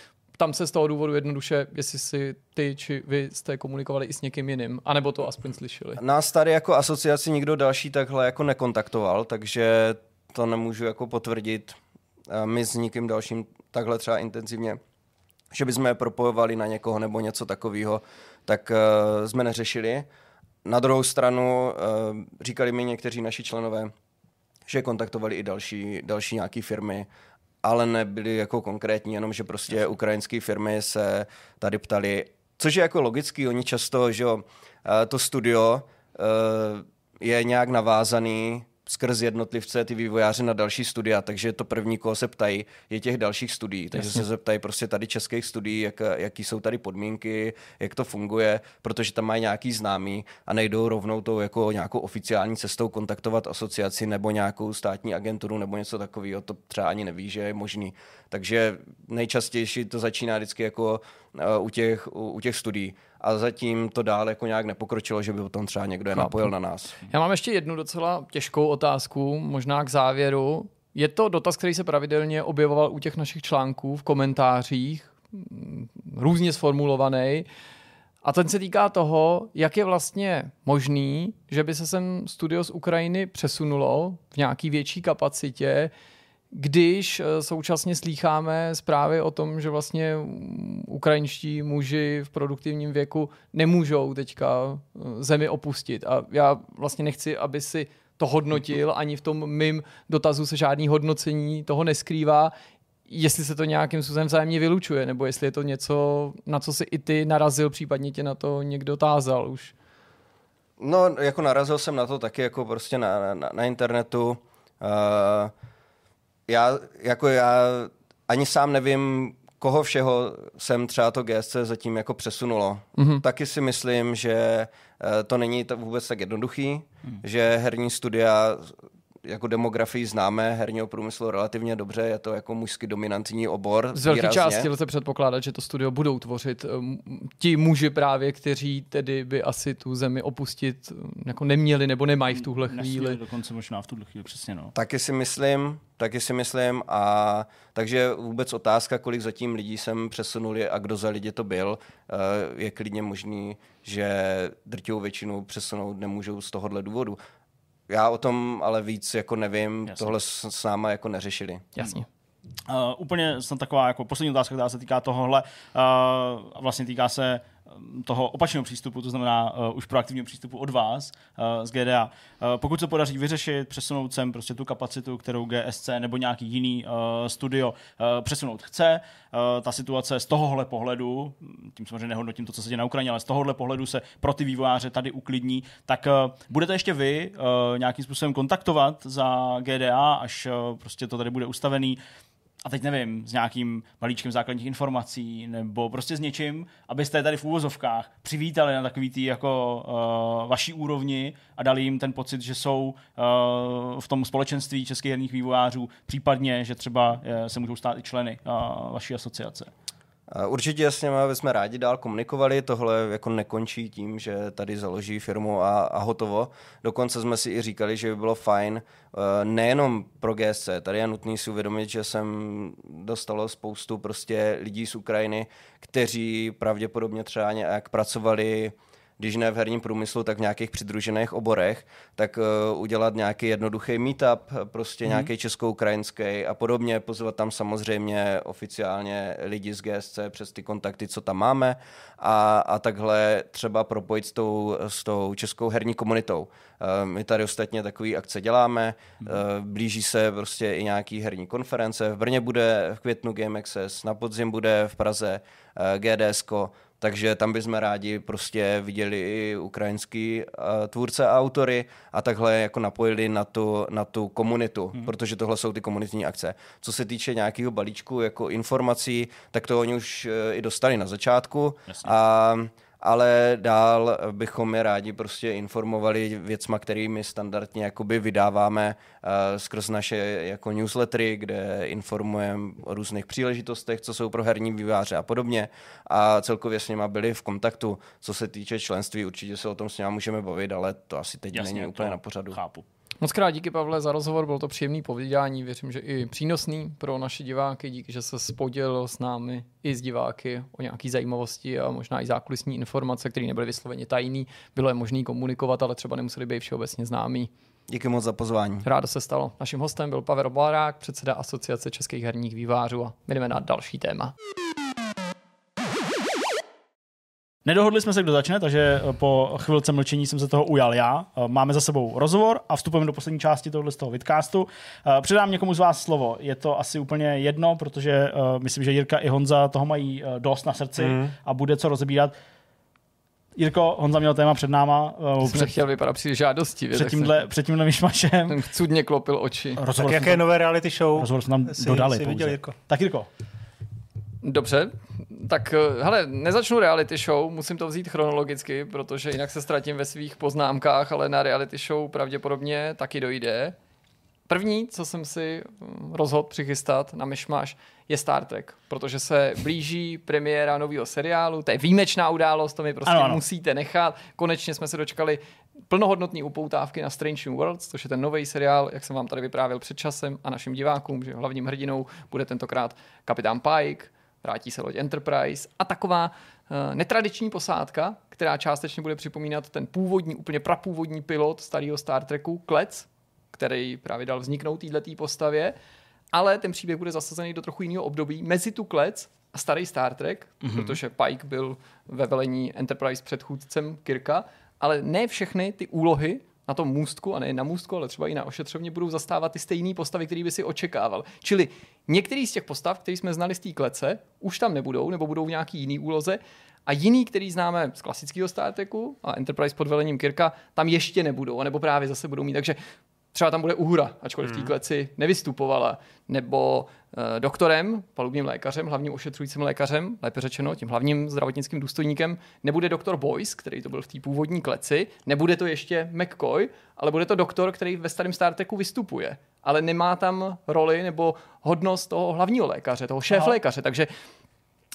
tam se z toho důvodu jednoduše, jestli si ty či vy jste komunikovali i s někým jiným, anebo to aspoň slyšeli. Nás tady jako asociaci nikdo další takhle jako nekontaktoval, takže to nemůžu jako potvrdit. My s nikým dalším takhle třeba intenzivně, že bychom je propojovali na někoho nebo něco takového, tak uh, jsme neřešili. Na druhou stranu uh, říkali mi někteří naši členové, že kontaktovali i další, další nějaké firmy ale nebyly jako konkrétní, jenom že prostě ukrajinské firmy se tady ptali, což je jako logický, oni často, že jo, eh, to studio eh, je nějak navázaný skrz jednotlivce ty vývojáře na další studia, takže to první, koho se ptají, je těch dalších studií. Takže Jasně. se zeptají prostě tady českých studií, jak, jaký jsou tady podmínky, jak to funguje, protože tam mají nějaký známý a nejdou rovnou tou jako nějakou oficiální cestou kontaktovat asociaci nebo nějakou státní agenturu nebo něco takového. To třeba ani neví, že je možný. Takže nejčastější to začíná vždycky jako uh, u, těch, u, u těch studií a zatím to dál jako nějak nepokročilo, že by o tom třeba někdo je napojil na nás. Já mám ještě jednu docela těžkou otázku, možná k závěru. Je to dotaz, který se pravidelně objevoval u těch našich článků v komentářích, mm, různě sformulovaný. A ten se týká toho, jak je vlastně možný, že by se sem studio z Ukrajiny přesunulo v nějaký větší kapacitě, když eh, současně slýcháme zprávy o tom, že vlastně ukrajinští muži v produktivním věku nemůžou teďka eh, zemi opustit. A já vlastně nechci, aby si to hodnotil, ani v tom mým dotazu se žádný hodnocení toho neskrývá, jestli se to nějakým způsobem vzájemně vylučuje, nebo jestli je to něco, na co si i ty narazil, případně tě na to někdo tázal už. No, jako narazil jsem na to taky jako prostě na, na, na internetu. Uh, já, jako já ani sám nevím, koho všeho jsem třeba to GSC zatím jako přesunulo. Mm-hmm. Taky si myslím, že eh, to není to vůbec tak jednoduchý, mm. že herní studia jako demografii známe herního průmyslu relativně dobře, je to jako mužsky dominantní obor. Z velké části lze předpokládat, že to studio budou tvořit um, ti muži právě, kteří tedy by asi tu zemi opustit um, jako neměli nebo nemají v tuhle chvíli. Nesměli dokonce možná v tuhle chvíli, přesně no. Taky si myslím, taky si myslím a takže vůbec otázka, kolik zatím lidí jsem přesunuli a kdo za lidi to byl, uh, je klidně možný, že drtivou většinu přesunout nemůžou z tohohle důvodu já o tom ale víc jako nevím, Jasně. tohle s, s náma jako neřešili. Jasně. Uh, úplně jsem taková jako poslední otázka, která se týká tohohle, uh, vlastně týká se toho opačného přístupu, to znamená uh, už proaktivního přístupu od vás uh, z GDA. Uh, pokud se podaří vyřešit, přesunout sem prostě tu kapacitu, kterou GSC nebo nějaký jiný uh, studio uh, přesunout chce, uh, ta situace z tohohle pohledu, tím samozřejmě nehodnotím to, co se děje na Ukrajině, ale z tohohle pohledu se pro ty vývojáře tady uklidní, tak uh, budete ještě vy uh, nějakým způsobem kontaktovat za GDA, až uh, prostě to tady bude ustavený a teď nevím, s nějakým balíčkem základních informací nebo prostě s něčím, abyste tady v úvozovkách přivítali na takový tý jako uh, vaší úrovni a dali jim ten pocit, že jsou uh, v tom společenství českých herních vývojářů, případně, že třeba uh, se můžou stát i členy uh, vaší asociace. Určitě s nimi bychom rádi dál komunikovali, tohle jako nekončí tím, že tady založí firmu a, a hotovo. Dokonce jsme si i říkali, že by bylo fajn eh, nejenom pro GSC, tady je nutný si uvědomit, že jsem dostalo spoustu prostě lidí z Ukrajiny, kteří pravděpodobně třeba nějak pracovali když ne v herním průmyslu, tak v nějakých přidružených oborech, tak uh, udělat nějaký jednoduchý meetup, prostě mm. nějaký česko-ukrajinský a podobně, pozvat tam samozřejmě oficiálně lidi z GSC přes ty kontakty, co tam máme a, a takhle třeba propojit s tou, s tou českou herní komunitou. Uh, my tady ostatně takový akce děláme, mm. uh, blíží se prostě i nějaký herní konference, v Brně bude v květnu Game Access, na podzim bude v Praze uh, GDSko, takže tam bychom rádi prostě viděli i ukrajinský uh, tvůrce a autory a takhle jako napojili na tu, na tu komunitu, hmm. protože tohle jsou ty komunitní akce. Co se týče nějakého balíčku jako informací, tak to oni už uh, i dostali na začátku Jasně. a ale dál bychom je rádi prostě informovali věcma, kterými standardně jakoby vydáváme uh, skrz naše jako newslettery, kde informujeme o různých příležitostech, co jsou pro herní výváře a podobně a celkově s nima byli v kontaktu. Co se týče členství, určitě se o tom s nimi můžeme bavit, ale to asi teď Jasně, není úplně na pořadu. Chápu. Moc krát díky Pavle za rozhovor, bylo to příjemný povídání, věřím, že i přínosný pro naše diváky, díky, že se spodělil s námi i s diváky o nějaké zajímavosti a možná i zákulisní informace, které nebyly vysloveně tajný, bylo je možné komunikovat, ale třeba nemuseli být všeobecně známý. Díky moc za pozvání. Rádo se stalo. Naším hostem byl Pavel Blarák, předseda Asociace českých herních vývářů a my jdeme na další téma. Nedohodli jsme se, kdo začne, takže eh, po chvilce mlčení jsem se toho ujal já. Eh, máme za sebou rozhovor a vstupujeme do poslední části tohoto z toho vidcastu. Eh, předám někomu z vás slovo. Je to asi úplně jedno, protože myslím, že Jirka i Honza toho mají dost na srdci mm. a bude co rozebírat. Jirko, Honza měl téma před náma. Jsi před, chtěl vypadat při žádosti. Před tímhle, před tímhle myšmašem. Ten cudně klopil oči. Rozhovor tak jaké tam, nové reality show? Rozhovor jsme tam dodali. Jsi viděl, Jirko. Tak Jirko. Dobře, tak eh, hele, nezačnu reality show, musím to vzít chronologicky, protože jinak se ztratím ve svých poznámkách, ale na reality show pravděpodobně taky dojde. První, co jsem si hm, rozhodl přichystat na myšmaš, je Star Trek, protože se blíží premiéra nového seriálu, to je výjimečná událost, to mi prostě ano, ano. musíte nechat. Konečně jsme se dočkali plnohodnotné upoutávky na Strange New Worlds, což je ten nový seriál, jak jsem vám tady vyprávěl před časem a našim divákům, že hlavním hrdinou bude tentokrát kapitán Pike, vrátí se loď Enterprise a taková uh, netradiční posádka, která částečně bude připomínat ten původní, úplně prapůvodní pilot starého Star Treku, Klec, který právě dal vzniknout této postavě, ale ten příběh bude zasazený do trochu jiného období mezi tu Klec a starý Star Trek, mm-hmm. protože Pike byl ve velení Enterprise předchůdcem Kirka, ale ne všechny ty úlohy na tom můstku, a ne na můstku, ale třeba i na ošetřovně, budou zastávat ty stejné postavy, které by si očekával. Čili některý z těch postav, které jsme znali z té klece, už tam nebudou, nebo budou v nějaký jiný úloze, a jiný, který známe z klasického Star Treku a Enterprise pod velením Kirka, tam ještě nebudou, nebo právě zase budou mít. Takže třeba tam bude uhra, ačkoliv v té hmm. kleci nevystupovala, nebo uh, doktorem, palubním lékařem, hlavním ošetřujícím lékařem, lépe řečeno, tím hlavním zdravotnickým důstojníkem, nebude doktor Boyce, který to byl v té původní kleci, nebude to ještě McCoy, ale bude to doktor, který ve starém Star Treku vystupuje, ale nemá tam roli nebo hodnost toho hlavního lékaře, toho šéf lékaře, takže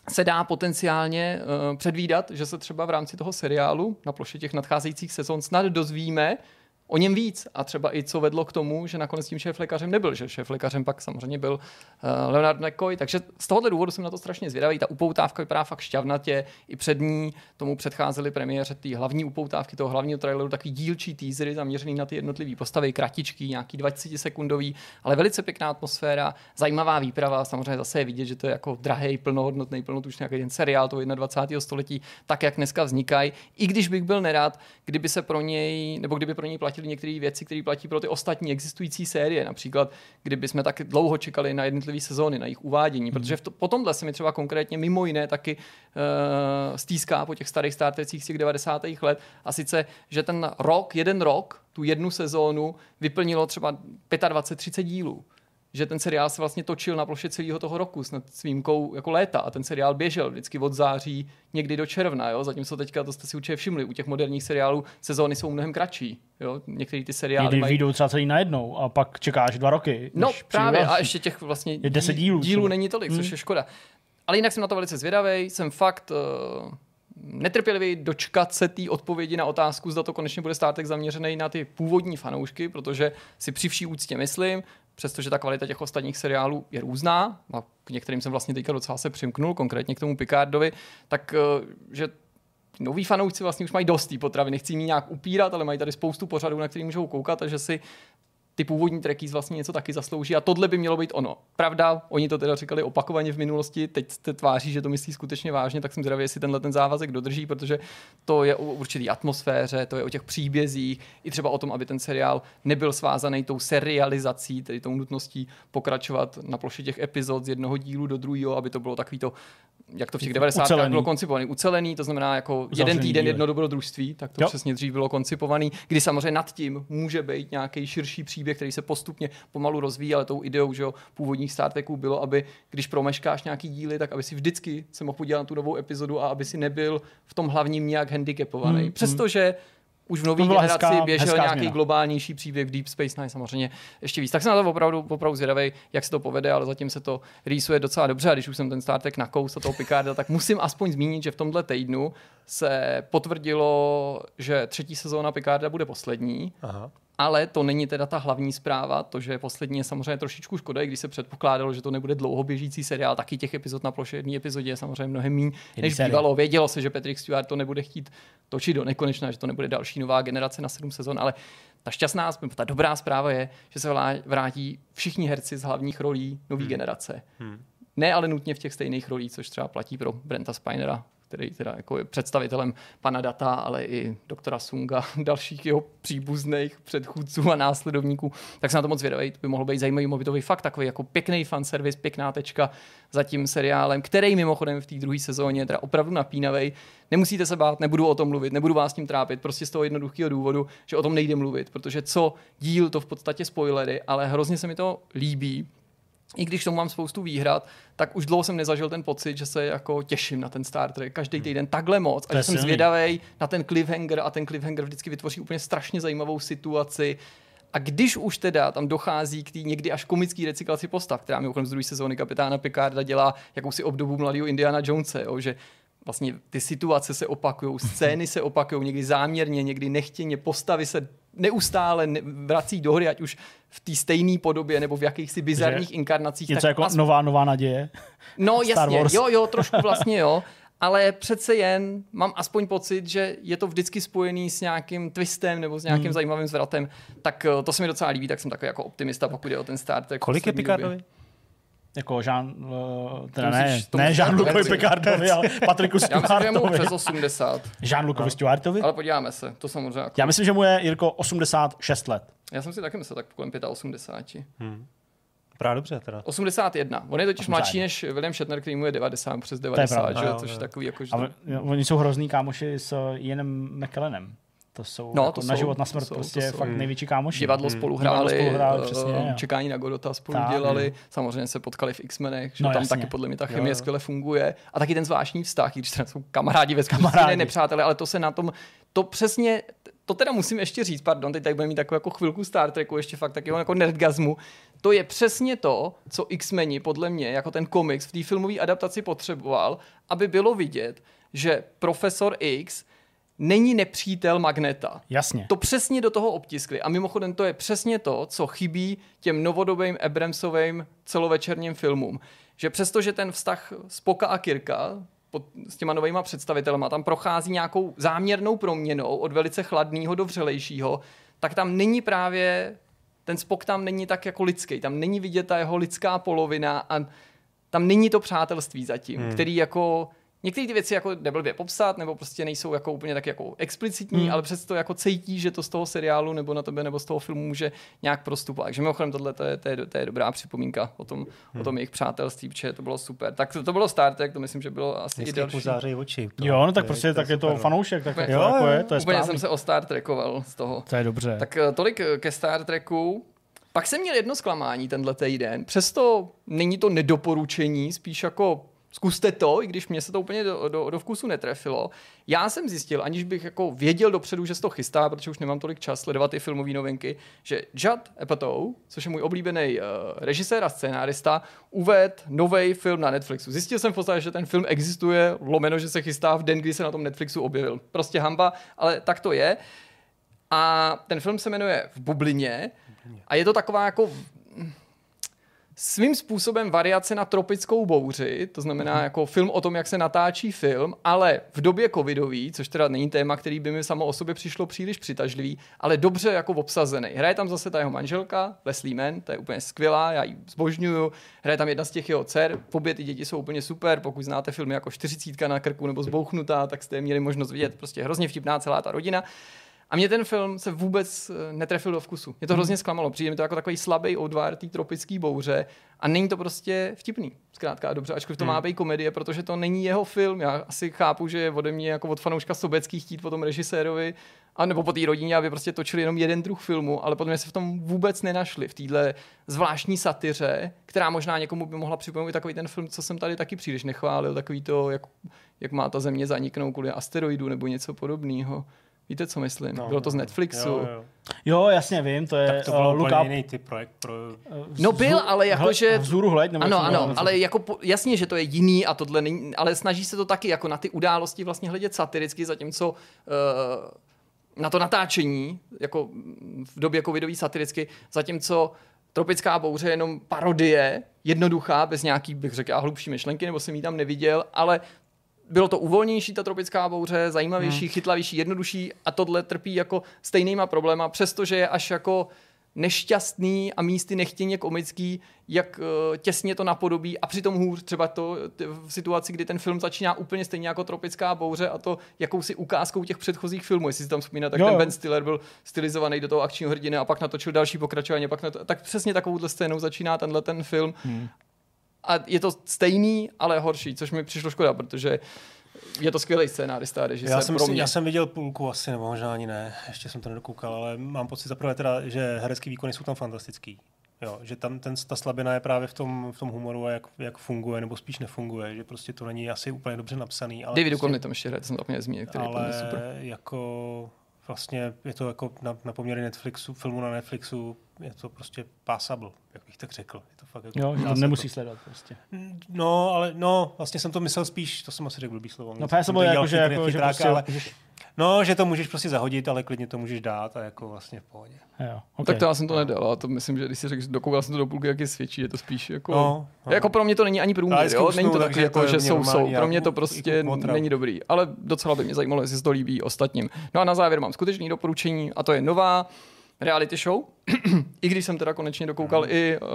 se dá potenciálně uh, předvídat, že se třeba v rámci toho seriálu na ploše těch nadcházejících sezon snad dozvíme, o něm víc a třeba i co vedlo k tomu, že nakonec tím šéf-lékařem nebyl, že šéf-lékařem pak samozřejmě byl uh, Leonard McCoy, takže z tohohle důvodu jsem na to strašně zvědavý. Ta upoutávka vypadá fakt šťavnatě, i před ní tomu předcházely premiéře té hlavní upoutávky toho hlavního traileru, takový dílčí teasery zaměřený na ty jednotlivé postavy, kratičky, nějaký 20 sekundový, ale velice pěkná atmosféra, zajímavá výprava, samozřejmě zase je vidět, že to je jako drahý, plnohodnotný, plnotučný nějaký ten seriál toho 21. století, tak jak dneska vznikají. I když bych byl nerad, kdyby se pro něj, nebo kdyby pro něj platili některé věci, které platí pro ty ostatní existující série, například kdyby jsme tak dlouho čekali na jednotlivé sezóny, na jejich uvádění, hmm. protože v to, po tomhle se mi třeba konkrétně mimo jiné taky uh, stýská po těch starých startecích z těch 90. let a sice, že ten rok, jeden rok, tu jednu sezónu vyplnilo třeba 25-30 dílů že ten seriál se vlastně točil na ploše celého toho roku snad s výjimkou jako léta a ten seriál běžel vždycky od září někdy do června, jo? zatímco teďka, to jste si určitě všimli, u těch moderních seriálů sezóny jsou mnohem kratší. Jo? Některé ty seriály Někdy mají... vyjdou třeba celý najednou a pak čekáš dva roky. No právě přijde a ještě těch vlastně Je 10 dílů dílů třeba. není tolik, což Hmm. je škoda. Ale jinak jsem na to velice zvědavý, jsem fakt uh, netrpělivý dočkat se té odpovědi na otázku, zda to konečně bude státek zaměřený na ty původní fanoušky, protože si při vší úctě myslím, přestože ta kvalita těch ostatních seriálů je různá, a k některým jsem vlastně teďka docela se přimknul, konkrétně k tomu Picardovi, tak uh, že noví fanoušci vlastně už mají dost té potravy, nechci ji nějak upírat, ale mají tady spoustu pořadů, na který můžou koukat, takže si ty původní trekkies vlastně něco taky zaslouží a tohle by mělo být ono. Pravda, oni to teda říkali opakovaně v minulosti, teď se tváří, že to myslí skutečně vážně, tak jsem zvědavý, jestli tenhle ten závazek dodrží, protože to je o určitý atmosféře, to je o těch příbězích, i třeba o tom, aby ten seriál nebyl svázaný tou serializací, tedy tou nutností pokračovat na ploše těch epizod z jednoho dílu do druhého, aby to bylo takový to, jak to v těch 90. Ucelený. bylo koncipovaný, ucelený, to znamená jako jeden Uzavřený týden, díly. jedno dobrodružství, tak to Jo. přesně dřív bylo koncipovaný, kdy samozřejmě nad tím může být nějaký širší příběh, který se postupně pomalu rozvíjí, ale tou ideou, že jo, původních Star Treků bylo, aby když promeškáš nějaký díly, tak aby si vždycky se mohl podívat na tu novou epizodu a aby si nebyl v tom hlavním nějak handicapovaný. Hmm, Přestože už v nové generaci hezká- běžel hezká nějaký změna. globálnější příběh v Deep Space Nine samozřejmě ještě víc. Tak jsem na to opravdu, opravdu zvědavý, jak se to povede, ale zatím se to rýsuje docela dobře a když už jsem ten Star Trek nakous a toho Picarda, tak musím aspoň zmínit, že v tomhle týdnu se potvrdilo, že třetí sezóna Picarda bude poslední. Aha. Ale to není teda ta hlavní zpráva, to, že poslední je samozřejmě trošičku škoda, i když se předpokládalo, že to nebude dlouhoběžící seriál, taky těch epizod na ploše jedné epizodě je samozřejmě mnohem méně, než série. bývalo. Vědělo se, že Patrick Stewart to nebude chtít točit do nekonečna, že to nebude další nová generace na sedm sezon, ale ta šťastná, ta dobrá zpráva je, že se vrátí všichni herci z hlavních rolí nové hmm. generace. Hmm. Ne ale nutně v těch stejných rolích, což třeba platí pro Brenta Spinera, který teda jako je představitelem pana Data, ale i doktora Sunga, [laughs] dalších jeho příbuzných předchůdců a následovníků. Tak se na to moc zvědavý, to by mohlo být zajímavý, mohl by to být fakt takový jako pěkný fanservice, pěkná tečka za tím seriálem, který mimochodem v té druhé sezóně teda opravdu napínavý. Nemusíte se bát, nebudu o tom mluvit, nebudu vás tím trápit, prostě z toho jednoduchého důvodu, že o tom nejde mluvit, protože co díl, to v podstatě spoilery, ale hrozně se mi to líbí, i když tomu mám spoustu výhrad, tak už dlouho jsem nezažil ten pocit, že se jako těším na ten Star Trek. Každý týden takhle moc. A že jsem zvědavý na ten cliffhanger a ten cliffhanger vždycky vytvoří úplně strašně zajímavou situaci. A když už teda tam dochází k té někdy až komické recyklaci postav, která mimochodem z druhé sezóny kapitána Picarda dělá jakousi obdobu mladého Indiana Jonese, jo, že vlastně ty situace se opakují, scény se opakují, někdy záměrně, někdy nechtěně, postavy se neustále ne- vrací do hry, ať už v té stejné podobě nebo v jakýchsi bizarních inkarnacích. Něco tak jako as- nová, nová naděje. No [laughs] Star jasně, Wars. jo, jo, [laughs] trošku vlastně jo. Ale přece jen mám aspoň pocit, že je to vždycky spojený s nějakým twistem nebo s nějakým Hmm. zajímavým zvratem. Tak eh, to se mi docela líbí, tak jsem takový jako optimista, pokud je o ten Star Trek. v Kolik je době. Jako Jean, uh, teda ne, musíš- ne Jean-Lucovi. Picardovi, ale Patricku Já myslím, že mu Stewartovi. přes 80, Jean-Lucovi Stewartovi? ale podíváme se, to samozřejmě jako... Já myslím, že mu je Jirko 86 let. Já jsem si taky myslel tak kolem 85. Právě dobře teda. 81. On je totiž 81. mladší než William Shatner, který mu je 90 přes 90, pravda. že? což je takový jako, že A oni jsou hrozný kámoši s Ianem McKellenem. To jsou No, jako to na jsou, život, na to smrt, jsou, prostě to jsou. fakt největší kámoši. divadlo spolu Divadlo hráli, spolu hráli, eh, přesně, jo. čekání na Godota spolu Tak, dělali, samozřejmě se potkali v X-menech, že No, tam jasně. taky podle mě ta Jo, chemie jo. skvěle funguje. A taky ten zvláštní vztah, i když teda jsou kamarádi ve Kamarádi. ne nepřátelé, ale to se na tom, to přesně, to teda musím ještě říct, pardon, teď tady budeme mít takovou jako chvilku Star Treku, ještě fakt takového jako nerdgazmu, to je přesně to, co X-meni podle mě jako ten komiks v té filmové adaptaci potřeboval, aby bylo vidět, že profesor X není nepřítel Magneta. Jasně. To přesně do toho obtiskli. A mimochodem to je přesně to, co chybí těm novodobým Abramsovým celovečerním filmům. Že přestože ten vztah Spoka a Kirka pod, s těma novýma představitelema tam prochází nějakou záměrnou proměnou od velice chladného do vřelejšího, tak tam není právě ten Spok tam není tak jako lidský, tam není vidět ta jeho lidská polovina a tam není to přátelství zatím, hmm. který jako Některé ty věci jako neblbě popsat, nebo prostě nejsou jako úplně tak jako explicitní, hmm. ale přesto jako cítí, že to z toho seriálu nebo na tebe nebo z toho filmu může nějak prostupovat. Takže mimochodem tohle to je, to je, to je dobrá připomínka o tom, hmm. o tom jejich přátelství, protože to bylo super. Tak to, to bylo Star Trek, to myslím, že bylo asi Vždycky i další. září oči. To, Jo, no tak to prostě je, tak je to super, no. fanoušek, tak Úplně- to jako je, to je Úplně správný. jsem se o Star Trekoval z toho. To je dobře. Tak eh, tolik eh, ke Star Treku. Pak jsem měl jedno zklamání tenhle týden. Přesto není to nedoporučení, spíš jako zkuste to, i když mě se to úplně do, do, do vkusu netrefilo. Já jsem zjistil, aniž bych jako věděl dopředu, že se to chystá, protože už nemám tolik čas sledovat ty filmové novinky, že Judd Apatow, což je můj oblíbený uh, režisér a scénárista, uved nový film na Netflixu. Zjistil jsem v podstatě, že ten film existuje, lomeno, že se chystá v den, kdy se na tom Netflixu objevil. Prostě hamba, ale tak to je. A ten film se jmenuje V bublině a je to taková jako svým způsobem variace na tropickou bouři, to znamená jako film o tom, jak se natáčí film, ale v době covidový, což teda není téma, který by mi samo o sobě přišlo příliš přitažlivý, ale dobře jako obsazený. Hraje tam zase ta jeho manželka, Leslie Mann, ta je úplně skvělá, já ji zbožňuju. Hraje tam jedna z těch jeho dcer, obě ty děti jsou úplně super, pokud znáte filmy jako 40 na krku nebo Zbouchnutá, tak jste je měli možnost vidět, prostě hrozně vtipná celá ta rodina. A mě ten film se vůbec eh, netrefil do vkusu. Mě to hrozně zklamalo. Přijde mi to jako takový slabý odvar té tropické bouře a není to prostě vtipný. Zkrátka a dobře, ačkoliv to má být komedie, protože to není jeho film. Já asi chápu, že je ode mě jako od fanouška Sobecký chtít po tom režisérovi a nebo po té rodině, aby prostě točili jenom jeden druh filmu, ale podle mě se v tom vůbec nenašli, v téhle zvláštní satyře, která možná někomu by mohla připomenout takový ten film, co jsem tady taky příliš nechválil, takový to, jak, jak má ta země zaniknout kvůli asteroidu nebo něco podobného. Víte, co myslím? No, Bylo to z Netflixu. Jo, jo. Jo, jasně vím, to je Tak to uh, byl Look úplně Up. jiný typ projekt pro... No byl, ale jakože... Vzhůru hleď, nebo Ano, ano, ale jako po, jasně, že to je jiný a tohle není, ale snaží se to taky jako na ty události vlastně hledět satiricky, zatímco uh, na to natáčení, jako v době covidový satiricky, zatímco Tropická bouře je jenom parodie, jednoduchá, bez nějaký, bych řekl, a hlubší myšlenky, nebo jsem ji tam neviděl, ale bylo to uvolnější, ta tropická bouře, zajímavější, hmm. chytlavější, jednodušší a tohle trpí jako stejnýma probléma, přestože je až jako nešťastný a místy nechtěně komický, jak uh, těsně to napodobí a přitom hůř třeba to t- v situaci, kdy ten film začíná úplně stejně jako Tropická bouře a to jakousi ukázkou těch předchozích filmů. Jestli si tam vzpomínáte, tak Jo, ten. Ben Stiller byl stylizovaný do toho akčního hrdiny a pak natočil další pokračování, pak na to, tak přesně takovouhle scénou začíná tenhle ten film. Hmm. A je to stejný, ale horší, což mi přišlo škoda, protože je to skvělý scénárista režisér Já jsem, pro mě. já jsem viděl půlku asi, nebo možná ani ne, ještě jsem to nedokoukal, ale mám pocit zaprvé teda, že herecký výkony jsou tam fantastický. Jo, že tam ten, ta slabina je právě v tom, v tom humoru a jak, jak funguje, nebo spíš nefunguje, že prostě to není asi úplně dobře napsaný. Ale David prostě, tam ještě hraje, to jsem zapomněl zmínit, který je pro mě ale super. jako vlastně je to jako na, na poměry Netflixu, filmu na Netflixu, je to prostě passable, jak bych tak řekl. To fakt jako, Jo, že to nemusí sledovat prostě. No, ale no, vlastně jsem to myslel spíš, to jsem asi řekl blbý slovo. No Jsem passable to je dělal jako, že, jako, že prostě... ale, No, že to můžeš prostě zahodit, ale klidně to můžeš dát a jako vlastně v pohodě. Jo, okay. Tak to já jsem to nedal, a to myslím, že když si řekl, dokoukal jsem to do půlky, jak je svědčí, je to spíš jako... No, no. Jako pro mě to není ani průměr, jo? zkusnu, Není to taky jako, to že jsou, jsou. Pro mě já to prostě není dobrý. Ale docela by mě zajímalo, jestli se to líbí ostatním. No a na závěr mám skutečný doporučení a to je nová reality show. [clears throat] I když jsem teda konečně dokoukal Mhm. i uh,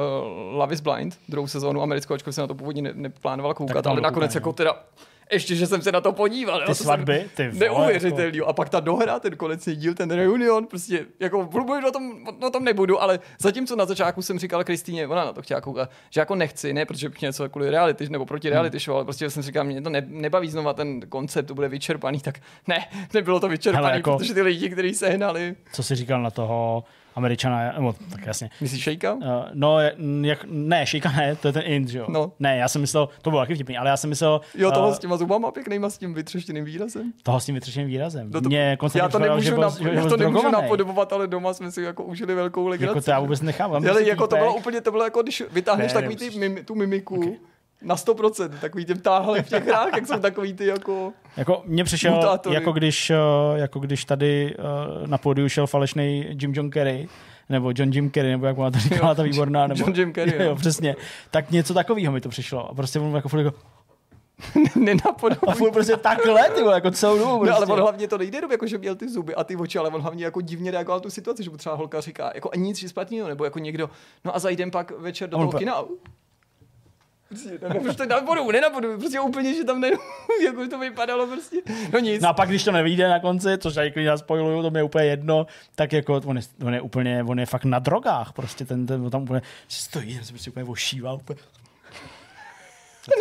Love is Blind, druhou sezónu americkou, ačkoliv jsem na to původně ne- neplánoval koukat, ale nakonec no. jako teda ještě, že jsem se na to podíval. jo, Ty jsem- svatby, ty vole, Neuvěřitelný. jo. A pak ta dohra, ten konečný díl, ten reunion, prostě jako mluvit o tom, o tom nebudu, ale zatímco na začátku jsem říkal Kristýně, ona na to chtěla koukat, že jako nechci, ne protože bych něco kvůli reality nebo proti Hmm. reality show, ale prostě jsem říkal, mě to ne, nebaví znova ten koncept, to bude vyčerpaný, tak ne, nebylo to vyčerpaný, Hele, jako- protože ty lidi, kteří se hnali, Co jsi říkal na toho Američana, nebo tak jasně. myslíš šejka? Uh, no, jak, ne, šejka ne, to je ten že jo? No. Ne, já jsem myslel, to bylo taky vtipný, ale já jsem myslel Jo, toho eh, s těma zubama pěknýma, s tím vytřeštěným výrazem. toho s tím vytřešeným výrazem. No to, Mě já to nemůžu, že byl, nap, že já to nemůžu napodobovat, ale doma jsme si jako užili velkou legraci. Jako to já vůbec nechápu. Ale jako to bylo úplně, to bylo jako když vytáhneš Ne, takový ty tu mimiku. Okay. Na 100%, takový ty táhle v těch hrách, jak jsou takový ty jako... Jako mně přišel, Mutátory. jako když, eh, jako když tady eh, na pódiu šel falešný Jim John Kerry, nebo John Jim Kerry, nebo jak ona to říkala, ta výborná, nebo... John Jim Kerry, [laughs] jo, jo. přesně. Tak něco takového mi to přišlo. A prostě on jako furt jako, [laughs] Nenapodobí. a furt prostě takhle, ty vole, jako celou dobu. No, Prostě. ale on hlavně to nejde jenom jako, že měl ty zuby a ty oči, ale on hlavně jako divně reagoval na tu situaci, že mu třeba holka říká, jako a nic špatného, nebo jako někdo, no a zajdem pak večer do toho kina. Prostě, nebo prostě napodu, nenapodu, prostě úplně, že tam ne, [laughs] jako to vypadalo prostě, no nic. No a pak, když to nevyjde na konci, což já klidně spoiluju, to mi je úplně jedno, tak jako on je, on je úplně, on je fakt na drogách, prostě ten, ten tam úplně stojí, se prostě úplně ošíval, úplně,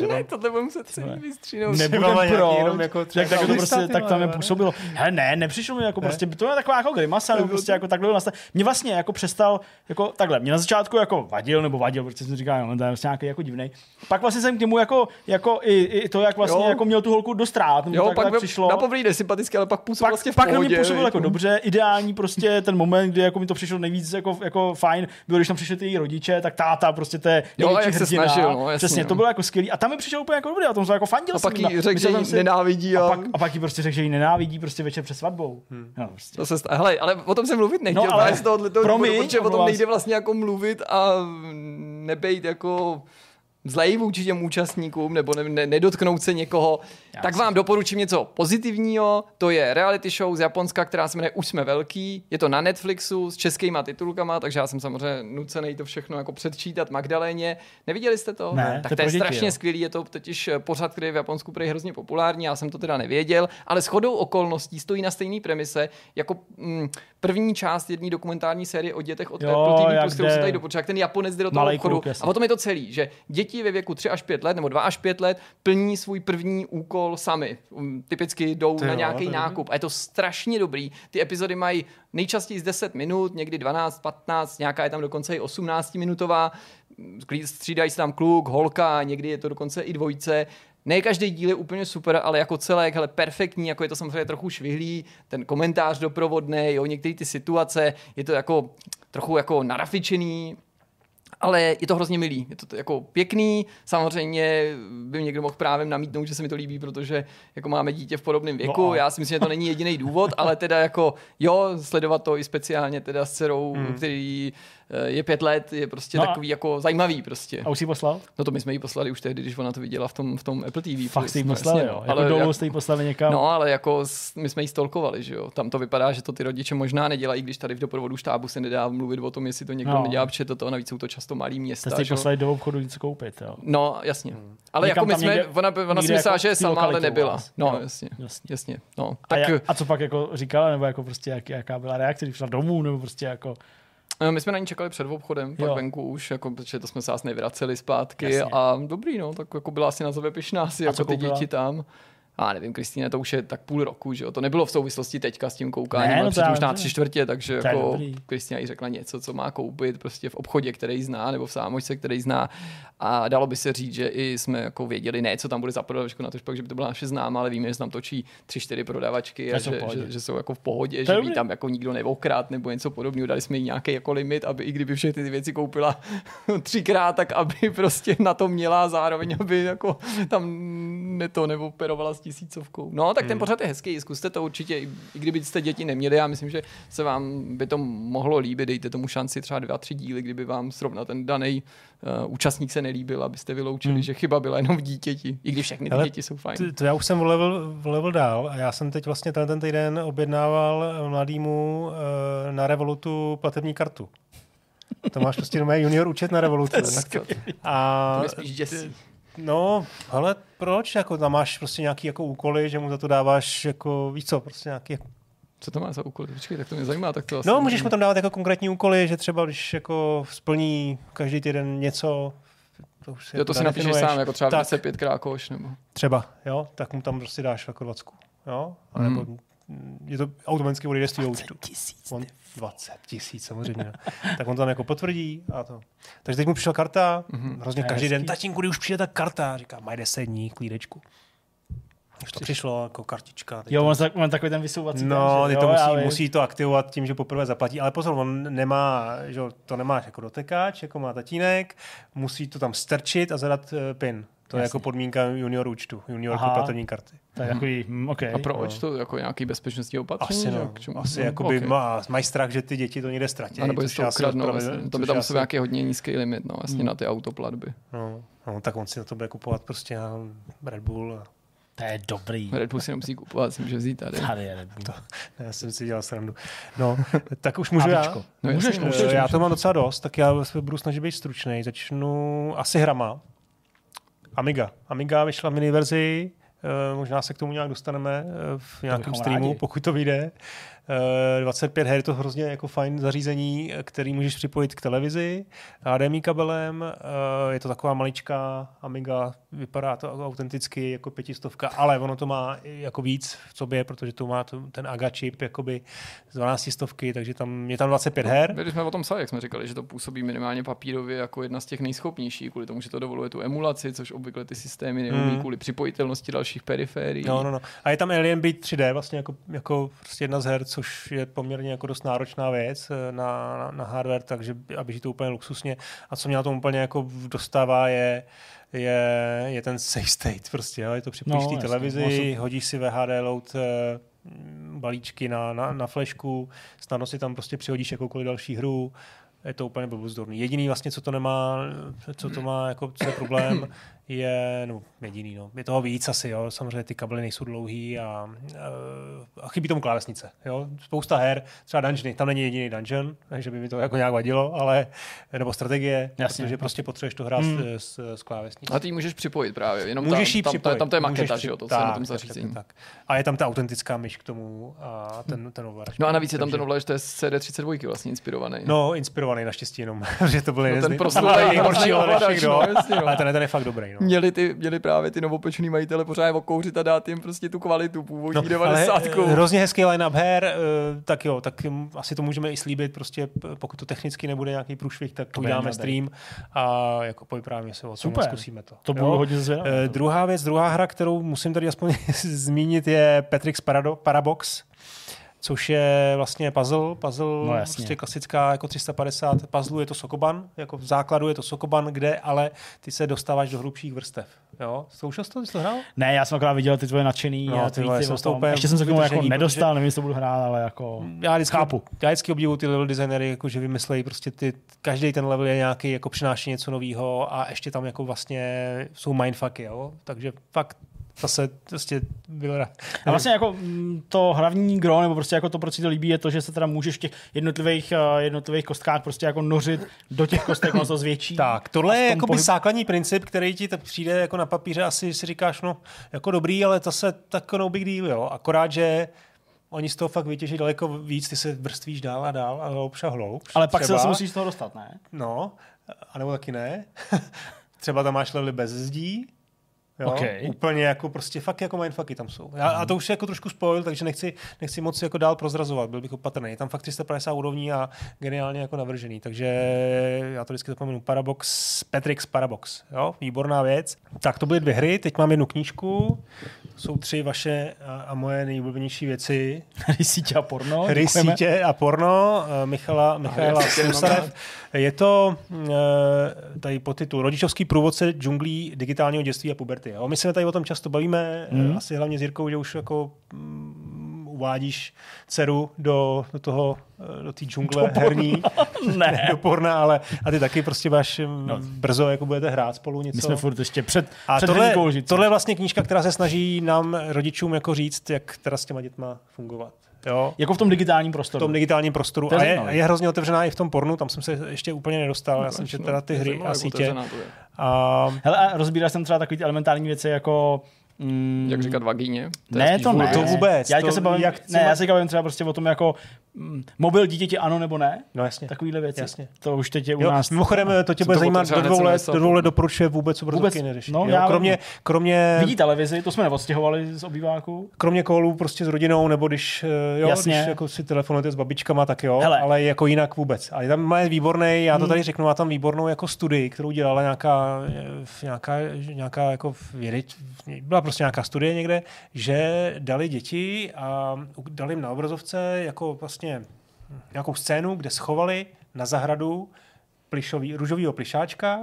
ne, tohle budu muset celý vystřínout. nebudem Třeba proč, jenom jako třeba tak, tak, to prostě, tak tam vole, je ne? působilo. Hele, ne, nepřišlo mi jako prostě, to je taková jako grimasa, nebo prostě jako takhle nastat. Mě vlastně jako přestal, jako takhle, mě na začátku jako vadil, nebo vadil, protože jsem říkal, no, to je prostě nějaký jako divný. Pak vlastně jsem k němu jako, jako i, i to, jak vlastně Jo. jako měl tu holku dostrát, Jo, pak přišlo. na povrý nesympaticky, ale pak působil pak, vlastně v pak pohodě. mě působil jako viď? dobře, ideální prostě ten moment, kdy jako mi to přišlo nejvíc jako, jako fajn, bylo, když tam přišli ty její rodiče, tak táta prostě to je Jo, jak se hrdina. snažil, no, jasně, Přesně, no. to bylo jako skvělý. A tam mi přišel úplně jako dobrý, a tom jsem jako fandil. A pak jí řekl, že Myslel jí si- nenávidí a a... pak, a pak jí prostě řekl, že ji nenávidí prostě večer před svatbou. Hmm. No, prostě. To se sta- Hele, ale o tom jsem mluvit nechtěl, No, no, ale- z toho promiň, důvodu, protože o tom nejde se. vlastně jako mluvit a nebejt jako zlej vůči těm účastníkům nebo ne, ne, nedotknout se někoho, Jasně. tak vám doporučím něco pozitivního. To je reality show z Japonska, která se jmenuje Už jsme velký. Je to na Netflixu s českýma titulkama, takže já jsem samozřejmě nucený to všechno jako předčítat Magdaléně. Neviděli jste to? Ne, tak to je to je děti, strašně jo. skvělý, je to totiž eh, pořad, který je v Japonsku prej hrozně populární, já jsem to teda nevěděl, ale shodou okolností stojí na stejné premise jako mm, první část jedné dokumentární série o dětech od Jo, Apple TV+, kterou se tady jak ten Japonec jde do toho obchodu. a o tom je to celý, že děti ve věku 3 až 5 let nebo 2 až 5 let plní svůj první úkol sami. Um, Typicky jdou Ty na nějaký nákup a je to strašně dobrý. Ty epizody mají nejčastěji z 10 minut, někdy 12, 15, nějaká je tam dokonce i 18 minutová. Střídají se tam kluk, holka, někdy je to dokonce i dvojce. Ne každý díl je úplně super, ale jako celek, hele, perfektní, jako je to samozřejmě trochu švihlý, ten komentář doprovodný, jo, některé ty situace, je to jako trochu jako narafičený, ale je to hrozně milý, je to jako pěkný, samozřejmě by někdo mohl právě namítnout, že se mi to líbí, protože jako máme dítě v podobném věku, No a- já si myslím, že to není jediný důvod, ale teda jako jo, sledovat to i speciálně teda s dcerou, hmm. který je pět let, je prostě No a- takový jako zajímavý prostě. A už jsi poslal? No to my jsme jí poslali už tehdy, když ona to viděla v tom, v tom Apple TV. Fakt jsi jí poslali, jasně, jo. no. Jako Ale dolů jak- jste jí poslali někam. No, ale jako my jsme jí stolkovali, že jo. Tam to vypadá, že to ty rodiče možná nedělají, když tady v doprovodu štábu se nedá mluvit o tom, jestli to někdo No. nedělá, protože to, navíc jsou to často malý města. Jste si že jo. poslali do obchodu něco koupit, jo. No, jasně. Ale Někam jako my jsme, někde- ona, ona si myslela, jako že je sama, ale nebyla. No, jasně. Jasně. Jasně. No, A, tak a co pak jako říkala, nebo jako prostě jak, jaká byla reakce, když šla domů, nebo prostě jako... eh, my jsme na ní čekali před obchodem, pak Jo. venku už, jako, protože to jsme se asi nevraceli zpátky Jasně. a dobrý, no, tak jako byla asi na sebe pyšná asi, A jako ty děti tam. A nevím, Kristýne, to už je tak půl roku, že jo? To nebylo v souvislosti teďka s tím koukáním, Ne, no ale předtím už na tři čtvrtě, takže jako. Kristýna jí řekla něco, co má koupit prostě v obchodě, který zná, nebo v sámočce, který zná. A dalo by se říct, že i jsme jako věděli, ne, co tam bude za prodavačku, na to pak, že by to byla naše známá, ale víme, že tam točí tři, čtyři prodavačky a že, že, že, jsou jako v pohodě, To že by tam jako nikdo neokrát nebo něco podobného. Dali jsme jí nějaký jako limit, aby i kdyby všechny ty věci koupila [laughs] třikrát, tak aby prostě na to měla zároveň, aby jako tam ne to neoperovala tisícovkou. No, tak ten pořad je hezký, zkuste to určitě, i kdybyste děti neměli, já myslím, že se vám by to mohlo líbit, dejte tomu šanci třeba dva, tři díly, kdyby vám zrovna ten daný uh, účastník se nelíbil, abyste vyloučili, Hmm. že chyba byla jenom v dítěti, i když všechny ty Ale děti jsou fajn. To, to já už jsem level, level dál a já jsem teď vlastně ten, ten týden objednával mladýmu uh, na Revolutu platební kartu. To máš prostě mé junior účet na Revolutu. [laughs] A, To mě spíš děsí. No, ale proč? Jako tam máš prostě nějaký jako úkoly, že mu za to dáváš jako, víš co, prostě nějaký Co to má za úkol? Počkej, tak to mě zajímá, tak to asi No, můžeš mu tam dávat jako konkrétní úkoly, že třeba když jako splní každý týden něco, to už si, Jo, to jako si napíšeš sám, jako třeba Tak. 25 krát koš, nebo... Třeba, jo, tak mu tam prostě dáš jako 20. Jo? A nebo Hmm. je to automaticky odejde z účtu. On 20 tisíc samozřejmě. [laughs] tak on to tam jako potvrdí a to. Takže teď mu přišla karta, Mhm. hrozně každý den, tatínku, kdy už přijde ta karta, říká, mají 10 dní, klídečku. Už to přišlo jako kartička. Jo, to- on, tak, on takový ten vysouvací. No, ten, ty že- to jo, musí, vím. musí to aktivovat tím, že poprvé zaplatí. Ale pozor, on nemá, že to nemáš jako dotekáč, jako má tatínek, musí to tam strčit a zadat uh, PIN. To je Jasně. jako podmínka junior účtu, junior Aha. platební karty. To je takový, hm, OK. A proč to jako nějaký bezpečnostní opatření? Asi, no, čemu? asi No, jakoby ok. má, mají strach, že ty děti to někde ztratí. A nebo to ukradnou, vlastně. To by tam já musel si- nějaký hodně nízký limit, no, vlastně na ty autoplatby. No, no, tak on si na to bude kupovat prostě nevím, Red Bull. A, To je dobrý. Red Bull si nemusí [laughs] kupovat, si může vzít tady. Tady je Red Bull. ne, já jsem si dělal srandu. No, tak už můžu já. No, Můžeš, můžeš. Eh, já to mám docela dost, tak já se budu snažit být stručný. Začnu asi hrama. Amiga. Amiga vyšla v mini verzi, eh, možná se k tomu nějak dostaneme eh, v nějakém streamu, rádi. pokud to vyjde. Eh, 25 her je to hrozně jako fajn zařízení, eh, který můžeš připojit k televizi, HDMI kabelem, eh, je to taková maličká Amiga, vypadá to autenticky jako pětistovka, ale ono to má jako víc v sobě, protože to má ten AGA čip jakoby z 12 stovky, takže tam je tam 25 her. My když jsme o tom psali, jak jsme říkali, že to působí minimálně papírově jako jedna z těch nejschopnějších, kvůli tomu, že to dovoluje tu emulaci, což obvykle ty systémy neumí Hmm. kvůli připojitelnosti dalších periférií. No, no, no. A je tam Alien Beat 3D, vlastně jako, jako prostě jedna z her, což je poměrně jako dost náročná věc eh, na, na, na hardware, takže a běží to úplně luxusně. A co mě na tom úplně jako dostává je, je, je ten safe state prostě, jo? je to připojíš No, televizi, se- hodíš si VHD load eh, balíčky na, na, na flešku, snadno si tam prostě přihodíš jakoukoliv další hru, je to úplně blbozdorný. Jediný vlastně, co to nemá, co to má, jako co je problém, [clears throat] je, no jediný, no, je toho víc asi, jo, samozřejmě ty kabely nejsou dlouhý a, eh, a chybí tomu klávesnice, jo, spousta her, třeba dungeony, tam není jediný dungeon, takže by mi to jako nějak vadilo, ale, nebo strategie, Jasně. protože prostě potřebuješ to hrát Hmm. s, s klávesnicí. A ty ji můžeš připojit právě, jenom Můžeš tam, ji tam, připojit. tam, to je maketa, že jo, to je na tom tak, tak, zařízení. Tak, tak. A je tam ta autentická myš k tomu a ten, ten ovladač. No a navíc je tam ten ovladač, to je z CD32 vlastně inspirovaný. No, inspirovaný naštěstí jenom, [laughs] že to byl No, ten proslulý [laughs] nejhorší hrozný ovladač, no. no, no. Ale ten, ten je fakt dobrý. No. Měli, ty, měli právě ty novopečený majitele pořád okouřit a dát jim prostě tu kvalitu původní no, 90. ale, eh, hrozně hezký line-up her, eh, tak jo, tak asi to můžeme i slíbit, prostě pokud to technicky nebude nějaký průšvih, tak To uděláme stream a jako povyprávíme se o tom zkusíme to. To budu hodně zvědavý. Eh, druhá věc, druhá hra, kterou musím tady aspoň [laughs] zmínit, je Petrix Parado, Parabox, což je vlastně puzzle, puzzle No, jasně. prostě klasická jako 350 puzzle, je to Sokoban, jako v základu je to Sokoban, kde ale ty se dostáváš do hlubších vrstev. Jo? Zkoušel jsi to, jsi to hrál? Ne, já jsem akorát viděl ty tvoje nadšený No, no, ty vole, tweety jsem o z toho tom. úplně Ještě jsem se k tomu jako nedostal, protože- nevím, jestli to budu hrát, ale jako... Já vždycky, Chápu. Já vždycky obdivuju ty level designery, jako že vymyslejí prostě ty, každý ten level je nějaký, jako přináší něco nového a ještě tam jako vlastně jsou mindfucky, jo? Takže fakt zase prostě bylo A vlastně jako mm, to hlavní gro, nebo prostě jako to, proč si to líbí, je to, že se teda můžeš v těch jednotlivých, uh, jednotlivých kostkách prostě jako nořit do těch kostek, ono to zvětší. [laughs] Tak, tohle je jakoby pohyb- základní princip, který ti tak přijde jako na papíře, asi si říkáš, no, jako dobrý, ale to se tak no big deal, jo. Akorát, že oni z toho fakt vytěží daleko víc, ty se vrstvíš dál a dál a hloubš a hloubš. Ale pak se Třeba. zase musíš z toho dostat, ne? No, anebo taky ne. [laughs] Třeba tam máš levely bez zdí. Jo, OK. Úplně jako prostě fakt jako mindfucky tam jsou. Já, a to už je jako trošku spoil, takže nechci, nechci moc jako dál prozrazovat, byl bych opatrný. Je tam fakt 350 úrovní a geniálně jako navržený, takže já to vždycky zapomenu. Parabox, Petrix Parabox, jo, výborná věc. Tak to byly dvě hry, teď mám jednu knížku, jsou tři vaše a, a moje nejoblíbenější věci. Hry sítě a porno. Hry, děkujeme. sítě a porno eh, Michala, nemám Slusarev. Je to eh, tady po titul Rodičovský průvodce džunglí digitálního dětství a puberty. Jo? My se tady o tom často bavíme, mm. asi hlavně s Jirkou, že už jako mm, uvádíš dceru do, do toho, eh, do té džungle herní, [laughs] Ne. do porna, ale a ty taky prostě máš no. No. brzo jako budete hrát spolu něco. My jsme furt ještě před, A před tohle, tohle je vlastně knížka, která se snaží nám rodičům jako říct, jak teda s těma dětma fungovat. Jo? Jako v tom digitálním v prostoru. tom digitálním prostoru. To je a je, je hrozně otevřená i v tom pornu, tam jsem se ještě úplně nedostal. Já jsem četl teda ty hry zajímavé, a sítě. to. A Hele, a rozbíráš tam třeba takový ty elementární věci jako... Mm, Jak říkat vagíně? je ne, to ne. vůbec- To vůbec, Já to to se bavím, jak ne, třeba- já se bavím třeba prostě o tom jako mobil dítěti ano nebo ne. no jasně. Takovýhle věci. Jasně. To už teď je u Jo, nás. mimochodem, to tě bude zajímat, do dvou let, do dvou let doporučuje vůbec obrazovky Vůbec, neřešit. no, jo? já kromě, kromě, Vidí televizi, to jsme neodstěhovali z obýváku. kromě kolů prostě s rodinou, nebo když, eh, jo, Jasně. když jako si telefonujete s babičkama, tak jo, Hele. ale jako jinak vůbec. A tam má výborný, já to Hmm. tady řeknu, má tam výbornou jako studii, kterou dělala nějaká, eh, nějaká, nějaká jako vědec, byla prostě nějaká studie někde, že dali děti a dali jim na obrazovce jako vlastně nějakou scénu, kde schovali na zahradu plišový, růžovýho plišáčka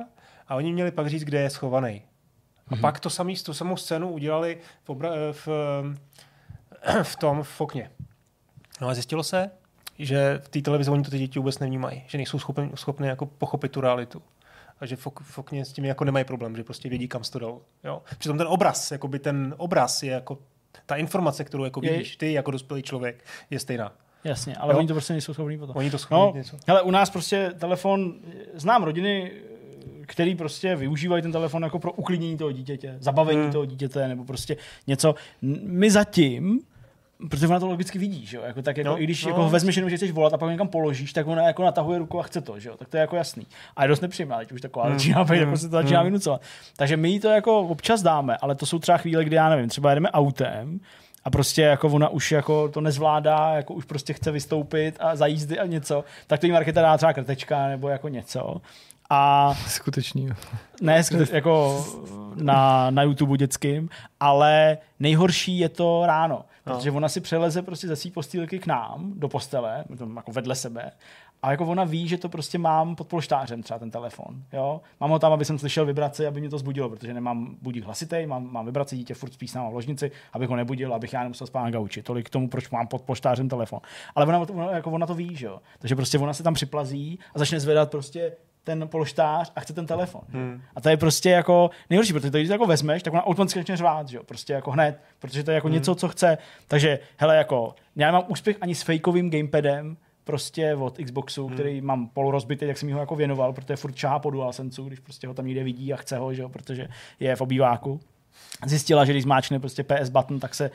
a oni měli pak říct, kde je schovaný. A pak to samý, tu samou scénu udělali v, obra, v, v tom v okně. No a zjistilo se, že v té televizi oni to ty děti vůbec nevnímají, že nejsou schopni, schopni jako pochopit tu realitu. A že v, v okně s tím jako nemají problém, že prostě vědí, kam to dal. Jo? Přitom ten obraz, jako by ten obraz je jako ta informace, kterou jako vidíš ty jako dospělý člověk, je stejná. Jasně, ale Jo. oni to prostě nejsou schopní potom. Oni to schopni No, něco. hele, u nás prostě telefon, znám rodiny, který prostě využívají ten telefon jako pro uklidnění toho dítěte, zabavení Hmm. toho dítěte, nebo prostě něco. My zatím, protože ona to logicky vidí, že jo? Jako, tak jako, No, i když no. jako ho vezmeš jenom, že chceš volat a pak někam položíš, tak ona jako natahuje ruku a chce to, že jo? Tak to je jako jasný. A je dost nepříjemná, teď už taková Hmm. začíná být, jako se to začíná vynucovat. Takže my jí to jako občas dáme, ale to jsou třeba chvíle, kdy já nevím, třeba jedeme autem a prostě jako ona už jako to nezvládá, jako už prostě chce vystoupit a za jízdy a něco, tak to jí marketa dá třeba krtečka nebo jako něco. A Skutečný. ne skute- [laughs] jako na, na YouTube dětským, ale nejhorší je to ráno, protože ona si přeleze prostě ze svý postýlky k nám do postele, jako vedle sebe, a jako ona ví, že to prostě mám pod polštářem třeba ten telefon. Jo? Mám ho tam, aby jsem slyšel vibraci, aby mě to zbudilo, protože nemám budík hlasitý, mám, mám vibraci, dítě furt spí s náma v ložnici, abych ho nebudil, abych já nemusel spát na gauči. Tolik k tomu, proč mám pod polštářem telefon. Ale ona, ona, jako ona to ví, že jo? Takže prostě ona se tam připlazí a začne zvedat prostě ten polštář a chce ten telefon. Hmm. A to je prostě jako nejhorší, protože to, když to jako vezmeš, tak ona automaticky začne řvát, že jo? Prostě jako hned, protože to je jako hmm. něco, co chce. Takže hele, jako, já nemám úspěch ani s fakeovým gamepadem, prostě od Xboxu, hmm. který mám polorozbitý, tak jsem ho jako věnoval, protože furt čahá po DualSense, když prostě ho tam někde vidí a chce ho, že jo, protože je v obýváku. Zjistila, že když zmáčkne prostě PS button, tak se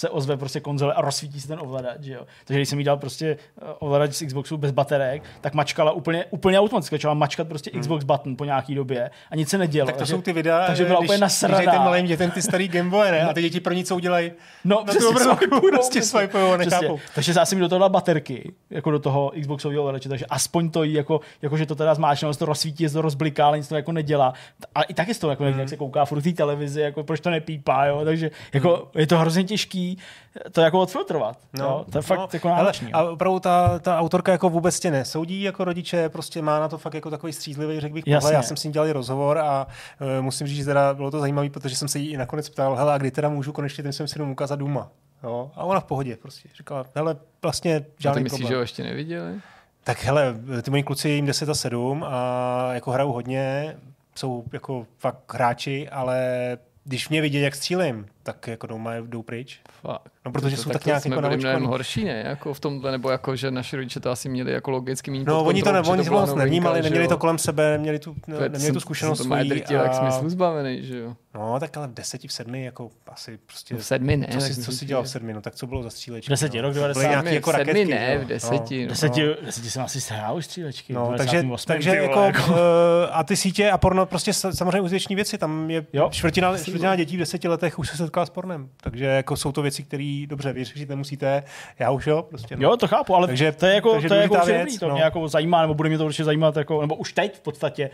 se ozve prostě konzole a rozsvítí se ten ovladač, že jo. Takže když jsem jí dal prostě eh, ovladač z Xboxu bez baterek, tak mačkala úplně, úplně automaticky, začala mačkat prostě Xbox button po nějaký době a nic se nedělo. Tak to takže, jsou ty videa, takže byla když, úplně když nasraná. malým dětem ty starý Gameboy, ne? A ty děti pro nic udělají. No, na přesně, tu obrazovku prostě a Přesně. nechápou. Takže já jsem jí do toho baterky, jako do toho Xboxového ovladače, takže aspoň to jí, jako, jako že to teda zmáčkne, se to rozsvítí, to rozbliká, ale nic to jako nedělá. A i tak je to jako Hmm. jak se kouká furt té televizi, jako proč to nepípá, jo? takže jako, je to hrozně těžký to jako odfiltrovat. No, jo? To je fakt no, jako hele, náročný. A opravdu ta, ta autorka jako vůbec tě nesoudí jako rodiče, prostě má na to fakt jako takový střízlivý, řekl bych, pohled. Já jsem s ním dělal rozhovor a uh, musím říct, že teda bylo to zajímavé, protože jsem se jí i nakonec ptal, hele, a kdy teda můžu konečně ten svým synům ukázat doma. Jo? A ona v pohodě prostě. Říkala, hele, vlastně A ty žádný myslíš, že ho ještě neviděli? Tak hele, ty moji kluci jim 10 a 7 a jako hrajou hodně, jsou jako fakt hráči, ale když mě vidí, jak střílím, tak jako doma jdou pryč. Fakt. No, protože To jsou tak nějak jsme jako byli mnohem horší, ne? Jako v tomhle, nebo jako, že naši rodiče to asi měli jako logicky méně No, pod oni to, ne, kontrolou, oni to moc nevnímali, neměli to kolem sebe, neměli tu, To je- neměli jsem- tu zkušenost jsem to má svojí. drtivák a- smyslu zbavený, že jo? No, tak ale v deseti, v sedmi, jako asi prostě... No v sedmi ne. co tak si, co si, dělal v sedmi, no tak co bylo za střílečky? Deseti, no. rok Byly 90. nějaký jako v sedmi raketky, ne, jo? v deseti. No. Deseti, deseti jsem asi strál už střílečky. No, v takže, 98. takže jako, vole, uh, a ty sítě a porno prostě sa- samozřejmě užiteční věci. Tam je čtvrtina dětí v deseti letech už se setká s pornem. Takže jako jsou to věci, které dobře vyřešit nemusíte. Já už jo, prostě. No. Jo, to chápu, ale Takže- to je jako, takže to je jako věc, dobrý, to no. mě jako zajímá, nebo bude mě to určitě zajímat, jako, nebo už teď v podstatě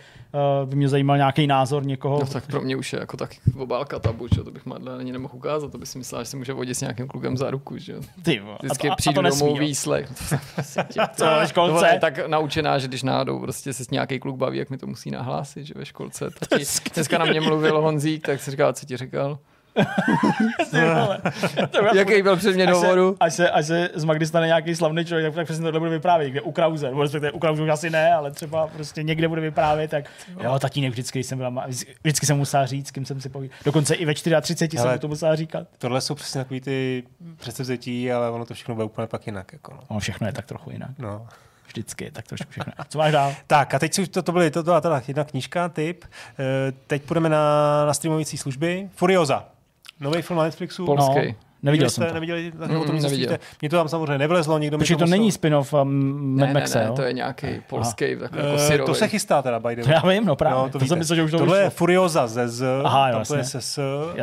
uh, by mě zajímal nějaký názor někoho. No tak pro mě už je jako tak obálka tabu, že to bych Madle ani nemohl ukázat, to by si myslela, že si může vodit s nějakým klukem za ruku, že jo. Ty, Vždycky a to, a, přijdu a to nesmí, domů výslech. [laughs] [laughs] Ve školce? Je tak naučená, že když náhodou prostě se s nějaký kluk baví, jak mi to musí nahlásit, že ve školce. [laughs] Tati, dneska na mě mluvil Honzík, tak si říkal, co ti říkal? Ty vole. To [laughs] Jaký byl předmět hovoru? až, se, až se z Magdy stane nějaký slavný člověk, tak, tak přesně tohle bude vyprávět, kde u Krause, nebo respektive u Krause už asi ne, ale třeba prostě někde bude vyprávět, tak jo, tatínek vždycky, jsem byla, vždycky- jsem musela říct, s kým jsem si povídal. Dokonce i ve 34 jsem Hele. mu to musela říkat. Tohle jsou přesně takový ty předsevzetí, ale ono to všechno bude úplně pak jinak. Jako no. No, všechno je tak trochu jinak. No. Vždycky je tak trošku všechno. Co máš dál? [laughs] Tak a teď už to, to byly, to byla teda jedna knížka, tip. Eh, Teď půjdeme na, na streamovací služby. Furioza. Nový film na Netflixu. Polský. No, neviděl Viděli jsem jste, to. Neviděli, tak Mm, o tom nic neviděl. Mně to tam samozřejmě nevlezlo, nikdo mi Protože to musel- není spin-off um, Mad Ne, ne, Maxe, ne, jo? to je nějaký polský, takový jako Eh, syrový. to se chystá teda, by the To way. já vím, no právě. No, to, víte. jsem myslel, že už to Tohle je vyšlo. Furioza ze Z, Aha, jo, tam to je jasně. se S,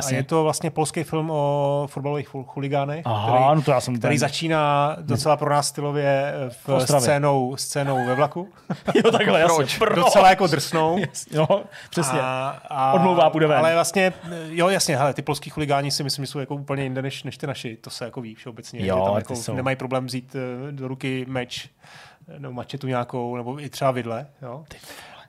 a je to vlastně polský film o fotbalových chul- chuligánech, Aha, který, no to já jsem který začíná docela pro nás stylově eh, v scénou, scénou ve vlaku. [laughs] Jo, takhle, jasně. Docela jako drsnou. [laughs] No, přesně. Odmlouvá, půjde ven. Ale vlastně, jo, jasně, hele, ty polský chuligáni si myslím, že jsou jako úplně jinde než, než ty naši. To se jako ví všeobecně. Jo, že tam jako jsou. nemají problém vzít eh, do ruky meč nebo mačetu nějakou, nebo i třeba vidle. Jo.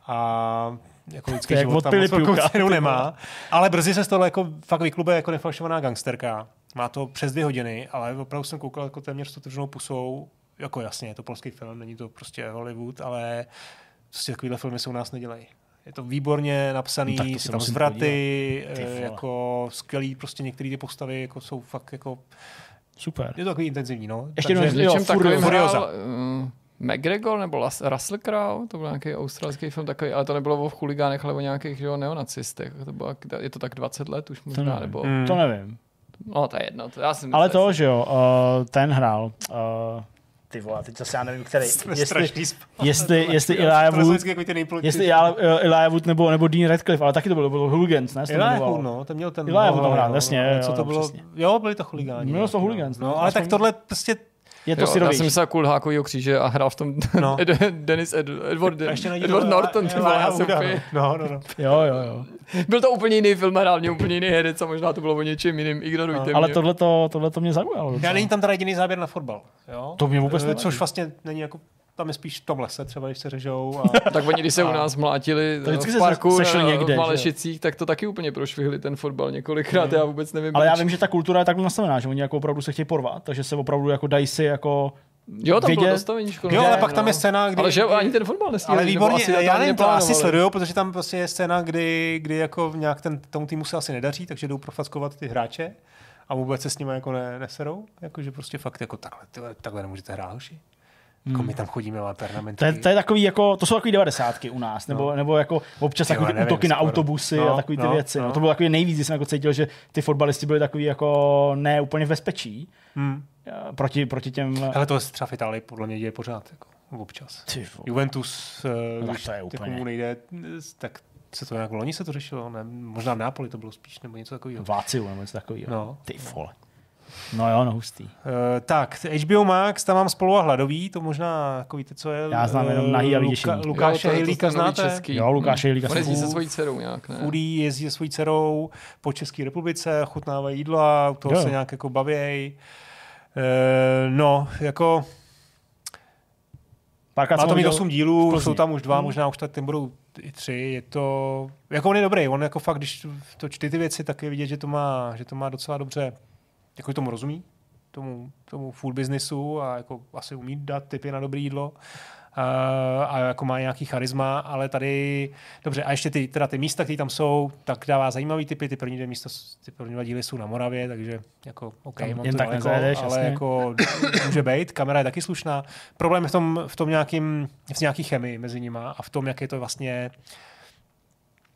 A jako lidský život tam moc velkou cenu [laughs] nemá. Ale brzy se z toho jako fakt vyklube jako nefalšovaná gangsterka. Má to přes dvě hodiny, ale opravdu jsem koukal jako téměř s otevřenou pusou. Jako jasně, je to polský film, není to prostě Hollywood, ale prostě takovýhle filmy se u nás nedělají. Je to výborně napsaný, No to jsou tam zvraty, eh, jako skvělý, prostě některé ty postavy jako jsou fakt jako, Super. je to takový intenzivní, no. Ještě jednou- Jo, něčem takovým Furiosa. hrál uh, McGregor nebo Las- Russell Crowe, to byl nějaký australský film takový, ale to nebylo o chuligánech, ale o nějakých jo, neonacistech. To bylo, je to tak 20 let už To možná, nevím. nebo... Hmm. To nevím. No to je jedno, to já si Ale to, že jo, uh, ten hrál. Uh, ty vole, teď zase já nevím, který. Jsme Jestli, jestli, jestli Elijah Wood, nejpolitičtější. jestli Eli- eh, Elijah Wood nebo, nebo Dean Radcliffe, ale taky to bylo, bylo Hooligans, ne? Elijah. Wood, no, ten měl ten... Elijah Wood no, hrál, no, jasně, no, co to jo, bylo? Jo, byli to chuligáni. Bylo to no. hooligans, No, no, ale tak tohle prostě... Je to Jo, já jsem myslel Kulhákovýho kříže a hrál v tom No. [laughs] no. Dennis Ed, Edward, A ještě najdi Edward to- Norton. Ty vole, já jsem no, no, no. Jo, jo, jo. byl to úplně jiný film, hrál mě úplně jiný herec a možná to bylo o něčem jiným, ignorujte Ale mě. tohle to, tohle to mě zaujalo. Já není tam teda jediný záběr na fotbal. Jo? To mě vůbec Eh, nevadí. Což vlastně není jako tam je spíš v tom lese, třeba když se řežou. A... [laughs] Tak oni, když se u nás mlátili To vždycky v se parku na- někde, v? Malešicích, tak to taky úplně prošvihli ten fotbal několikrát, já vůbec nevím. Ale já proč. vím, že ta kultura je takhle nastavená, že oni jako opravdu se chtějí porvat, takže se opravdu jako dají si jako Jo, tam bylo vidět- dostavení školy. Jo, ale Ne, pak tam no. je scéna, kdy... Ale že ani ten fotbal nestíhali. ale výborně, asi já nevím, to asi sleduju, protože tam prostě je scéna, kdy, kdy jako nějak ten, tomu týmu se asi nedaří, takže jdou profackovat ty hráče a vůbec se s nimi jako ne, neserou. Jakože prostě fakt jako takhle, tyhle, takhle nemůžete hrát, hoši. Jako my tam chodíme na pernamentky. Hmm. To je, to je takový jako, to jsou takový devadesátky u nás, nebo, no. nebo jako občas takový vole, ty nevím útoky na skoro. autobusy No, a takový ty no, věci. No. no. To bylo takový nejvíc, kdy jsem jako cítil, že ty fotbalisti byli takový jako ne úplně v bezpečí Hmm. eh, proti, proti těm... Ale to se třeba v Itálii podle mě děje pořád, jako občas. Ty vole. Juventus, eh, No tak když to je jako úplně- mu nejde, tak se to nějak loni se to řešilo, ne? možná v Nápoli to bylo spíš, nebo něco takového. Váciu nebo něco takového. No. Ty vole. No jo, no hustý. Uh, tak, HBO Max, tam mám spolu a hladový, to možná, jako víte, co je? Já znám jenom eh, nahý a Luka. Lukáše Hejlíka znáte? český. Jo, Lukáš Hejlíka On jezdí se svojí dcerou nějak, ne? Foodie jezdí se svojí dcerou po České republice, chutnávají jídla, u toho Jo. se nějak jako bavějí. Uh, no, jako Párkrát má to mít viděl 8 v dílů, jsou tam už dva, Hmm. možná už tak budou i tři. Je to, jako on je dobrý, on jako fakt, když to čty ty věci, tak je vidět, že to má, že to má docela dobře, jako tomu rozumí, tomu, tomu food businessu a jako asi umí dát tipy na dobré jídlo. A, a jako má nějaký charisma, ale tady, dobře, a ještě ty, teda ty místa, které tam jsou, tak dává zajímavý typy, ty první dvě místa, ty první dva díly jsou na Moravě, takže jako OK, Tam mám to tak daleko, nezajedeš, ale jasně. jako může být, kamera je taky slušná. Problém je v tom, v tom nějakým, v nějaký chemii mezi nima a v tom, jak je to vlastně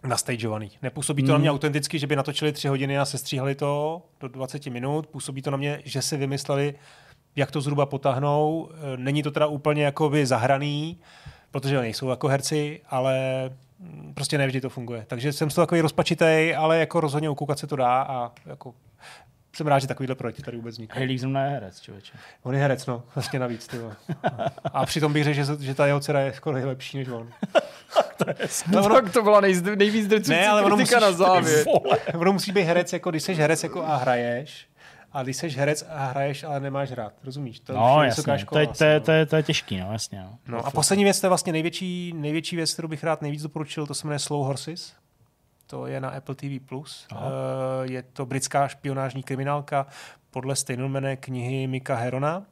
nastageovaný. Nepůsobí to Hmm. na mě autenticky, že by natočili tři hodiny a sestříhali to do 20 minut. Působí to na mě, že si vymysleli, jak to zhruba potáhnou. E, Není to teda úplně jako by zahraný, protože nejsou jako herci, ale mm, prostě nevždy to funguje. Takže jsem z toho takový rozpačitej, ale jako rozhodně ukoukat se to dá a jako jsem rád, že takovýhle projekty tady vůbec vznikají. Hejlík zrovna je herec, člověče. On je herec, no, vlastně navíc. Ty vole. a přitom bych řekl, že, že ta jeho dcera je skoro nejlepší než on. No, ono, tak to byla nejzd, nejvíc drcující Ne, ale ono musíš- na závěr. [laughs] Ono musí být herec, jako když jsi herec jako a hraješ, a když jsi herec a hraješ, ale nemáš hrát. Rozumíš? To No, je jasně. To škola je, to, je, asi, to, je, to je těžký, no, jasně. No. no. no a poslední věc, to je vlastně největší, největší věc, kterou bych rád nejvíc doporučil, to se jmenuje Slow Horses. To je na Apple TV+. Plus. Uh, je to britská špionážní kriminálka podle stejnojmenné knihy Mika Herona.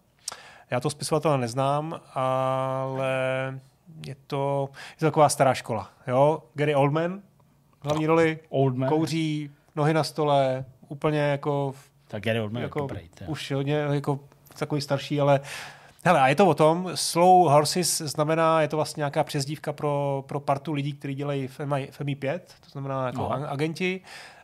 Já to spisovatele neznám, ale je to, je to taková stará škola. Jo? Gary Oldman, hlavní roli, Old man. kouří, nohy na stole, úplně jako, Tak Gary Oldman jako je dobrý. už hodně jako takový starší, ale Hele, a je to o tom, Slow Horses znamená, je to vlastně nějaká přezdívka pro, pro partu lidí, kteří dělají v MI, v MI5, to znamená jako a- agenti,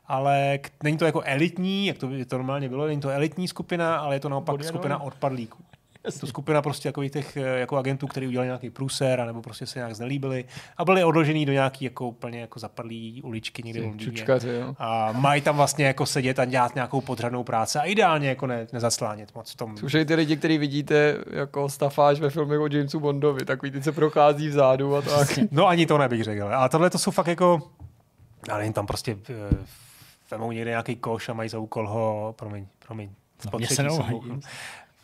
ale k, není to jako elitní, jak to, to normálně bylo, není to elitní skupina, ale je to naopak Bodyguardové. skupina odpadlíků. Je to skupina prostě takových těch eh, jako agentů, kteří udělali nějaký průser, nebo prostě se nějak znelíbili a byli odložený do nějaký jako úplně jako zapadlý uličky někde v Londýně. Čučkaři, jo. A mají tam vlastně jako sedět a dělat nějakou podřadnou práci a ideálně jako ne, nezaclánět moc v tom. Slušej ty lidi, který vidíte jako stafáž ve filmech o Jamesu Bondovi, takový ty se prochází vzadu a tak. No ani to nebych řekl. Ale tohle to jsou fakt jako, já nevím, tam prostě eh, vemou někde nějaký koš a mají za úkol ho, promiň, promiň, No, mě se.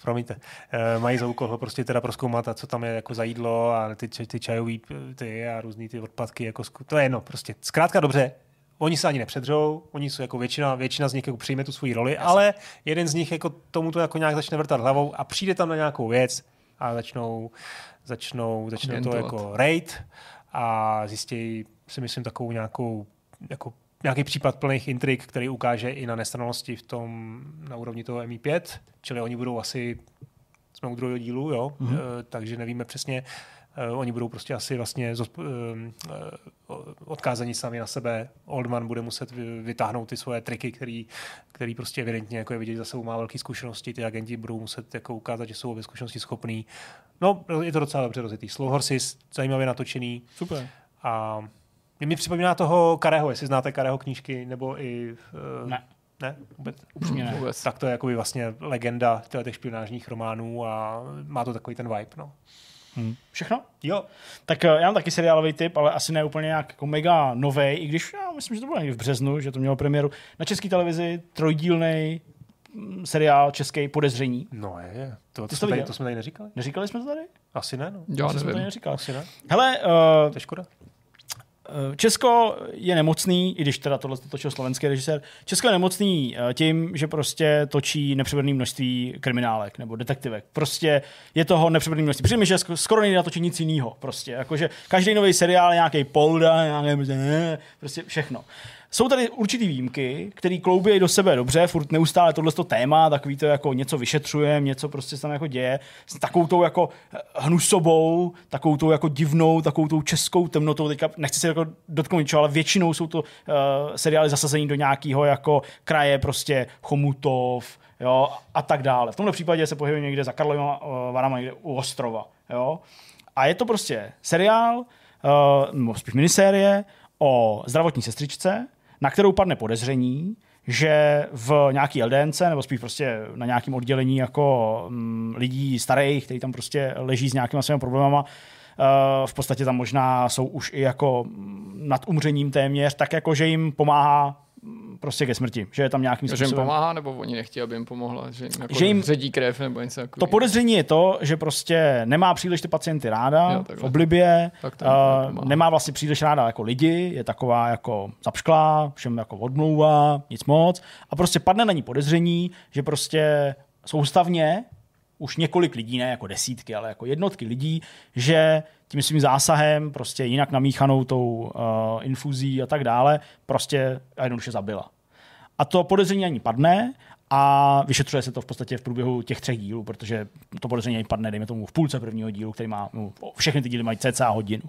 Promiňte, uh, mají za úkol ho prostě teda proskoumat a co tam je jako za jídlo a ty, ty čajový ty a různý ty odpadky, jako to je jedno prostě. Zkrátka dobře, Oni se ani nepředřou, oni jsou jako většina, většina z nich jako přijme tu svoji roli, Jasně. ale jeden z nich jako tomu to jako nějak začne vrtat hlavou a přijde tam na nějakou věc a začnou, začnou, začnou to jako raid a zjistí si myslím takovou nějakou jako nějaký případ plných intrik, který ukáže i na nestranosti v tom na úrovni toho MI5, čili oni budou asi jsme u druhého dílu, jo, mm-hmm. e, takže nevíme přesně, Uh, oni budou prostě asi vlastně zosp- uh, odkázaní sami na sebe. Oldman bude muset vytáhnout ty svoje triky, který, který prostě evidentně jako je vidět za sebou má velké zkušenosti. Ty agenti budou muset jako ukázat, že jsou ve zkušenosti schopný. No, je to docela dobře rozjetý. Slow Horses, zajímavě natočený. Super. A mi připomíná toho Kareho, jestli znáte Kareho knížky, nebo i... Uh, ne. Ne? Vůbec? Upřímně ne. Vůbec. Tak to je jako vlastně legenda těch špionážních románů a má to takový ten vibe. No. Hmm. Všechno? Jo. Tak uh, já mám taky seriálový typ, ale asi ne úplně nějak jako mega nový, i když já myslím, že to bylo někdy v březnu, že to mělo premiéru. Na české televizi trojdílný mm, seriál český podezření. No je, to, to, jsme tady, to jsme tady neříkali. Neříkali jsme to tady? Asi ne, no. Já nevím. Jsme to neříkali. Asi ne. Hele, uh, to je škoda. Eh, Česko je nemocný, i když teda tohle točil slovenský režisér, Česko je nemocný eh, tím, že prostě točí nepřeberné množství kriminálek nebo detektivek. Prostě je toho nepřeberné množství. Přijde mi, že skoro nejde natočit nic jiného. Prostě. Jakože každý nový seriál je nějaký polda, nějaký, prostě všechno. Jsou tady určitý výjimky, které kloubí do sebe dobře, furt neustále tohle téma, takový to jako něco vyšetřujeme, něco prostě se tam jako děje, s takovou tou jako hnusobou, takovou tou jako divnou, takovou tou českou temnotou, teďka nechci se jako dotknout ničeho, ale většinou jsou to uh, seriály zasazení do nějakého jako kraje prostě Chomutov, jo, a tak dále. V tomhle případě se pohybuje někde za Karlovými uh, varama, někde u ostrova, jo. A je to prostě seriál, uh, nebo spíš minisérie o zdravotní sestřičce, na kterou padne podezření, že v nějaký LDNC, nebo spíš prostě na nějakém oddělení jako mm, lidí starých, kteří tam prostě leží s nějakými svými problémama, uh, v podstatě tam možná jsou už i jako mm, nad umřením téměř, tak jako, že jim pomáhá prostě ke smrti, že je tam nějakým způsobem. Že jim pomáhá, nebo oni nechtějí, aby jim pomohla, že jim, jako že jim ředí krev nebo něco jako To podezření je to, že prostě nemá příliš ty pacienty ráda, jo, v oblibě, tak uh, nemá vlastně příliš ráda jako lidi, je taková jako zapšklá, všem jako odmlouvá, nic moc. A prostě padne na ní podezření, že prostě soustavně už několik lidí, ne jako desítky, ale jako jednotky lidí, že tím svým zásahem, prostě jinak namíchanou tou uh, infuzí a tak dále, prostě a jednoduše zabila. A to podezření ani padne a vyšetřuje se to v podstatě v průběhu těch třech dílů, protože to podezření ani padne, dejme tomu, v půlce prvního dílu, který má, no, všechny ty díly mají cca hodinu.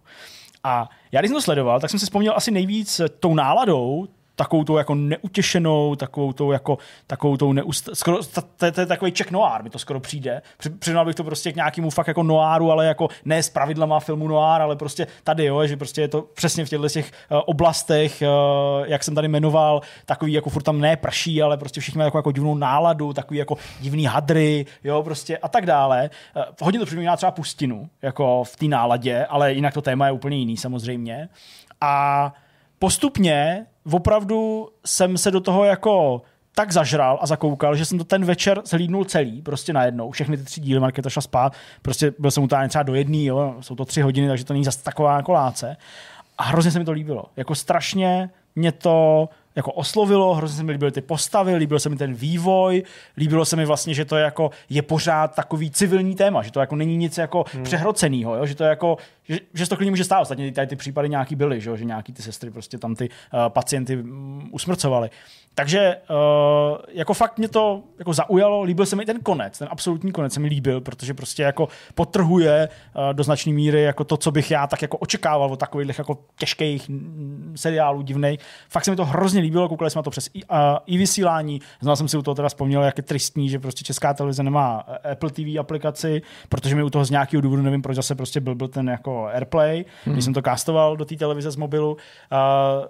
A já když jsem to sledoval, tak jsem si vzpomněl asi nejvíc tou náladou takovou tou jako neutěšenou, takovou tou jako, takovou tou neust... skoro, to, je takový Czech noir, mi to skoro přijde. Přiznal bych to prostě k nějakému fakt jako noáru, ale jako ne s pravidlama filmu noir, ale prostě tady, jo, že prostě je to přesně v těchto těch uh, oblastech, uh, jak jsem tady jmenoval, takový jako furt tam ne prší, ale prostě všichni mají jako, jako divnou náladu, takový jako divný hadry, jo, prostě a tak dále. Uh, hodně to připomíná třeba pustinu, jako v té náladě, ale jinak to téma je úplně jiný samozřejmě. A postupně opravdu jsem se do toho jako tak zažral a zakoukal, že jsem to ten večer zhlídnul celý, prostě najednou. Všechny ty tři díly, Markéta šla spát, prostě byl jsem tam třeba do jedné, jo, jsou to tři hodiny, takže to není zase taková jako láce. A hrozně se mi to líbilo. Jako strašně mě to jako oslovilo, hrozně se mi líbily ty postavy, líbil se mi ten vývoj, líbilo se mi vlastně, že to je jako je pořád takový civilní téma, že to jako není nic jako hmm. přehrocenýho, jo? že to je jako, že, že to klidně může stát. Ostatně tady ty případy nějaký byly, že, že nějaký ty sestry prostě tam ty uh, pacienty um, usmrcovali. Takže uh, jako fakt mě to jako zaujalo, líbil se mi ten konec, ten absolutní konec se mi líbil, protože prostě jako potrhuje uh, do značné míry jako to, co bych já tak jako očekával od takových jako těžkých seriálů divných. Fakt se mi to hrozně líbilo, koukali jsme na to přes i, uh, i vysílání. Znal jsem si u toho teda vzpomněl, jak je tristní, že prostě česká televize nemá Apple TV aplikaci, protože mi u toho z nějakého důvodu nevím, proč zase prostě byl, byl ten jako AirPlay, hmm. když jsem to castoval do té televize z mobilu uh,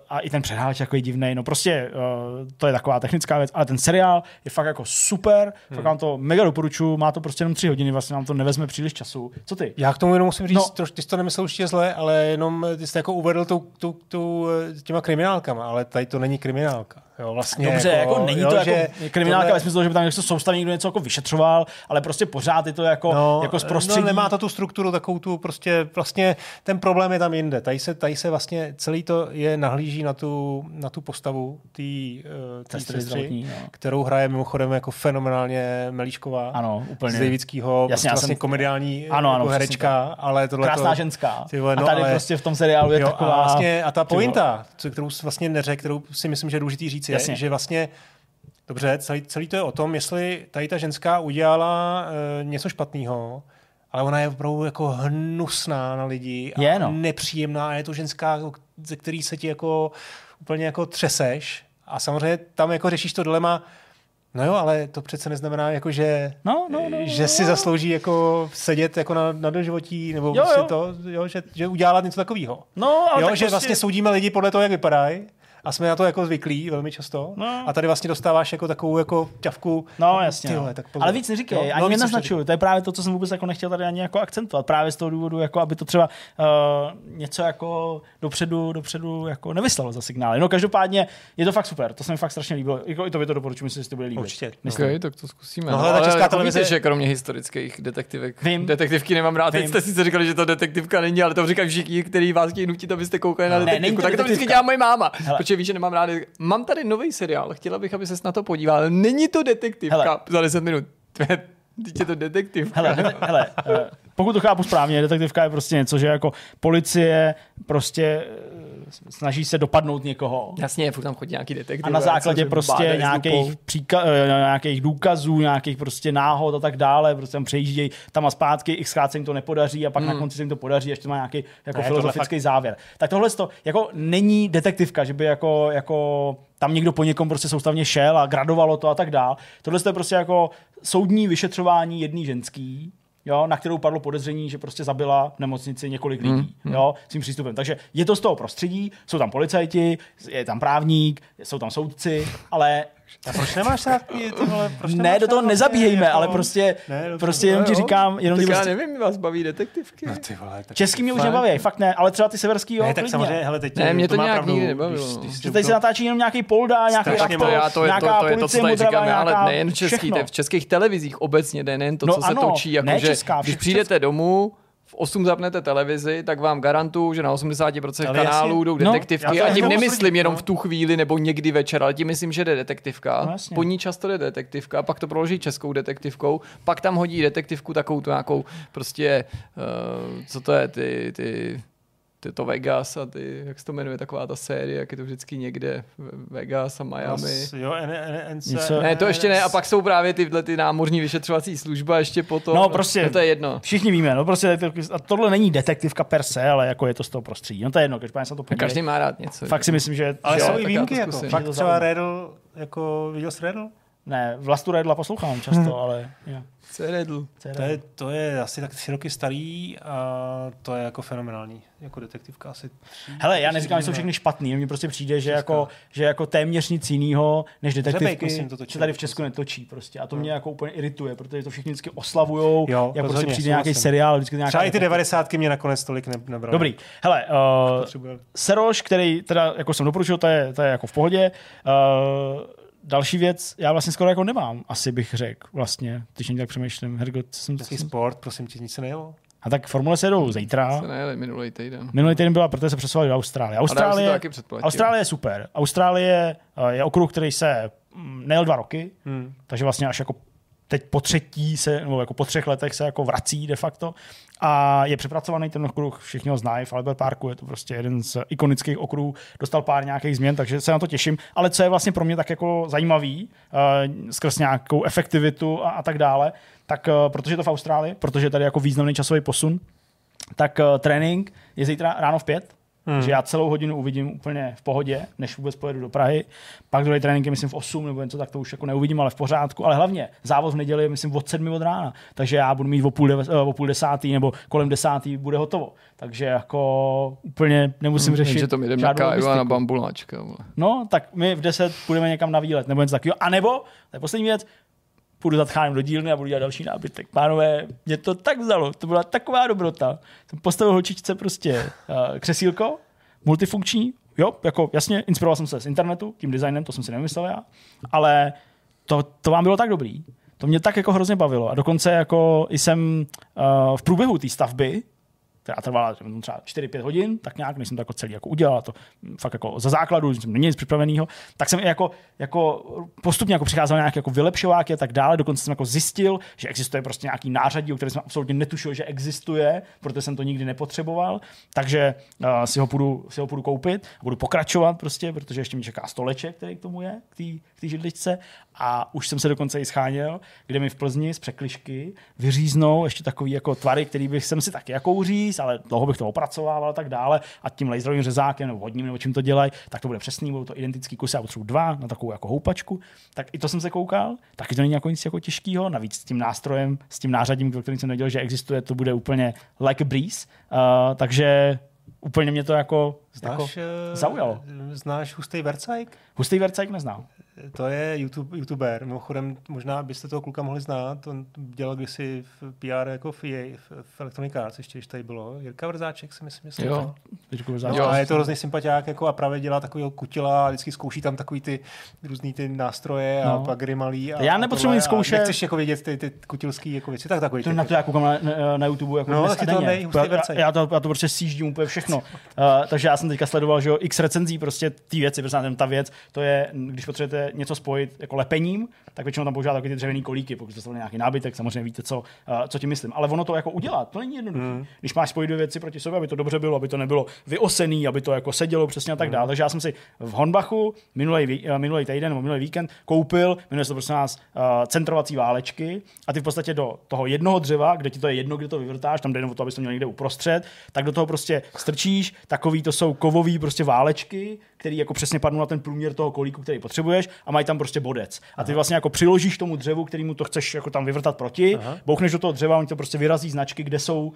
a i ten předháč jako je divný. No prostě uh, to je taková technická věc, ale ten seriál je fakt jako super, hmm. fakt vám to mega doporučuji, má to prostě jenom tři hodiny, vlastně nám to nevezme příliš času. Co ty? Já k tomu jenom musím říct, no. troš, ty jsi to nemyslel určitě zle, ale jenom ty jsi jako uvedl tou, tou, tou, těma kriminálkama, ale tady to není kriminálka. Jo, vlastně Dobře, jako, jako není to že jako kriminálka tohle... ve smyslu, že by tam něco soustavně někdo něco jako vyšetřoval, ale prostě pořád je to jako, no, jako z No, prostředí. nemá to tu strukturu, takovou tu prostě, vlastně ten problém je tam jinde. Tady se, tady se vlastně celý to je nahlíží na tu, na tu postavu té uh, Sestry zdravotní, no. kterou hraje mimochodem jako fenomenálně Melíšková. Ano, úplně. Z Davidského, Jasně, prostě vlastně jsem- komediální Ano, ano, jako herečka, ale tohle Krásná to, ženská. Ty vole, no, a tady ale- prostě v tom seriálu je jo, taková... A, vlastně, a ta pointa, kterou vlastně neřekl, kterou si myslím, že je důležitý říct, je, Jasně. že vlastně Dobře, celý, celý to je o tom, jestli tady ta ženská udělala uh, něco špatného, ale ona je opravdu jako hnusná na lidi a Je, no. nepříjemná a je to ženská, ze který se ti jako úplně jako třeseš a samozřejmě tam jako řešíš to dilema, no jo, ale to přece neznamená jako, že, No, no, no, že si no. zaslouží jako sedět jako na, na doživotí, nebo Jo, jo, prostě jo. to, jo, že, že udělala něco takového. No, ale jo, tak že prostě- vlastně soudíme lidi podle toho, jak vypadají. A jsme na to jako zvyklí velmi často. No. A tady vlastně dostáváš jako takovou jako ťavku. No jasně. Ty no. tak pozor. ale víc neříkej, Jo, ani no, víc už nenaznačuju. To je právě to, co jsem vůbec jako nechtěl tady ani jako akcentovat. Právě z toho důvodu, jako aby to třeba uh, něco jako dopředu, dopředu jako nevyslalo za signály. No každopádně je to fakt super, to se mi fakt strašně líbilo. Jako i to by to doporučuji, myslím, že si to bude líbit. Určitě. Myslím. OK, tak to zkusíme. No, hele, ta Česká jako televize- Víte, že kromě historických detektivek, Vím. detektivky nemám rád. Teď Vím. jste sice říkali, že to detektivka není, ale to říkají všichni, kteří vás chtějí nutit, abyste koukali na Ne, detektivku. to tak to vždycky dělá moje máma. Hele. Protože víš, že nemám rád. Mám tady nový seriál, chtěla bych, aby ses na to podíval. Není to detektivka Hele. za 10 minut. [laughs] Teď je to detektivka. Hele, hele, hele eh, pokud to chápu správně, detektivka je prostě něco, že jako policie prostě snaží se dopadnout někoho. Jasně, furt tam chodí nějaký detektiv. A na základě prostě nějakých, příka- eh, nějakých důkazů, nějakých prostě náhod a tak dále, prostě tam přejíždějí tam a zpátky, x se jim to nepodaří a pak na konci se jim to podaří, ještě to má nějaký jako Ne, filozofický závěr. Tak tohle to jako není detektivka, že by jako, jako tam někdo po někom prostě soustavně šel a gradovalo to a tak dál. Tohle je prostě jako soudní vyšetřování jedný ženský, jo, na kterou padlo podezření, že prostě zabila v nemocnici několik lidí jo, svým přístupem. Takže je to z toho prostředí, jsou tam policajti, je tam právník, jsou tam soudci, ale A proč nemáš rád ty, ty vole, proč ne, do toho nezabíhejme, jako- ale prostě, Ne, prostě jenom ti říkám, jenom ti tak já prostě, nevím, vás baví detektivky. No ty vole, tak český mě už nebaví, fakt ne, ale třeba ty severský jo, ne, tak samozřejmě, hele, teď Ne, mě to má nějak pravdu, nikdy nebavilo, když- když- Že tady se natáčí jenom nějaký polda, nějaký Strašně aktor, to, já, to, je, to, nějaká to, je to, co tady říkáme, ale nejen český, to v českých televizích obecně jde, nejen to, No co se točí. Jako, ne že česká, když přijdete domů, v 8 zapnete televizi, tak vám garantuju, že na 80% Ale kanálů jasně. jdou No, detektivky. já to a tím nemyslím jenom no. v tu chvíli nebo někdy večer, ale tím myslím, že jde detektivka. No, jasně. po ní často jde detektivka, pak to proloží českou detektivkou, pak tam hodí detektivku takovou tu nějakou prostě, uh, co to je, ty, ty ty to Vegas a ty, jak se to jmenuje, taková ta série, jak je to vždycky někde Vegas a Miami. Jo, N, N, N, Něco- Ne, to ještě ne. A pak jsou právě tyhle ty námořní vyšetřovací služba ještě potom. No, prostě- No, to je jedno. Všichni víme, no prostě a tohle není detektivka per se, ale jako je to z toho prostředí. No to je jedno, každopádně se to podívej. Každý má rád něco. Fakt si myslím, že Ale Jo, jsou i výjimky, jako. Fakt třeba. Redl, jako viděl jsi Redl? Ne, Vlastu Redla poslouchám často, ale jo. Co je Redl? Co je To je, to je asi tak tři roky starý a to je jako fenomenální. Jako detektivka asi. tři- Hele, já neříkám, že jsou všechny špatný, mně prostě přijde, že jako, že jako téměř nic jiného než detektivky myslím, to točil. se tady v Česku netočí prostě. A to mě jako úplně irituje, protože to všichni vždycky oslavujou, Jo, jak prostě přijde nějaký seriál, vždycky nějaká Třeba i ty devadesátky mě nakonec tolik ne, nebrali. Dobrý, hele, uh. Seroš, který teda, jako jsem doporučil, to je, to je jako v pohodě. Uh, další věc, já vlastně skoro jako nemám, asi bych řekl vlastně, když jen tak přemýšlím. Hergo, co jsem, Český sport, prosím tě, nic se nejelo. a tak formule se jedou zítra. Se nejeli minulý týden. Minulý týden byla, protože se přesouvali do Austrálie. Austrálie. Austrálie je super. Austrálie eh, je okruh, který se mm, nejel dva roky, Hmm. takže vlastně až jako teď po třetí se, nebo jako po třech letech se jako vrací de facto a je přepracovaný ten okruh, všichni ho znají, v Albert Parku je to prostě jeden z ikonických okruhů, dostal pár nějakých změn, takže se na to těším, ale co je vlastně pro mě tak jako zajímavý, uh, skrz nějakou efektivitu a, a tak dále, tak uh, protože je to v Austrálii, protože je tady jako významný časový posun, tak uh, trénink je zítra ráno v pět, Hmm. Že já celou hodinu uvidím úplně v pohodě, než vůbec pojedu do Prahy. Pak druhý trénink je, myslím, v 8 nebo něco, tak to už jako neuvidím, ale v pořádku. Ale hlavně závod v neděli je, myslím, od 7 od rána. Takže já budu mít o půl, deve, eh, o půl desátý nebo kolem desátý bude hotovo. Takže jako úplně nemusím řešit. Takže to jdeme na žádnou káju a na bambuláčka. vole. No, tak my v 10 půjdeme někam na výlet nebo něco takového. A nebo, to je poslední věc, půjdu za tchánem do dílny a budu dělat další nábytek. Pánové, mě to tak vzalo, to byla taková dobrota. Jsem postavil holčičce prostě uh, křesílko, multifunkční, jo, jako jasně, inspiroval jsem se z internetu, tím designem, to jsem si nevymyslel já, ale to, to vám bylo tak dobrý, to mě tak jako hrozně bavilo a dokonce jako jsem uh, v průběhu té stavby, která trvala třeba 4-5 hodin, tak nějak, než jsem to jako celý jako udělal, to fakt jako za základu, jsem nic připraveného, tak jsem jako, jako postupně jako přicházel nějaký jako vylepšováky a tak dále, dokonce jsem jako zjistil, že existuje prostě nějaký nářadí, o kterém jsem absolutně netušil, že existuje, protože jsem to nikdy nepotřeboval, takže uh, si, ho půjdu, si ho půjdu koupit a budu pokračovat prostě, protože ještě mi čeká stoleček, který k tomu je, k té židličce. A už jsem se dokonce i scháněl, kde mi v Plzni z překlišky vyříznou ještě takový jako tvary, který bych jsem si taky jako uříz, ale dlouho bych to opracovával a tak dále a tím laserovým řezákem nebo vodním nebo čím to dělají, tak to bude přesný, budou to identický kusy, já potřebuji dva na takovou jako houpačku, tak i to jsem se koukal, taky to není jako nic jako těžkého, navíc s tím nástrojem, s tím nářadím, kterým jsem nevěděl, že existuje, to bude úplně like a breeze, uh, takže úplně mě to jako, znáš, jako zaujalo. Znáš Hustý Vercajk? Hustý Vercajk neznám. To je YouTube, YouTuber. Mimochodem, možná byste toho kluka mohli znát. On dělal kdysi v PR jako v, EA, v, v Electronic Arts, ještě když tady bylo. Jirka Vrzáček si myslím, že jo. No, a je to hrozný sympatiák jako a právě dělá takový kutila a vždycky zkouší tam takový ty různý ty nástroje no. a pak malý. A, Já nepotřebuji nic zkoušet. Nechceš jako vidět ty, ty kutilský jako věci, tak takový. To na to já koukám na, na, na YouTube jako no, taky to nej, já, já, to, já to prostě sjíždím úplně všechno. [laughs] uh, takže já jsem teďka sledoval, že jo, x recenzí prostě ty věci, prostě ta věc, to je, když potřebujete něco spojit jako lepením, tak většinou tam používá takové ty dřevěné kolíky, pokud to nějaký nábytek, samozřejmě víte, co, uh, co tím myslím. Ale ono to jako udělat, to není jednoduché. Mm. Když máš spojit dvě věci proti sobě, aby to dobře bylo, aby to nebylo vyosený, aby to jako sedělo přesně a tak mm. dále. Takže já jsem si v Honbachu minulý, uh, minulý týden nebo minulý víkend koupil, jmenuje se to prostě nás uh, centrovací válečky a ty v podstatě do toho jednoho dřeva, kde ti to je jedno, kde to vyvrtáš, tam jde o to, abys to měl někde uprostřed, tak do toho prostě strčíš, takový to jsou kovový prostě válečky, který jako přesně padnou na ten průměr toho kolíku, který potřebuješ a mají tam prostě bodec. A ty vlastně jako přiložíš tomu dřevu, kterýmu to chceš jako tam vyvrtat proti, Aha. bouchneš do toho dřeva, oni to prostě vyrazí značky, kde jsou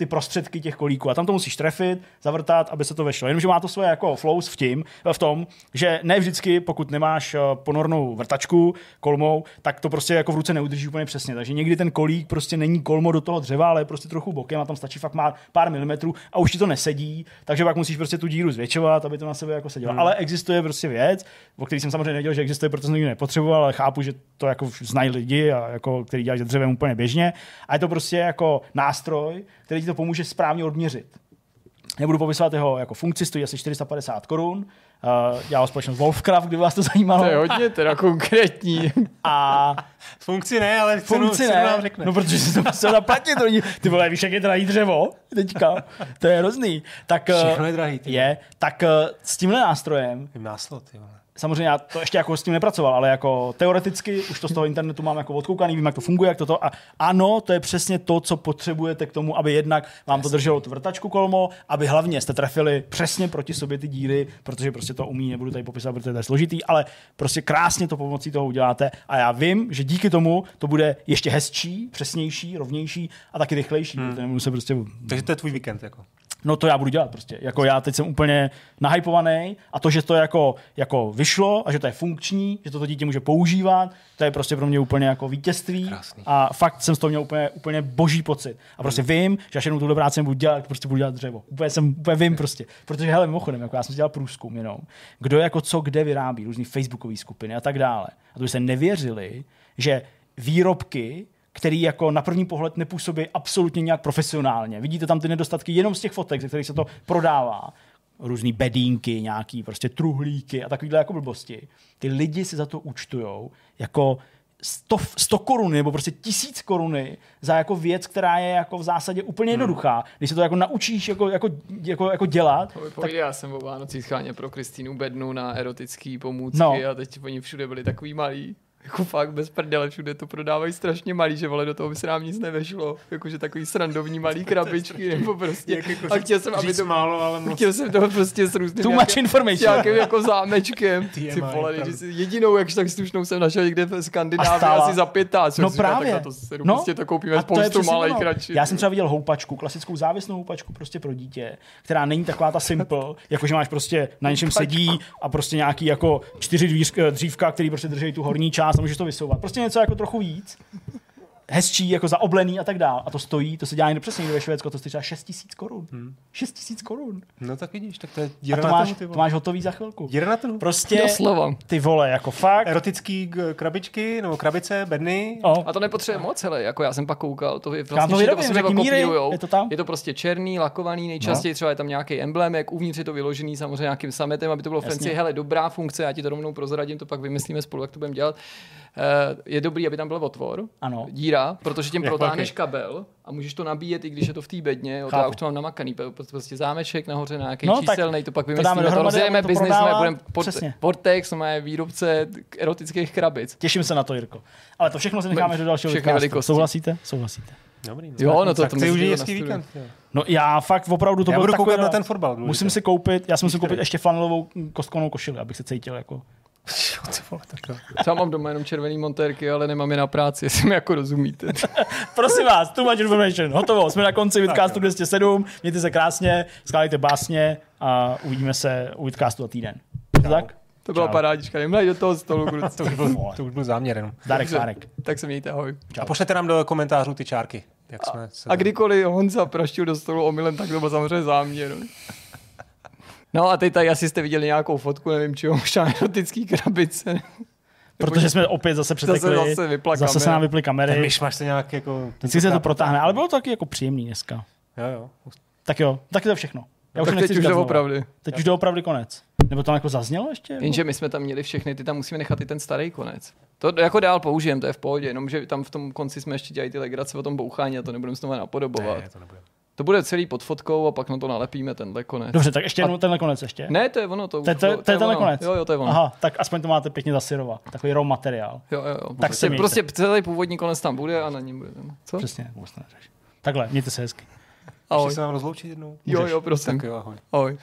ty prostředky těch kolíků. A tam to musíš trefit, zavrtat, aby se to vešlo. Jenomže má to svoje jako flows v, tím, v tom, že ne vždycky, pokud nemáš eh, ponornou vrtačku kolmou, tak to prostě jako v ruce neudrží úplně přesně. Takže někdy ten kolík prostě není kolmo do toho dřeva, ale je prostě trochu bokem a tam stačí fakt má pár milimetrů a už ti to nesedí, takže pak musíš prostě tu díru zvětšovat, aby to na sebe jako sedělo. Hmm. Ale existuje prostě věc, o který jsem samozřejmě nevěděl, že existuje, protože jsem nepotřeboval, ale chápu, že to jako znají lidi, a jako, který dělají dřevem úplně běžně. A je to prostě jako nástroj, který ti to pomůže správně odměřit. Nebudu popisovat jeho jako funkci, stojí asi 450 korun. Uh, dělal společnost Wolfcraft, kdyby vás to zajímalo. To je hodně teda konkrétní. A [laughs] funkci ne, ale cenu, funkci cenu ne. nám řekne. No, protože si to musel zaplatit. Ty vole, víš, jak je drahý dřevo teďka. To je hrozný. Tak, Všechno je drahý. Ty. Je. Tak uh, s tímhle nástrojem. Máslo, ty vole samozřejmě já to ještě jako s tím nepracoval, ale jako teoreticky už to z toho internetu mám jako odkoukaný, vím, jak to funguje, jak toto. A ano, to je přesně to, co potřebujete k tomu, aby jednak vám to drželo tu vrtačku kolmo, aby hlavně jste trefili přesně proti sobě ty díry, protože prostě to umí, nebudu tady popisovat, protože to je složitý, ale prostě krásně to pomocí toho uděláte. A já vím, že díky tomu to bude ještě hezčí, přesnější, rovnější a taky rychlejší. Hmm. Se prostě... Takže to je tvůj víkend. Jako no to já budu dělat prostě. Jako já teď jsem úplně nahypovaný a to, že to jako, jako vyšlo a že to je funkční, že to, to dítě může používat, to je prostě pro mě úplně jako vítězství Krásný. a fakt jsem z toho měl úplně, úplně boží pocit. A prostě vím, že až jednou tuhle práci budu dělat, prostě budu dělat dřevo. Úplně jsem, úplně vím prostě. Protože hele, mimochodem, jako já jsem dělal průzkum jenom, kdo jako co kde vyrábí, různý facebookové skupiny a tak dále. A to se nevěřili, že výrobky který jako na první pohled nepůsobí absolutně nějak profesionálně. Vidíte tam ty nedostatky jenom z těch fotek, ze kterých se to prodává. Různý bedínky, nějaký prostě truhlíky a takovýhle jako blbosti. Ty lidi si za to účtujou jako 100, 100 koruny nebo prostě tisíc koruny za jako věc, která je jako v zásadě úplně hmm. jednoduchá. Když se to jako naučíš jako, jako, jako, jako dělat. To tak... Já jsem o Vánocích scháně pro Kristýnu bednu na erotické pomůcky no. a teď oni všude byli takový malí. Jako fakt bez prdele, všude to prodávají strašně malý, že vole, do toho by se nám nic nevešlo. Jakože takový srandovní [laughs] malý krabičky, nebo prostě. Jak jako, a chtěl jsem, aby to málo, ale moc. Chtěl jsem to prostě s různým Too much information. Nějakým jako zámečkem. [laughs] Ty vole, jedinou, jak tak slušnou jsem našel někde v Skandinávii asi za pětá. No právě. Tak to se no, prostě to koupíme spoustu malých radši. Já jsem třeba viděl houpačku, klasickou závěsnou houpačku prostě pro dítě, která není taková ta simple, [laughs] jakože máš prostě na něčem sedí a prostě nějaký jako čtyři dřívka, který prostě drží tu horní část a můžeš to vysouvat. Prostě něco jako trochu víc. Hezčí, jako zaoblený a tak dál. A to stojí, to se dělá někde přesně někde ve Švédsku, to stojí třeba 6 tisíc korun. Hmm. 6 tisíc korun. No tak vidíš, tak to je A díra to na máš, trhu, ty to máš hotový za chvilku. Díra na trhu. Prostě Doslova. ty vole, jako fakt. Erotický krabičky, nebo krabice, bedny. No, A to nepotřebuje moc, hele, jako já jsem pak koukal, to je to vlastně vyrobím, všichni řekni míry, kopírujou. je to tam? Je to prostě černý, lakovaný, nejčastěji třeba je tam nějaký emblémek, uvnitř je to vyložený samozřejmě nějakým sametem, aby to bylo fancy. Hele, dobrá funkce, já ti to rovnou prozradím, to pak vymyslíme spolu, jak to budeme dělat. Eh, je dobrý, aby tam byl otvor, Ano. díra, protože tím protáhneš kabel a můžeš to nabíjet, i když je to v té bedně. Jo, to já už to mám namakaný, p- prostě zámeček nahoře na nějaký No, no, číselný, to pak to vymyslíme, to, dohromady, rozjedeme to biznis, budeme pod. Vortex, máme výrobce erotických krabic. Těším se na to, Jirko. Ale to všechno si necháme do dalšího velikosti. Souhlasíte? Souhlasíte. Dobrý. Jo, no to- tak to ty už je hezký víkend. No já fakt opravdu to Já byl budu takový koukat na ten fotbal. Musím si koupit, já jsem musel koupit ještě flanelovou kostkovnou košili, abych se cítil jako. Jo, [laughs] ty vole, tak jo. Já mám doma jenom červený montérky, ale nemám je na práci, [laughs] jestli mi jako rozumíte. [laughs] Prosím vás, too much information. Hotovo, jsme na konci Vidcastu 207. Mějte se krásně, skládejte básně a uvidíme se u Vidcastu za týden. Tak? To byla Čau. parádička, nemlej do toho stolu, kluci. To už byl, to už byl záměr jenom. Dárek Sárek. Tak se mějte, ahoj. A pošlete nám do komentářů ty čárky. Jak jsme se A kdykoliv Honza praštil do stolu omylem, tak to byl samozřejmě záměr. No a teď tady asi jste viděli nějakou fotku, nevím čeho, možná erotický krabice. Protože jsme opět zase přetekli. zase vypla zase se nám vyply ten kamery. myšmaš se nějak jako... Vždycky se to protáhne, ale bylo to taky jako příjemný dneska. Jo, jo. Tak jo, tak je to všechno. Já už Tak nechci teď už doopravdy. Teď už doopravdy konec. Nebo to jako zaznělo ještě? Jenže my jsme tam měli všechny, ty tam musíme nechat i ten starý konec. To jako dál použijem, to je v pohodě, jenomže tam v tom konci jsme ještě dělali ty legrace o tom bouchání a to nebudeme znovu napodobovat. Ne, to nebude. To bude celý pod fotkou a pak na to nalepíme tenhle konec. Dobře, tak ještě jednou tenhle konec ještě. Ne, to je ono, to, To to je- bylo- to je tenhle konec? Jo, jo, to je ono. Aha, tak aspoň to máte pěkně zasyrovat. Takový raw materiál. Jo, jo, jo. Tak Prostě, se prostě celý původní konec tam bude a na něm bude. ten- Co? Přesně, vůbec to neřeš. Takhle, mějte se hezky. Ahoj. Ještě se nám rozloučit jednou? Jo, jo, prosím. Tak jo, ahoj. Ahoj.